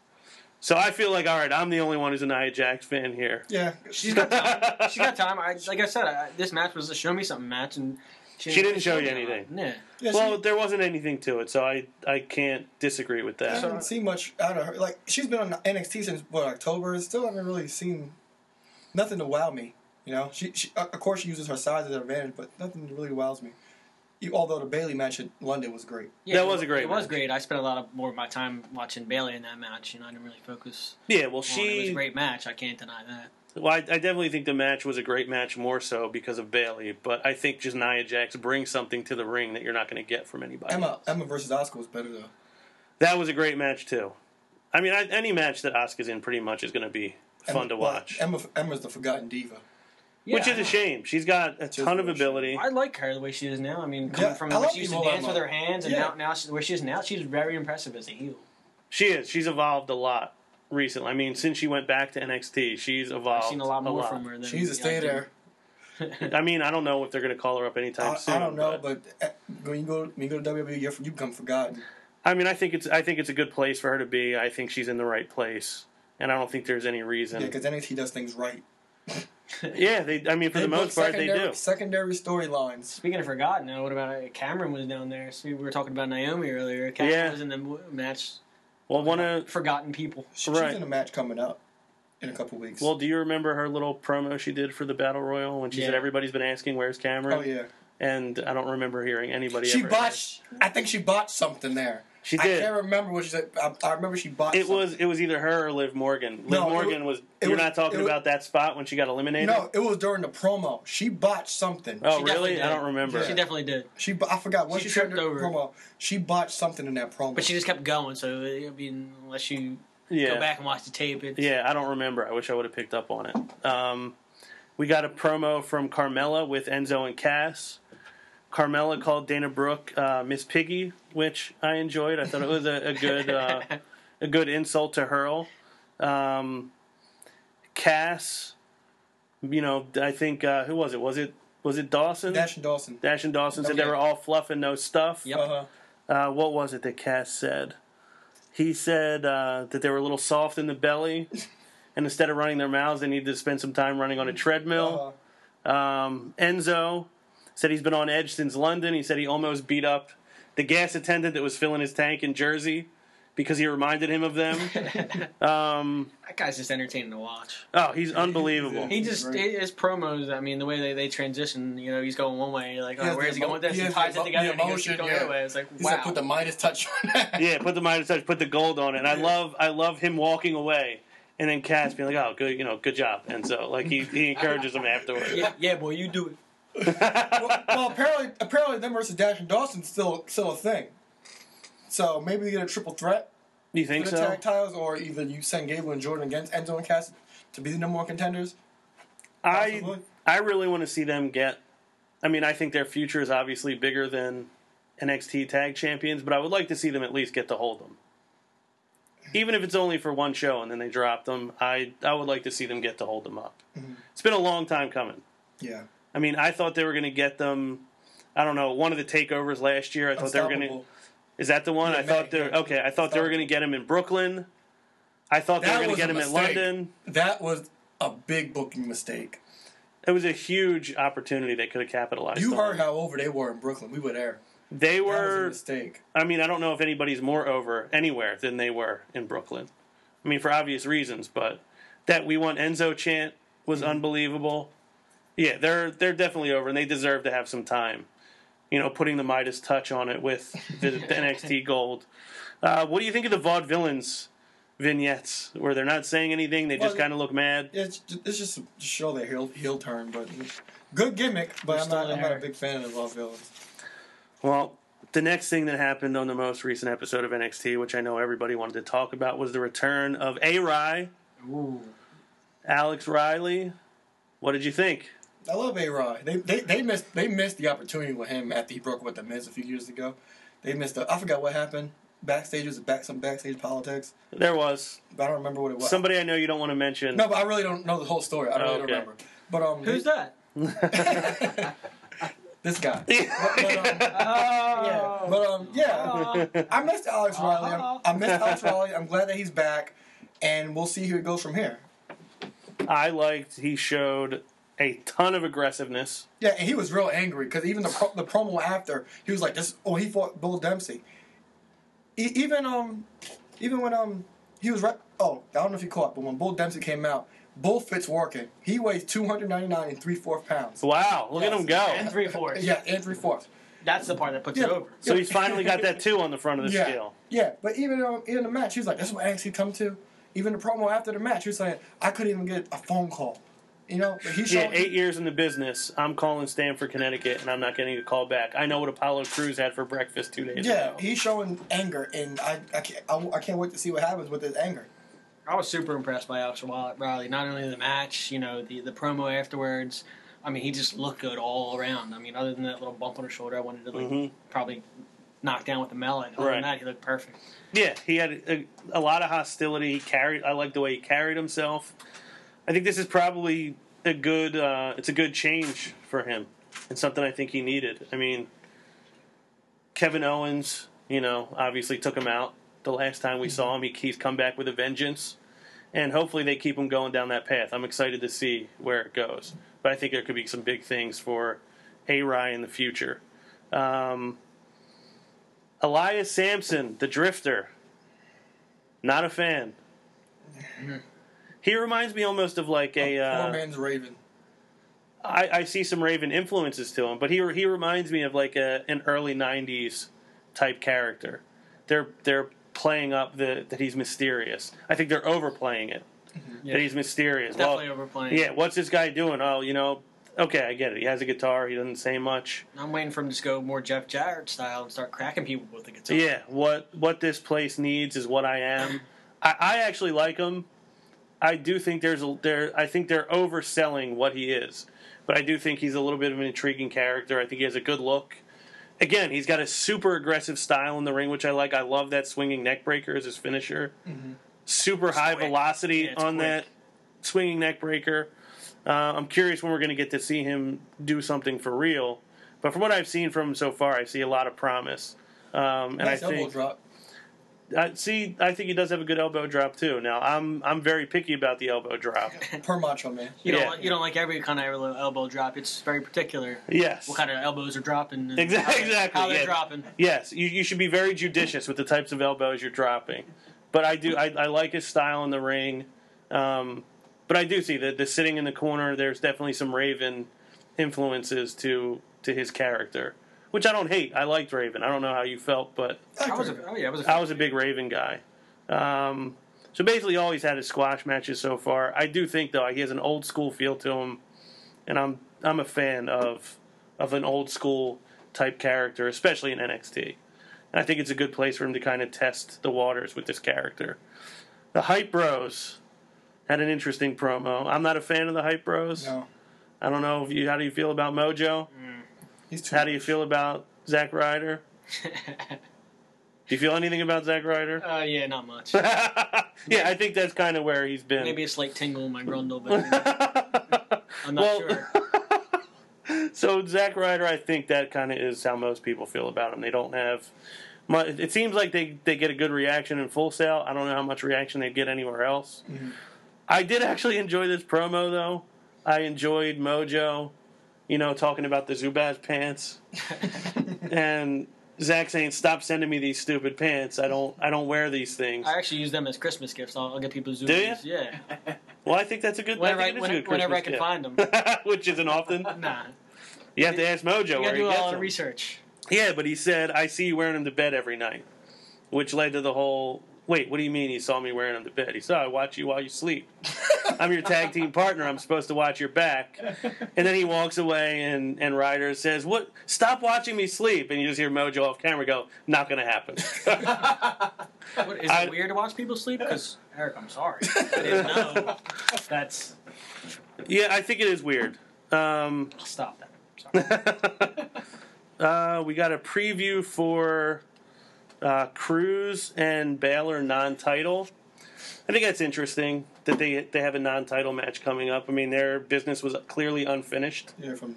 So I feel like, all right, I'm the only one who's an Nia Jax fan here. Yeah. She's got time. She's got time. I, like I said, I, this match was a show me something match, and She didn't show you anything. a. Yeah. yeah Well, she, there wasn't anything to it, so I I can't disagree with I that. haven't seen much out of her. Like she's been on NXT since what October. and Still haven't really seen nothing to wow me. You know, she, she uh, of course she uses her size as an advantage, but nothing really wows me. You- Although the Bayley match in London was great. Yeah, That was a great It was great. I spent a lot of more of my time watching Bayley in that match. You know, I didn't really focus. Yeah, well, she it. It was a great match. I can't deny that. Well, I, I definitely think the match was a great match, more so because of Bayley. But I think just Nia Jax brings something to the ring that you're not going to get from anybody. Emma else. Emma versus Asuka was better though. That was a great match too. I mean, I, any match that Asuka's in pretty much is going to be fun Emma, to well, watch, Emma Emma's the forgotten diva. Which is a shame. She's got a ton of a ability. I like her the way she is now. I mean, coming Yeah, from I the way she used to people dance Emma. with her hands, and Yeah. now, now she, where she is now, she's very impressive as a heel. She is. She's evolved a lot recently. I mean, since she went back to NXT, she's evolved I've seen a lot more from her. Than She needs to yeah, I stay there. I mean, I don't know if they're going to call her up anytime I, soon. I don't know, but, uh, when you go when you go to WWE, you're, you become forgotten. I mean, I think it's I think it's a good place for her to be. I think she's in the right place, and I don't think there's any reason. Yeah, because NXT does things right. Yeah, they. I mean, for They the most part, they do. Secondary storylines. Speaking of forgotten, now what about uh, Cameron was down there? See, we were talking about Naomi earlier. Cameron Yeah. was in the match. Well, one of Forgotten people. She, Right. She's in a match coming up in a couple weeks. well, do you remember her little promo she did for the Battle Royal when she said everybody's been asking where's Cameron? oh yeah, And I don't remember hearing anybody. she ever botched. I think she bought something there. She did. I can't remember what she said. I, I remember she bought. It something. was it was either her or Liv Morgan. Liv No, it Morgan was. it You're was- not talking it was- about that spot when she got eliminated. no. It was during the promo. She botched something. Oh She really? I don't remember. Yeah. She definitely did. She I forgot what She she, tripped over. promo. She botched something in that promo. But she just kept going, so I mean, unless you yeah. go back and watch the tape, it's, Yeah, I don't remember. I wish I would have picked up on it. Um, we got a promo from Carmella with Enzo and Cass. Carmella called Dana Brooke uh, Miss Piggy, which I enjoyed. I thought it was a, a good uh, a good insult to hurl. Um, Cass, you know, I think uh, who was it? Was it was it Dawson? Dash and Dawson. Dash and Dawson said they were all fluff and no stuff. Yep. Uh-huh. Uh, what was it that Cass said? He said uh, that they were a little soft in the belly, and instead of running their mouths, they needed to spend some time running on a treadmill. Uh-huh. Um, Enzo said he's been on edge since London. He said he almost beat up the gas attendant that was filling his tank in Jersey because he reminded him of them. um, That guy's just entertaining to watch. oh, he's unbelievable. He just Right. his promos. I mean, the way they, they transition. You know, he's going one way. You're like, He oh, has where the is he going with emo- this? he He ties the it together emo- and he goes the going the yeah. other way. It's like, He wow. said put the Midas touch on that. Yeah, put the Midas touch, put the gold on it. And I love, I love him walking away, and then Cass being like, "Oh, good, you know, good job." And so, like, he he encourages him afterwards. yeah, yeah, boy, you do it. Well, well, apparently, apparently, them versus Dash and Dawson's still still a thing. So maybe we get a triple threat you for think the so? tag titles, or either you send Gable and Jordan against Enzo and Cass to be the number one contenders. I I really want to see them get. I mean, I think their future is obviously bigger than NXT Tag Champions, but I would like to see them at least get to hold them. Even if it's only for one show and then they drop them, I I would like to see them get to hold them up. Mm-hmm. It's been a long time coming. Yeah, I mean, I thought they were going to get them. I don't know. One of the takeovers last year, I thought they were going to. Is that the one? Yeah, I thought they yeah. okay. I thought they were going to get him in Brooklyn. I thought they That were going to get him in. London. That was a big booking mistake. It was a huge opportunity they could have capitalized. You on. heard how over they were in Brooklyn. We were there. they That was a were. mistake. I mean, I don't know if anybody's more over anywhere than they were in Brooklyn. I mean, for obvious reasons, but that we want Enzo chant was Mm-hmm. unbelievable. Yeah, they're they're definitely over, and they deserve to have some time. You know, putting the Midas touch on it with the, the NXT Gold. Uh, what do you think of the vaudevillains vignettes where they're not saying anything? They just kind of look mad. It's just, it's just to show their heel, heel turn, but good gimmick. But They're I'm not, I'm not a big fan of Vaudevillains. Well, the next thing that happened on the most recent episode of NXT, which I know everybody wanted to talk about, was the return of A. Rye, Ooh. Alex Riley. What did you think? I love A Rod. They, they they missed they missed the opportunity with him after he broke with the Miz a few years ago. They missed. The, I forgot what happened. Backstage was back some backstage politics, There was but I don't remember what it was. somebody I know you don't want to mention. no, but I really don't know the whole story. I really Oh, don't remember. But um, Who's that? this guy. But, um, yeah, but um, yeah. I missed Alex Riley. I'm, I missed Alex Riley. I'm glad that he's back, and we'll see who it goes from here. I liked he showed a ton of aggressiveness. Yeah, and he was real angry because even the pro- the promo after he was like, "This." Oh, he fought Bull Dempsey. E- even um, even when um he was right. Oh, I don't know if you caught, but when Bull Dempsey came out, Bull fits working. He weighs two hundred ninety nine and three fourths pounds. Wow, look at him go. And three fourths. Yeah, and three fourths. That's the part that puts Yeah. it over. So he's finally got that two on the front of the Yeah, scale. yeah. But even um, in the match, he was like, "That's what I actually come to." Even the promo after the match, he was saying, "I couldn't even get a phone call." You know, but he Yeah, showed. eight years in the business. I'm calling Stamford, Connecticut, and I'm not getting a call back. I know what Apollo Crews had for breakfast two days Yeah, ago. he's showing anger, and I, I can't, I, I can't wait to see what happens with his anger. I was super impressed by Alex Riley. Not only the match, you know, the the promo afterwards. I mean, he just looked good all around. I mean, other than that little bump on his shoulder, I wanted to like Mhm. probably knock down with the melon. Other Right. than that, he looked perfect. Yeah, he had a, a lot of hostility. He carried. I like the way he carried himself. I think this is probably a good. Uh, it's a good change for him, and something I think he needed. I mean, Kevin Owens, you know, obviously took him out the last time we saw him. He, he's come back with a vengeance, and hopefully they keep him going down that path. I'm excited to see where it goes, but I think there could be some big things for A. Rye in the future. Um, Elias Samson, the Drifter. Not a fan. He reminds me almost of like a. Poor Uh, man's Raven. I, I see some Raven influences to him, but he he reminds me of like a an early '90s type character. They're they're playing up the that he's mysterious. I think they're overplaying it. Yeah. That he's mysterious. Definitely well, overplaying. yeah. What's this guy doing? Oh, you know. Okay, I get it. He has a guitar. He doesn't say much. I'm waiting for him to just go more Jeff Jarrett style and start cracking people with the guitar. Yeah, what what this place needs is what I am. I, I actually like him. I do think there's a there. I think they're overselling what he is, but I do think he's a little bit of an intriguing character. I think he has a good look. Again, he's got a super aggressive style in the ring, which I like. I love that swinging neck breaker as his finisher. Super high quick. velocity Yeah, on quick. that swinging neck breaker. Uh, I'm curious when we're going to get to see him do something for real. But from what I've seen from him so far, I see a lot of promise. Um, and Nice I think drop. I, see, I think he does have a good elbow drop too. Now, I'm I'm very picky about the elbow drop. Per Macho Man. You don't Yeah. like, you don't like every kind of elbow, elbow drop. It's very particular. Yes, What kind of elbows are dropping? and Exactly- how they're- exactly, How they're yeah. dropping. Yes, you, you should be very judicious with the types of elbows you're dropping. But I do, I, I like his style in the ring. Um, but I do see that the sitting in the corner. There's definitely some Raven influences to to his character, which I don't hate. I liked Raven. I don't know how you felt, but I was a, oh yeah, I was a, I was a big Raven guy. Um, so basically, all he's had is squash matches so far. I do think though he has an old school feel to him, and I'm I'm a fan of of an old school type character, especially in NXT. And I think it's a good place for him to kind of test the waters with this character. The Hype Bros had an interesting promo. I'm not a fan of the Hype Bros. No. I don't know if you how do you feel about Mojo? He's too How do you feel about Zack Ryder? Do you feel anything about Zack Ryder? uh, yeah, not much. yeah, I think that's kind of where he's been. Maybe a slight tingle in my grundle, but I'm not well, sure. so Zack Ryder, I think that kind of is how most people feel about him. They don't have. Much, it seems like they, they get a good reaction in Full Sail. I don't know how much reaction they get anywhere else. Mhm. I did actually enjoy this promo though. I enjoyed Mojo, you know, talking about the Zubaz pants and Zack saying, "Stop sending me these stupid pants. I don't I don't wear these things." I actually use them as Christmas gifts. I'll, I'll get people Zubaz. Do you? Yeah. Well, I think that's a good. Whenever I, I a good whenever I can gift. find them. which isn't often. Nah. You have to ask Mojo You where gotta he do a lot of research. Yeah, but he said, "I see you wearing them to bed every night," which led to the whole. Wait, what do you mean? He saw me wearing them to bed. He said, "I watch you while you sleep. I'm your tag team partner. I'm supposed to watch your back." And then he walks away, and and Ryder says, "What? Stop watching me sleep!" And you just hear Mojo off camera go, "Not going to happen." What, is I- it weird to watch people sleep? Because Eric, I'm sorry. I didn't know. That's yeah, I think it is weird. Um, I'll stop that. Sorry. uh, we got a preview for uh, Crews and Balor non-title. I think that's interesting that they they have a non-title match coming up. I mean, their business was clearly unfinished. Yeah, from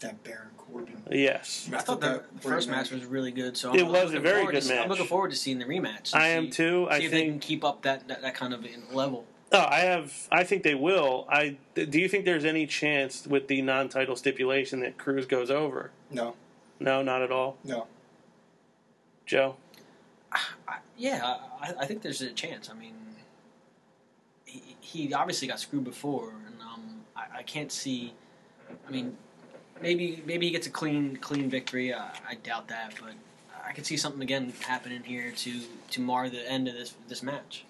that Baron Corbin. Yes, I thought the first match was really good. So I'm, It was a looking very forward good to, match. I'm looking forward to seeing the rematch. and I am see- too. I See if they can think. keep up that, that, that kind of level. Oh, I have. I think they will. I do. You think there's any chance with the non-title stipulation that Crews goes over? No, No, not at all. no. Joe. I, yeah, I, I think there's a chance. I mean, he, he obviously got screwed before, and um, I, I can't see. I mean, maybe maybe he gets a clean clean victory. I, I doubt that, but I could see something again happening here to to mar the end of this this match.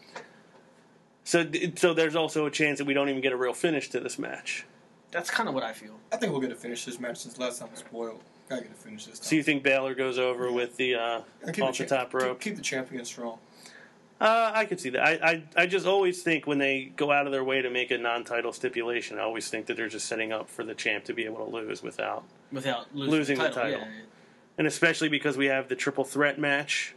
So, so there's also a chance that we don't even get a real finish to this match. That's kind of what I feel. I think we'll get to finish this match since last time was spoiled. Gotta get to finish this time. So you think Balor goes over with the uh, off the the top rope? Keep, keep the champion strong. Uh, I could see that. I, I I just always think when they go out of their way to make a non-title stipulation, I always think that they're just setting up for the champ to be able to lose without, Without losing, Losing the the title, title. Yeah. and especially because we have the triple threat match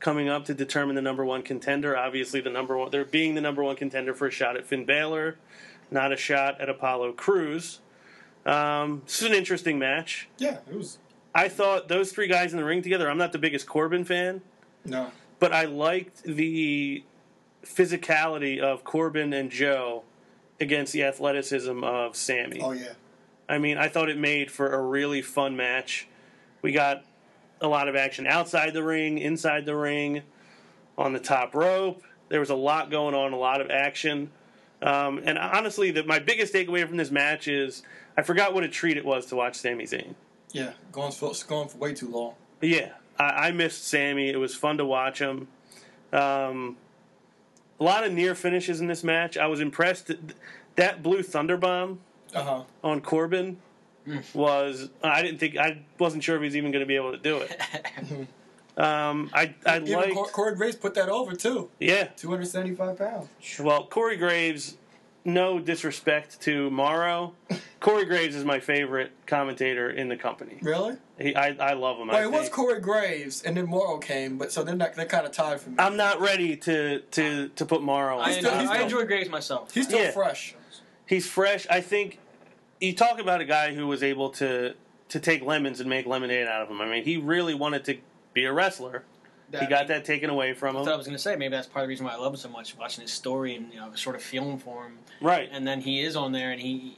coming up to determine the number one contender. Obviously, the number one they're being the number one contender for a shot at Finn Balor, not a shot at Apollo Crews. Um, this is an interesting match. Yeah, it was. I thought those three guys in the ring together. I'm not the biggest Corbin fan. No, but I liked the physicality of Corbin and Joe against the athleticism of Sami. oh yeah, I mean, I thought it made for a really fun match. We got a lot of action outside the ring, inside the ring, on the top rope. There was a lot going on, a lot of action. Um, and honestly, the, my biggest takeaway from this match is I forgot what a treat it was to watch Sami Zayn. yeah. Going for going for way too long. But yeah, I, I missed Sami. It was fun to watch him. Um, a lot of near finishes in this match. I was impressed. That, blue thunder bomb Uh huh. on Corbin was. I didn't think. I wasn't sure if he was even going to be able to do it. Um, I I. Cor- Corey Graves put that over too. yeah. Two hundred seventy five pounds. Well, Corey Graves. No disrespect to Mauro. Corey Graves is my favorite commentator in the company. Really? He, I, I love him. I Well, it was. Corey Graves, and then Mauro came, but so they're not, they're kind of tied for me. I'm not ready to to to put Mauro. I, on still- enjoy, he's I enjoy Graves myself. He's still Yeah. fresh. He's fresh. I think you talk about a guy who was able to to take lemons and make lemonade out of them. I mean, he really wanted to be a wrestler, he got that taken away from him. I was going to say maybe that's part of the reason why I love him so much, watching his story and you know sort of feeling for him. Right. And then he is on there, and he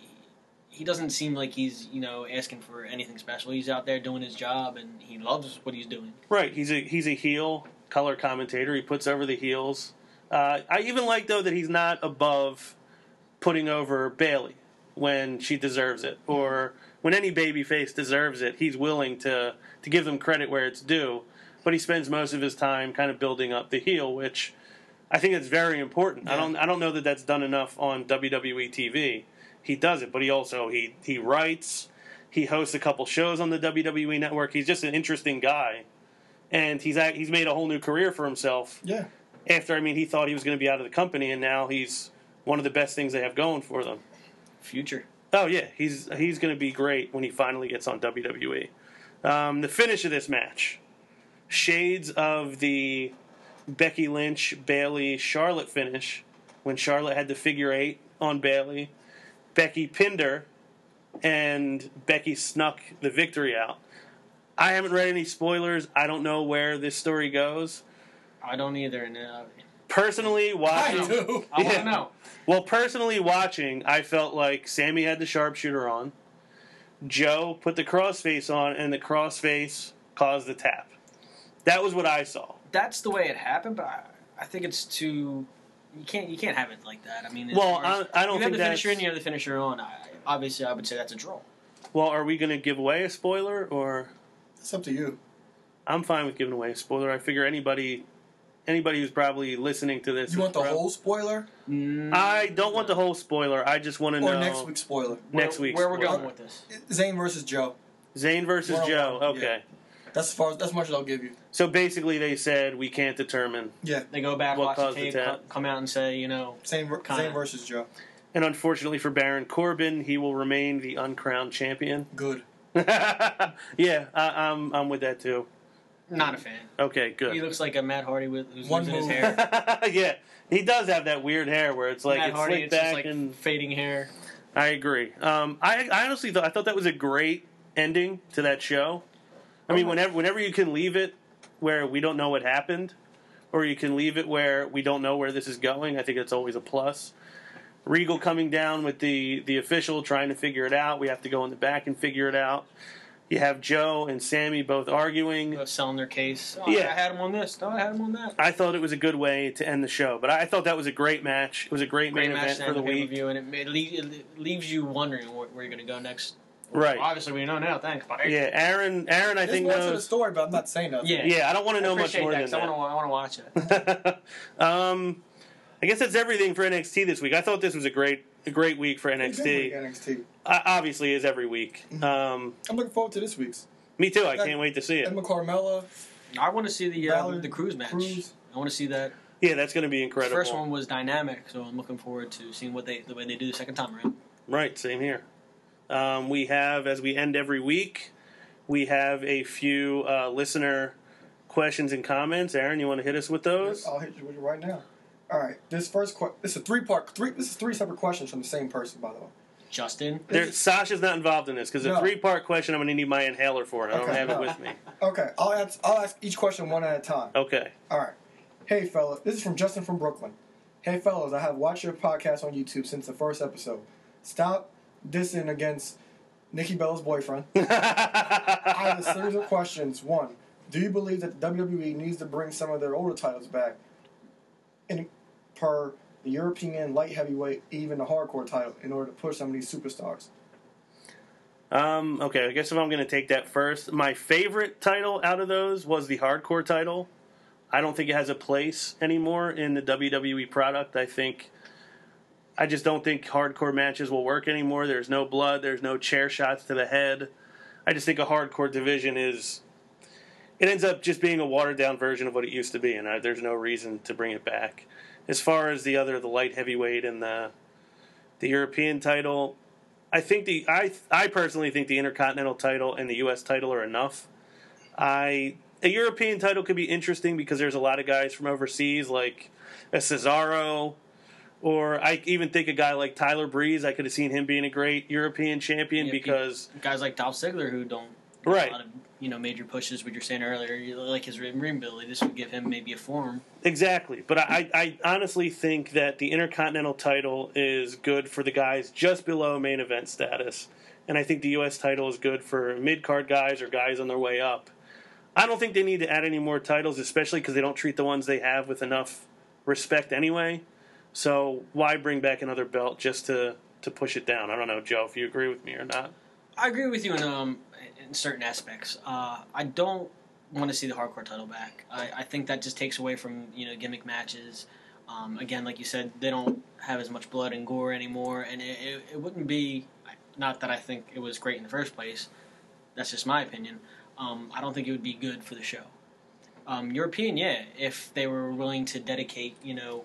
he doesn't seem like he's you know asking for anything special. He's out there doing his job, and he loves what he's doing. Right. He's a he's a heel color commentator. He puts over the heels. Uh, I even like though that he's not above putting over Bayley when she deserves it, or when any babyface deserves it. He's willing to to give them credit where it's due. But he spends most of his time kind of building up the heel, which I think is very important. I don't I don't know that that's done enough on WWE TV. He does it, but he also he he writes. He hosts a couple shows on the WWE network. He's just an interesting guy and he's he's made a whole new career for himself. Yeah. After I mean, he thought he was going to be out of the company, and now he's one of the best things they have going for them. Future. Oh yeah, he's he's going to be great when he finally gets on WWE. Um, the finish of this match, shades of the Becky Lynch, Bayley, Charlotte finish when Charlotte had the figure eight on Bayley. Becky pinned her, and Becky snuck the victory out. I haven't read any spoilers. I don't know where this story goes. I don't either, and uh, Personally, I watching, do. I want to know. well, personally watching, I felt like Sami had the sharpshooter on. Joe put the crossface on, and the crossface caused the tap. That was what I saw. That's the way it happened, but I, I think it's too. You can't you can't have it like that. I mean, Well, I, I don't think you have think the finisher in, you have the finisher on. I, obviously, I would say that's a draw. Well, are we going to give away a spoiler, or It's up to you. I'm fine with giving away a spoiler. I figure anybody, anybody who's probably listening to this, You want the prob- whole spoiler Mm, I don't want the whole spoiler. I just want to or know next week's spoiler? next where, week's where we're going with this. Zayn versus Joe. Zayn versus One Joe. one, Okay, That's as far as that's much as I'll give you. so basically they said we can't determine, Yeah. They go back, What watch the caused the tape, tap? co- come out and say, you know, same ver- Kinda. Zayn versus Joe. and unfortunately for Baron Corbin, he will remain the uncrowned champion. Good. yeah, I, I'm I'm with that too. not a fan. Okay, good. He looks like a Matt Hardy with who's One losing his move. hair. yeah, he does have that weird hair where it's like Matt it's Hardy, slicked it's just back, like and fading hair. I agree. Um, I, I honestly thought I thought that was a great ending to that show. I mean, whenever whenever you can leave it where we don't know what happened, or you can leave it where we don't know where this is going, I think it's always a plus. Regal coming down with the the official trying to figure it out. We have to go in the back and figure it out. You have Joe and Sami both arguing. uh, selling their case. Oh, Yeah. I had him on this. No, I had him on that. I thought it was a good way to end the show, but I thought that was a great match. It was a great, Great main event for the week. and it, it, it leaves you wondering where you're going to go next. Right. Obviously, we know now. Thanks. Bye. Yeah, Aaron. Aaron, I There's think more to the knows. story, but I'm not saying nothing. Yeah. Yeah, I don't want to know much appreciate more that, than 'cause I that. want to. I want to watch it. um, I guess that's everything for NXT this week. I thought this was a great, a great week for It's week, NXT. NXT. Uh, obviously, is every week. Um, I'm looking forward to this week's. me too. I Like- can't wait to see it. Emma Carmella, I want to see the uh, Balor, the Crews match. Crews. I want to see that. Yeah, that's going to be The incredible. first one was dynamic, so I'm looking forward to seeing what they the way they do the second time around. Right, same here. Um, we have, as we end every week, we have a few uh, listener questions and comments. Aaron, you want to hit us with those? I'll hit you with it right now. All right, this first question. This is a three part. Three. This is three separate questions from the same person, by the way. Justin, There, Sasha's not involved in this because a three-part question. I'm going to need my inhaler for it. I don't Okay. have it with me. Okay, I'll ask. I'll ask each question one at a time. Okay. All right. Hey, fellas. This is from Justin from Brooklyn. Hey, fellas. I have watched your podcast on YouTube since the first episode. Stop dissing against Nikki Bella's boyfriend. I have a series of questions. One, do you believe that the WWE needs to bring some of their older titles back, in per the European light heavyweight, even the hardcore title, in order to push some of these superstars? Um, okay, I guess if I'm going to take that first, my favorite title out of those was the hardcore title. I don't think it has a place anymore in the WWE product. I think I just don't think hardcore matches will work anymore. There's no blood, there's no chair shots to the head. I just think a hardcore division is it ends up just being a watered down version of what it used to be, and I, there's no reason to bring it back. As far as the other, the light heavyweight and the the European title, I think the I I personally think the Intercontinental title and the U.S. title are enough. I a European title could be interesting because there's a lot of guys from overseas like a Cesaro, or I even think a guy like Tyler Breeze. I could have seen him being a great European champion Yeah, because guys like Dolph Ziggler who don't right. a lot of you know major pushes. What you're saying earlier, you like his ring ability. This would give him maybe a form. Exactly, but I, I honestly think that the Intercontinental title is good for the guys just below main event status, and I think the U.S. title is good for mid card guys or guys on their way up. I don't think they need to add any more titles, especially because they don't treat the ones they have with enough respect anyway. So why bring back another belt just to to push it down? I don't know, Joe, if you agree with me or not. I agree with you in um in certain aspects. Uh, I don't want to see the hardcore title back. I, I think that just takes away from you know gimmick matches. Um, again, like you said, they don't have as much blood and gore anymore, and it, it, it wouldn't be. Not that I think it was great in the first place. That's just my opinion. Um, I don't think it would be good for the show. Um, European, yeah, if they were willing to dedicate, you know,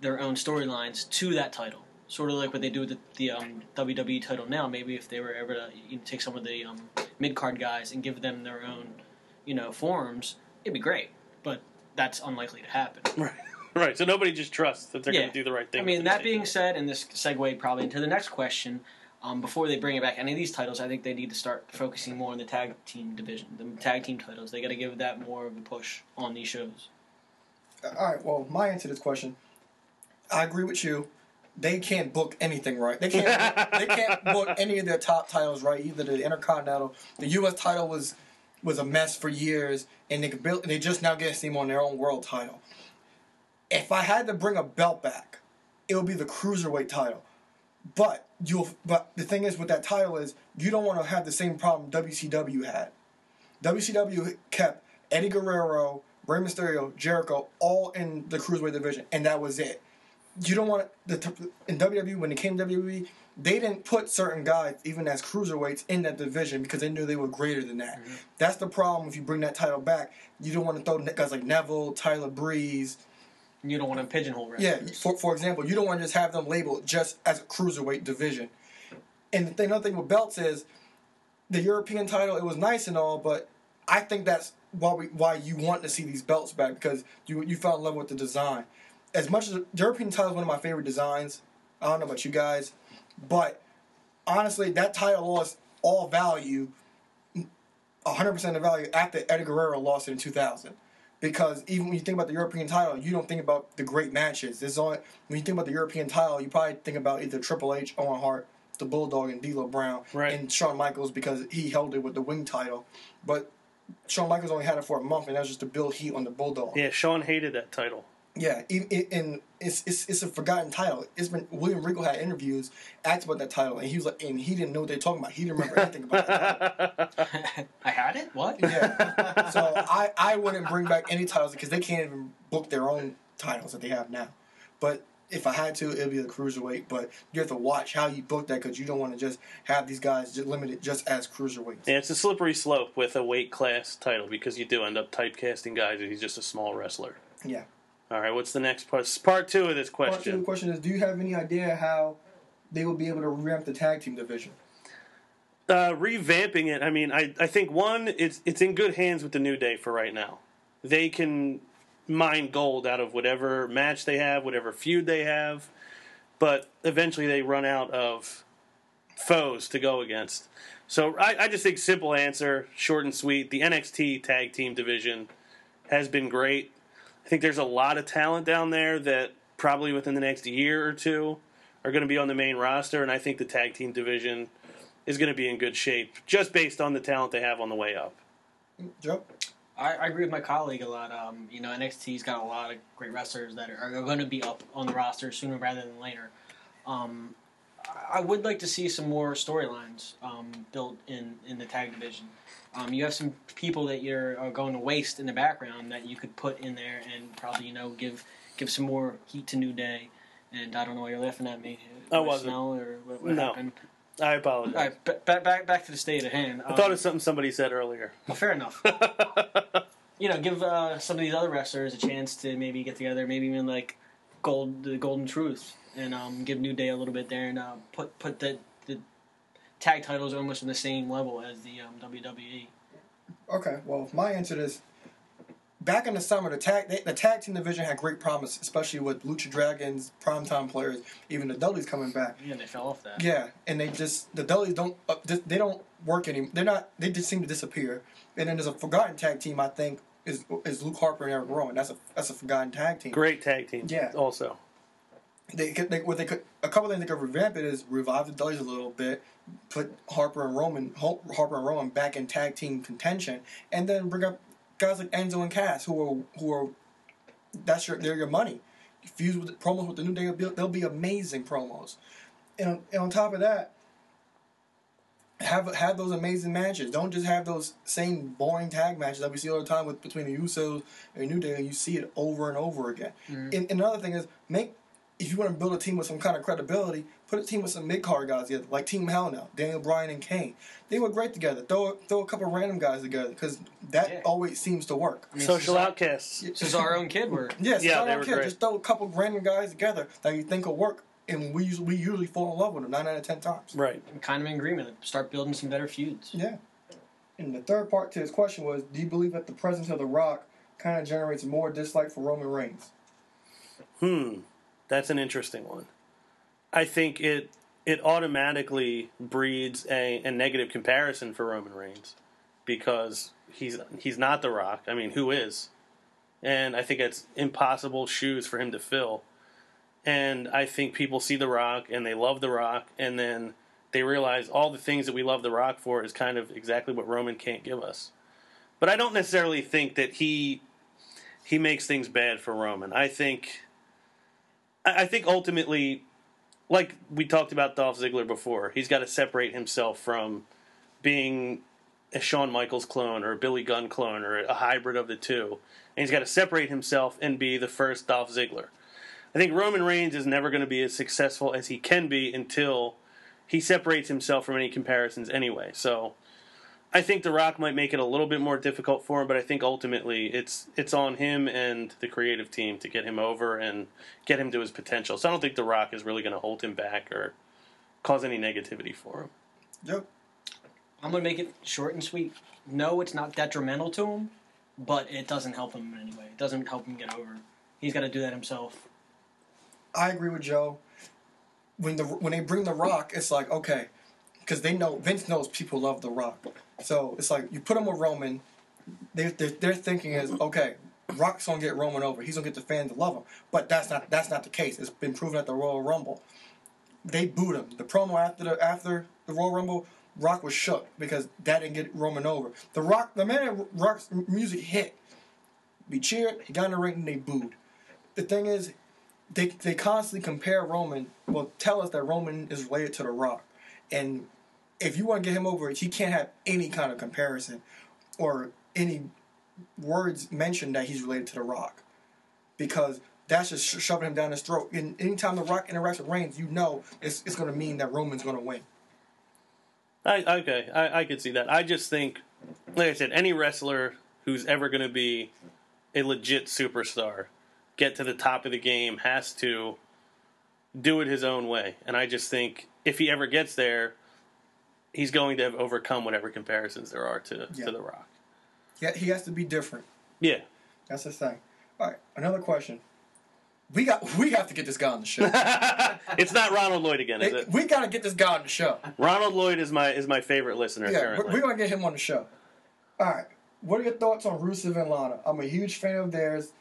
their own storylines to that title, sort of like what they do with the, the um, WWE title now. Maybe if they were ever to you know, take some of the um, mid card guys and give them their own, you know, forms, it'd be great. But that's unlikely to happen. Right. Right. So nobody just trusts that they're Yeah. going to do the right thing. I mean, that being said, and this segued probably into the next question. Um, before they bring it back any of these titles, I think they need to start focusing more on the tag team division, the tag team titles. They got to give that more of a push on these shows. All right. Well, my answer to this question, I agree with you. They can't book anything right. They can't. they can't book any of their top titles right. Either the Intercontinental, the U.S. title was was a mess for years, and they could build. They just now get steam on their own world title. If I had to bring a belt back, it would be the cruiserweight title. But you'll. But the thing is, with that title is you don't want to have the same problem WCW had. WCW kept Eddie Guerrero, Rey Mysterio, Jericho all in the cruiserweight division, and that was it. You don't want the in WWE when it came to WWE, they didn't put certain guys even as cruiserweights in that division because they knew they were greater than that. Mm-hmm. That's the problem if you bring that title back. You don't want to throw guys like Neville, Tyler Breeze. You don't want to pigeonhole Yeah, for for example, you don't want to just have them labeled just as a cruiserweight division. And the thing, another thing with belts is the European title. It was nice and all, but I think that's why we why you want to see these belts back because you you fell in love with the design. As much as the European title is one of my favorite designs, I don't know about you guys, but honestly, that title lost all value, hundred percent of value after Eddie Guerrero lost it in two thousand. Because even when you think about the European title, you don't think about the great matches. There's only when you think about the European title, you probably think about either Triple H, Owen Hart, the Bulldog, and D'Lo Brown, Right. and Shawn Michaels because he held it with the wing title. But Shawn Michaels only had it for a month, and that was just to build heat on the Bulldog. Yeah, Shawn hated that title. Yeah, and it's, it's it's a forgotten title. It's been William Regal had interviews asked about that title, and he was like, and he didn't know what they were talking about. He didn't remember anything about it. I had it. What? Yeah, so I I wouldn't bring back any titles because they can't even book their own titles that they have now. But if I had to, it'd be the cruiserweight. But you have to watch how you book that because you don't want to just have these guys just limited just as cruiserweights. Yeah, it's a slippery slope with a weight class title because you do end up typecasting guys and he's just a small wrestler. Yeah. All right, what's the next part? Part two of this question. Part two of the question. is: Do you have any idea how they will be able to revamp the tag team division? Uh, revamping it, I mean, I, I think one, it's it's in good hands with the New Day for right now. They can mine gold out of whatever match they have, whatever feud they have, but eventually they run out of foes to go against. So I, I just think simple answer, short and sweet. The NXT tag team division has been great. I think there's a lot of talent down there that probably within the next year or two are going to be on the main roster, and I think the tag team division is going to be in good shape just based on the talent they have on the way up. Joe. I, I agree with my colleague a lot. Um, you know, NXT's got a lot of great wrestlers that are, are going to be up on the roster sooner rather than later. Um, I- would like to see some more storylines um, built in, in the tag division. Um, you have some people that you're are going to waste in the background that you could put in there and probably you know give give some more heat to New Day. And I don't know why you're laughing at me. I wasn't. or what, what No. happened? I apologize. All right, ba- back back back to the state of hand. I thought it was something somebody said earlier. Well, fair enough. you know, give uh, some of these other wrestlers a chance to maybe get together, maybe even like gold the Golden Truth, and um, give New Day a little bit there, and uh, put put the the tag titles almost on the same level as the um, WWE. Okay, well, my answer is back in the summer, the tag they, the tag team division had great promise, especially with Lucha Dragons, primetime players, even the Dudleys coming back. Yeah, they fell off that. Yeah, and they just the Dudleys don't uh, they don't work anymore. They're not. They just seem to disappear. And then there's a forgotten tag team. I think is is Luke Harper and Eric Rowan. That's a that's a forgotten tag team. Great tag team. Yeah. Also. They could, they, what they could, a couple things they could revamp it is revive the Dudleys a little bit, put Harper and Roman Harper and Rowan back in tag team contention, and then bring up guys like Enzo and Cass who are who are that's your they're your money. Fuse with the, promos with the new day, they'll be, they'll be amazing promos, and, and on top of that, have have those amazing matches. Don't just have those same boring tag matches that we see all the time with between the Usos and New Day. You see it over and over again. Mhm. And, and another thing is make if you want to build a team with some kind of credibility, put a team with some mid card guys together, like Team Hell No, Daniel Bryan and Kane. They were great together. Throw throw a couple random guys together because that Yeah. always seems to work. I mean, Social Cesaro- outcasts. Cesaro and Kid were. Yes, Yeah, yeah, they were kid. great. Just throw a couple random guys together that you think will work, and we usually, we usually fall in love with them nine out of ten times. Right. kind of in agreement. Start building some better feuds. Yeah. And the third part to his question was, do you believe that the presence of The Rock kind of generates more dislike for Roman Reigns? Hmm. That's an interesting one. I think it it automatically breeds a, a negative comparison for Roman Reigns because he's he's not The Rock. I mean, who is? And I think it's impossible shoes for him to fill. And I think people see The Rock and they love The Rock, and then they realize all the things that we love The Rock for is kind of exactly what Roman can't give us. But I don't necessarily think that he he makes things bad for Roman. I think I think ultimately, like we talked about Dolph Ziggler before, he's got to separate himself from being a Shawn Michaels clone or a Billy Gunn clone or a hybrid of the two. And he's got to separate himself and be the first Dolph Ziggler. I think Roman Reigns is never going to be as successful as he can be until he separates himself from any comparisons anyway. So I think The Rock might make it a little bit more difficult for him, but I think ultimately it's it's on him and the creative team to get him over and get him to his potential. So I don't think The Rock is really going to hold him back or cause any negativity for him. Yep. I'm gonna make it short and sweet. No, it's not detrimental to him, but it doesn't help him in any way. It doesn't help him get over. He's got to do that himself. I agree with Joe. When the when they bring The Rock, it's like okay, because they know Vince knows people love The Rock, so it's like you put him with Roman. They they're, thinking is okay. Rock's gonna get Roman over. He's gonna get the fans to love him, but that's not that's not the case. It's been proven at the Royal Rumble. They booed him. The promo after the after the Royal Rumble, Rock was shook because that didn't get Roman over. The Rock, the man, Rock's music hit. We cheered. He got in the ring and they booed. The thing is, they they constantly compare Roman. Well, tell us that Roman is related to The Rock, and if you want to get him over, he can't have any kind of comparison or any words mentioned that he's related to The Rock, because that's just sho- shoving him down his throat. And anytime The Rock interacts with Reigns, you know it's it's going to mean that Roman's going to win. I okay, I, I could see that. I just think, like I said, any wrestler who's ever going to be a legit superstar, get to the top of the game, has to do it his own way. And I just think if he ever gets there, he's going to have overcome whatever comparisons there are to, Yeah. to The Rock. Yeah, he has to be different. Yeah. That's the thing. All right, another question. We got we have to get this guy on the show. it's not Ronald Lloyd again, is it? we got to get this guy on the show. Ronald Lloyd is my is my favorite listener Yeah, we're, currently. we're gonna get him on the show. All right. What are your thoughts on Rusev and Lana? I'm a huge fan of theirs.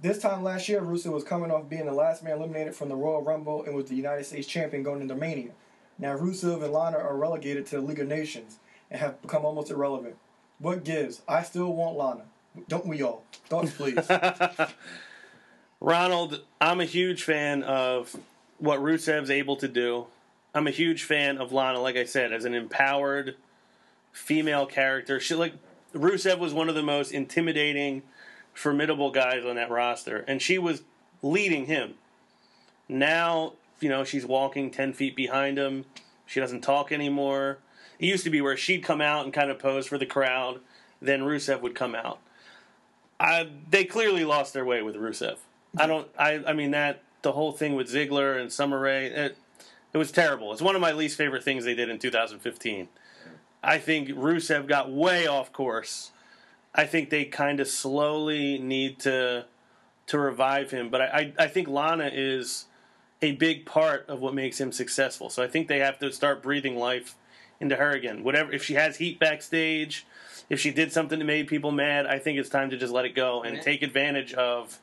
This time last year, Rusev was coming off being the last man eliminated from the Royal Rumble and was the United States champion going into Mania. Now Rusev and Lana are relegated to the League of Nations and have become almost irrelevant. What gives? I still want Lana. Don't we all? Thoughts, please. Ronald, I'm a huge fan of what Rusev's able to do. I'm a huge fan of Lana, like I said, as an empowered female character. She like Rusev was one of the most intimidating, formidable guys on that roster, and she was leading him. Now, you know, she's walking ten feet behind him. She doesn't talk anymore. It used to be where she'd come out and kind of pose for the crowd, then Rusev would come out. I, they clearly lost their way with Rusev. I don't. I. I mean that the whole thing with Ziggler and Summer Rae. It, it was terrible. It's one of my least favorite things they did in 2015. I think Rusev got way off course. I think they kind of slowly need to to revive him. But I, I, I think Lana is a big part of what makes him successful. So I think they have to start breathing life into her again. Whatever if she has heat backstage, if she did something that made people mad, I think it's time to just let it go and take advantage of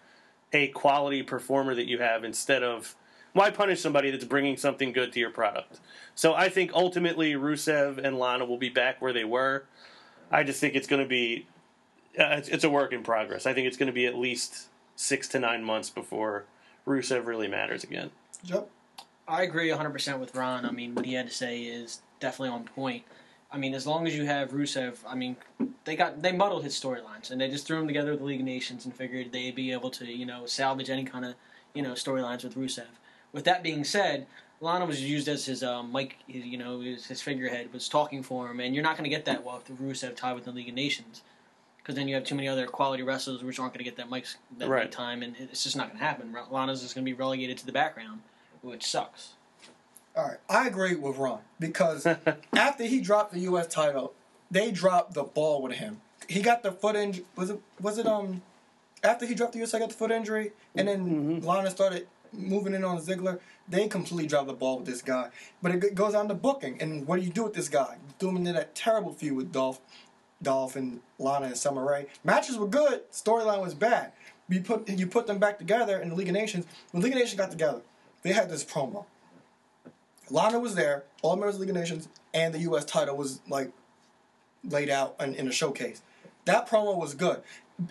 a quality performer that you have instead of why punish somebody that's bringing something good to your product. So I think ultimately Rusev and Lana will be back where they were. I just think it's going to be uh, it's, it's a work in progress. I think it's going to be at least six to nine months before Rusev really matters again. Yep. I agree 100% with Ron. I mean, what he had to say is definitely on point. I mean, as long as you have Rusev, I mean, they got they muddled his storylines and they just threw him together with the League of Nations and figured they'd be able to, you know, salvage any kind of, you know, storylines with Rusev. With that being said, Lana was used as his um, mic, his, you know, his, his figurehead was talking for him, and you're not going to get that with Rusev tied with the League of Nations, because then you have too many other quality wrestlers which aren't going to get that mic that Right. time, and it's just not going to happen. Lana's just going to be relegated to the background, which sucks. All right, I agree with Ron because after he dropped the U.S. title, they dropped the ball with him. He got the foot injury. Was it? Was it? Um, after he dropped the U.S., I got the foot injury, and then Lana started moving in on Ziggler. They completely dropped the ball with this guy. But it goes on to booking, and what do you do with this guy? You threw him into that terrible feud with Dolph, Dolph and Lana and Summer Rae. Matches were good. Storyline was bad. You put you put them back together in the League of Nations. When League of Nations got together, they had this promo. Lana was there, all members of the League of Nations, and the U.S. title was like laid out in, in a showcase. That promo was good.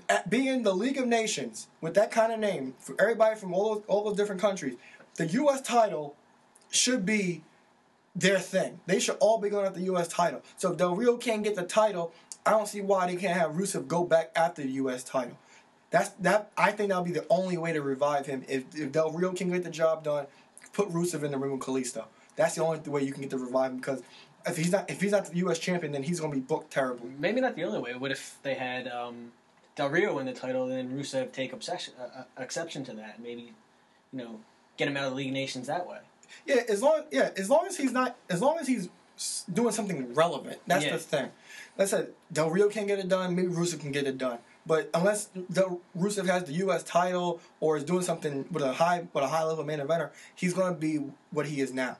At being the League of Nations with that kind of name for everybody from all those, all those different countries, the U.S. title should be their thing. They should all be going at the U.S. title. So if Del Rio can't get the title, I don't see why they can't have Rusev go back after the U.S. title. That's that. I think that'll be the only way to revive him. If, if Del Rio can get the job done, put Rusev in the ring with Kalisto. That's the only way you can get to revive him because if he's not if he's not the U.S. champion, then he's gonna be booked terribly. Maybe not the only way. What if they had um, Del Rio win the title, and then Rusev take obsession, uh, uh, exception to that, and maybe you know get him out of the League of Nations that way? Yeah, as long yeah, as long as he's not as long as he's doing something relevant. That's Yeah. the thing. Like I said, Del Rio can't get it done. Maybe Rusev can get it done. But unless Del Rusev has the U.S. title or is doing something with a high with a high level main eventer, he's going to be what he is now.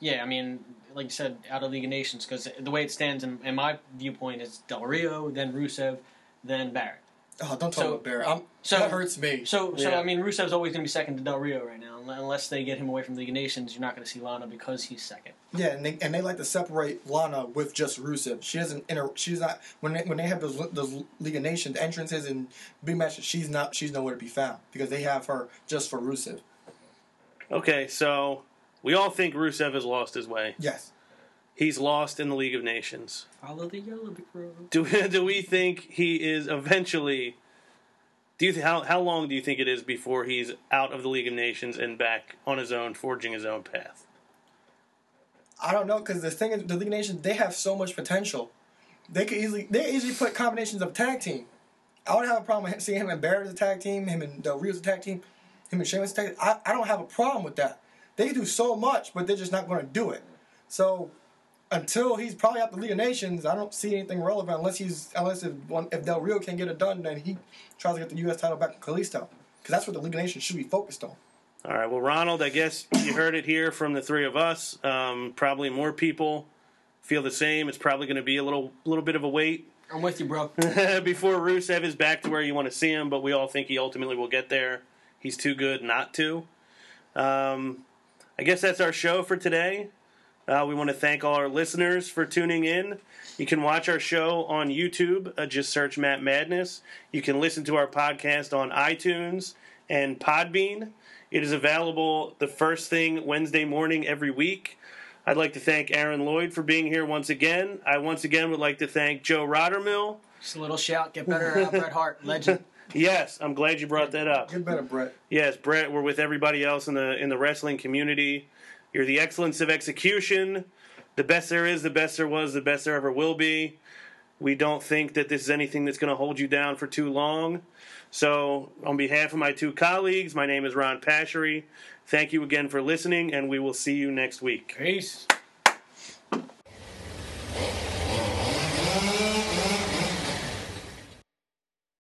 Yeah, I mean, like you said, out of League of Nations, because the way it stands in, in my viewpoint is Del Rio, then Rusev, then Barrett. Oh, don't talk So- about Barrett. Um, I'm, so- that hurts me. So, so Yeah. I mean, Rusev's always going to be second to Del Rio right now, unless they get him away from the League of Nations. You're not going to see Lana because he's second. Yeah, and they and they like to separate Lana with just Rusev. She doesn't inter. She's not when they when they have those those League of Nations entrances and big matches. She's not. She's nowhere to be found because they have her just for Rusev. Okay, so we all think Rusev has lost his way. Yes. He's lost in the League of Nations. Follow the yellow brick road. Do do we think he is eventually? Do you th- how how long do you think it is before he's out of the League of Nations and back on his own, forging his own path? I don't know because the thing is, the League of Nations they have so much potential. They could easily they easily put combinations of tag team. I would have a problem with seeing him and Barrett as a tag team, him and Del Rio's a tag team, him and Sheamus as a tag team. I, I don't have a problem with that. They do so much, but they're just not going to do it. So until he's probably out the League of Nations, I don't see anything relevant unless he's unless if if Del Rio can't get it done, then he tries to get the U.S. title back from Kalisto because that's what the League of Nations should be focused on. All right. Well, Ronald, I guess you heard it here from the three of us. Um, probably more people feel the same. It's probably going to be a little little bit of a wait I'm with you, bro. before Rusev is back to where you want to see him, but we all think he ultimately will get there. He's too good not to. Um, I guess that's our show for today. Uh, we want to thank all our listeners for tuning in. You can watch our show on YouTube. Uh, just search Matt Madness. You can listen to our podcast on iTunes and Podbean. It is available the first thing Wednesday morning every week. I'd like to thank Aaron Lloyd for being here once again. I once again would like to thank Joe Rottermill. Just a little shout. Get better, uh, Bret Hart, legend. Yes, I'm glad you brought that up. Get better, Bret. Yes, Bret, we're with everybody else in the in the wrestling community. You're the excellence of execution, the best there is, the best there was, the best there ever will be. We don't think that this is anything that's going to hold you down for too long. So, on behalf of my two colleagues, my name is Ron Pashery. Thank you again for listening, and we will see you next week. Peace.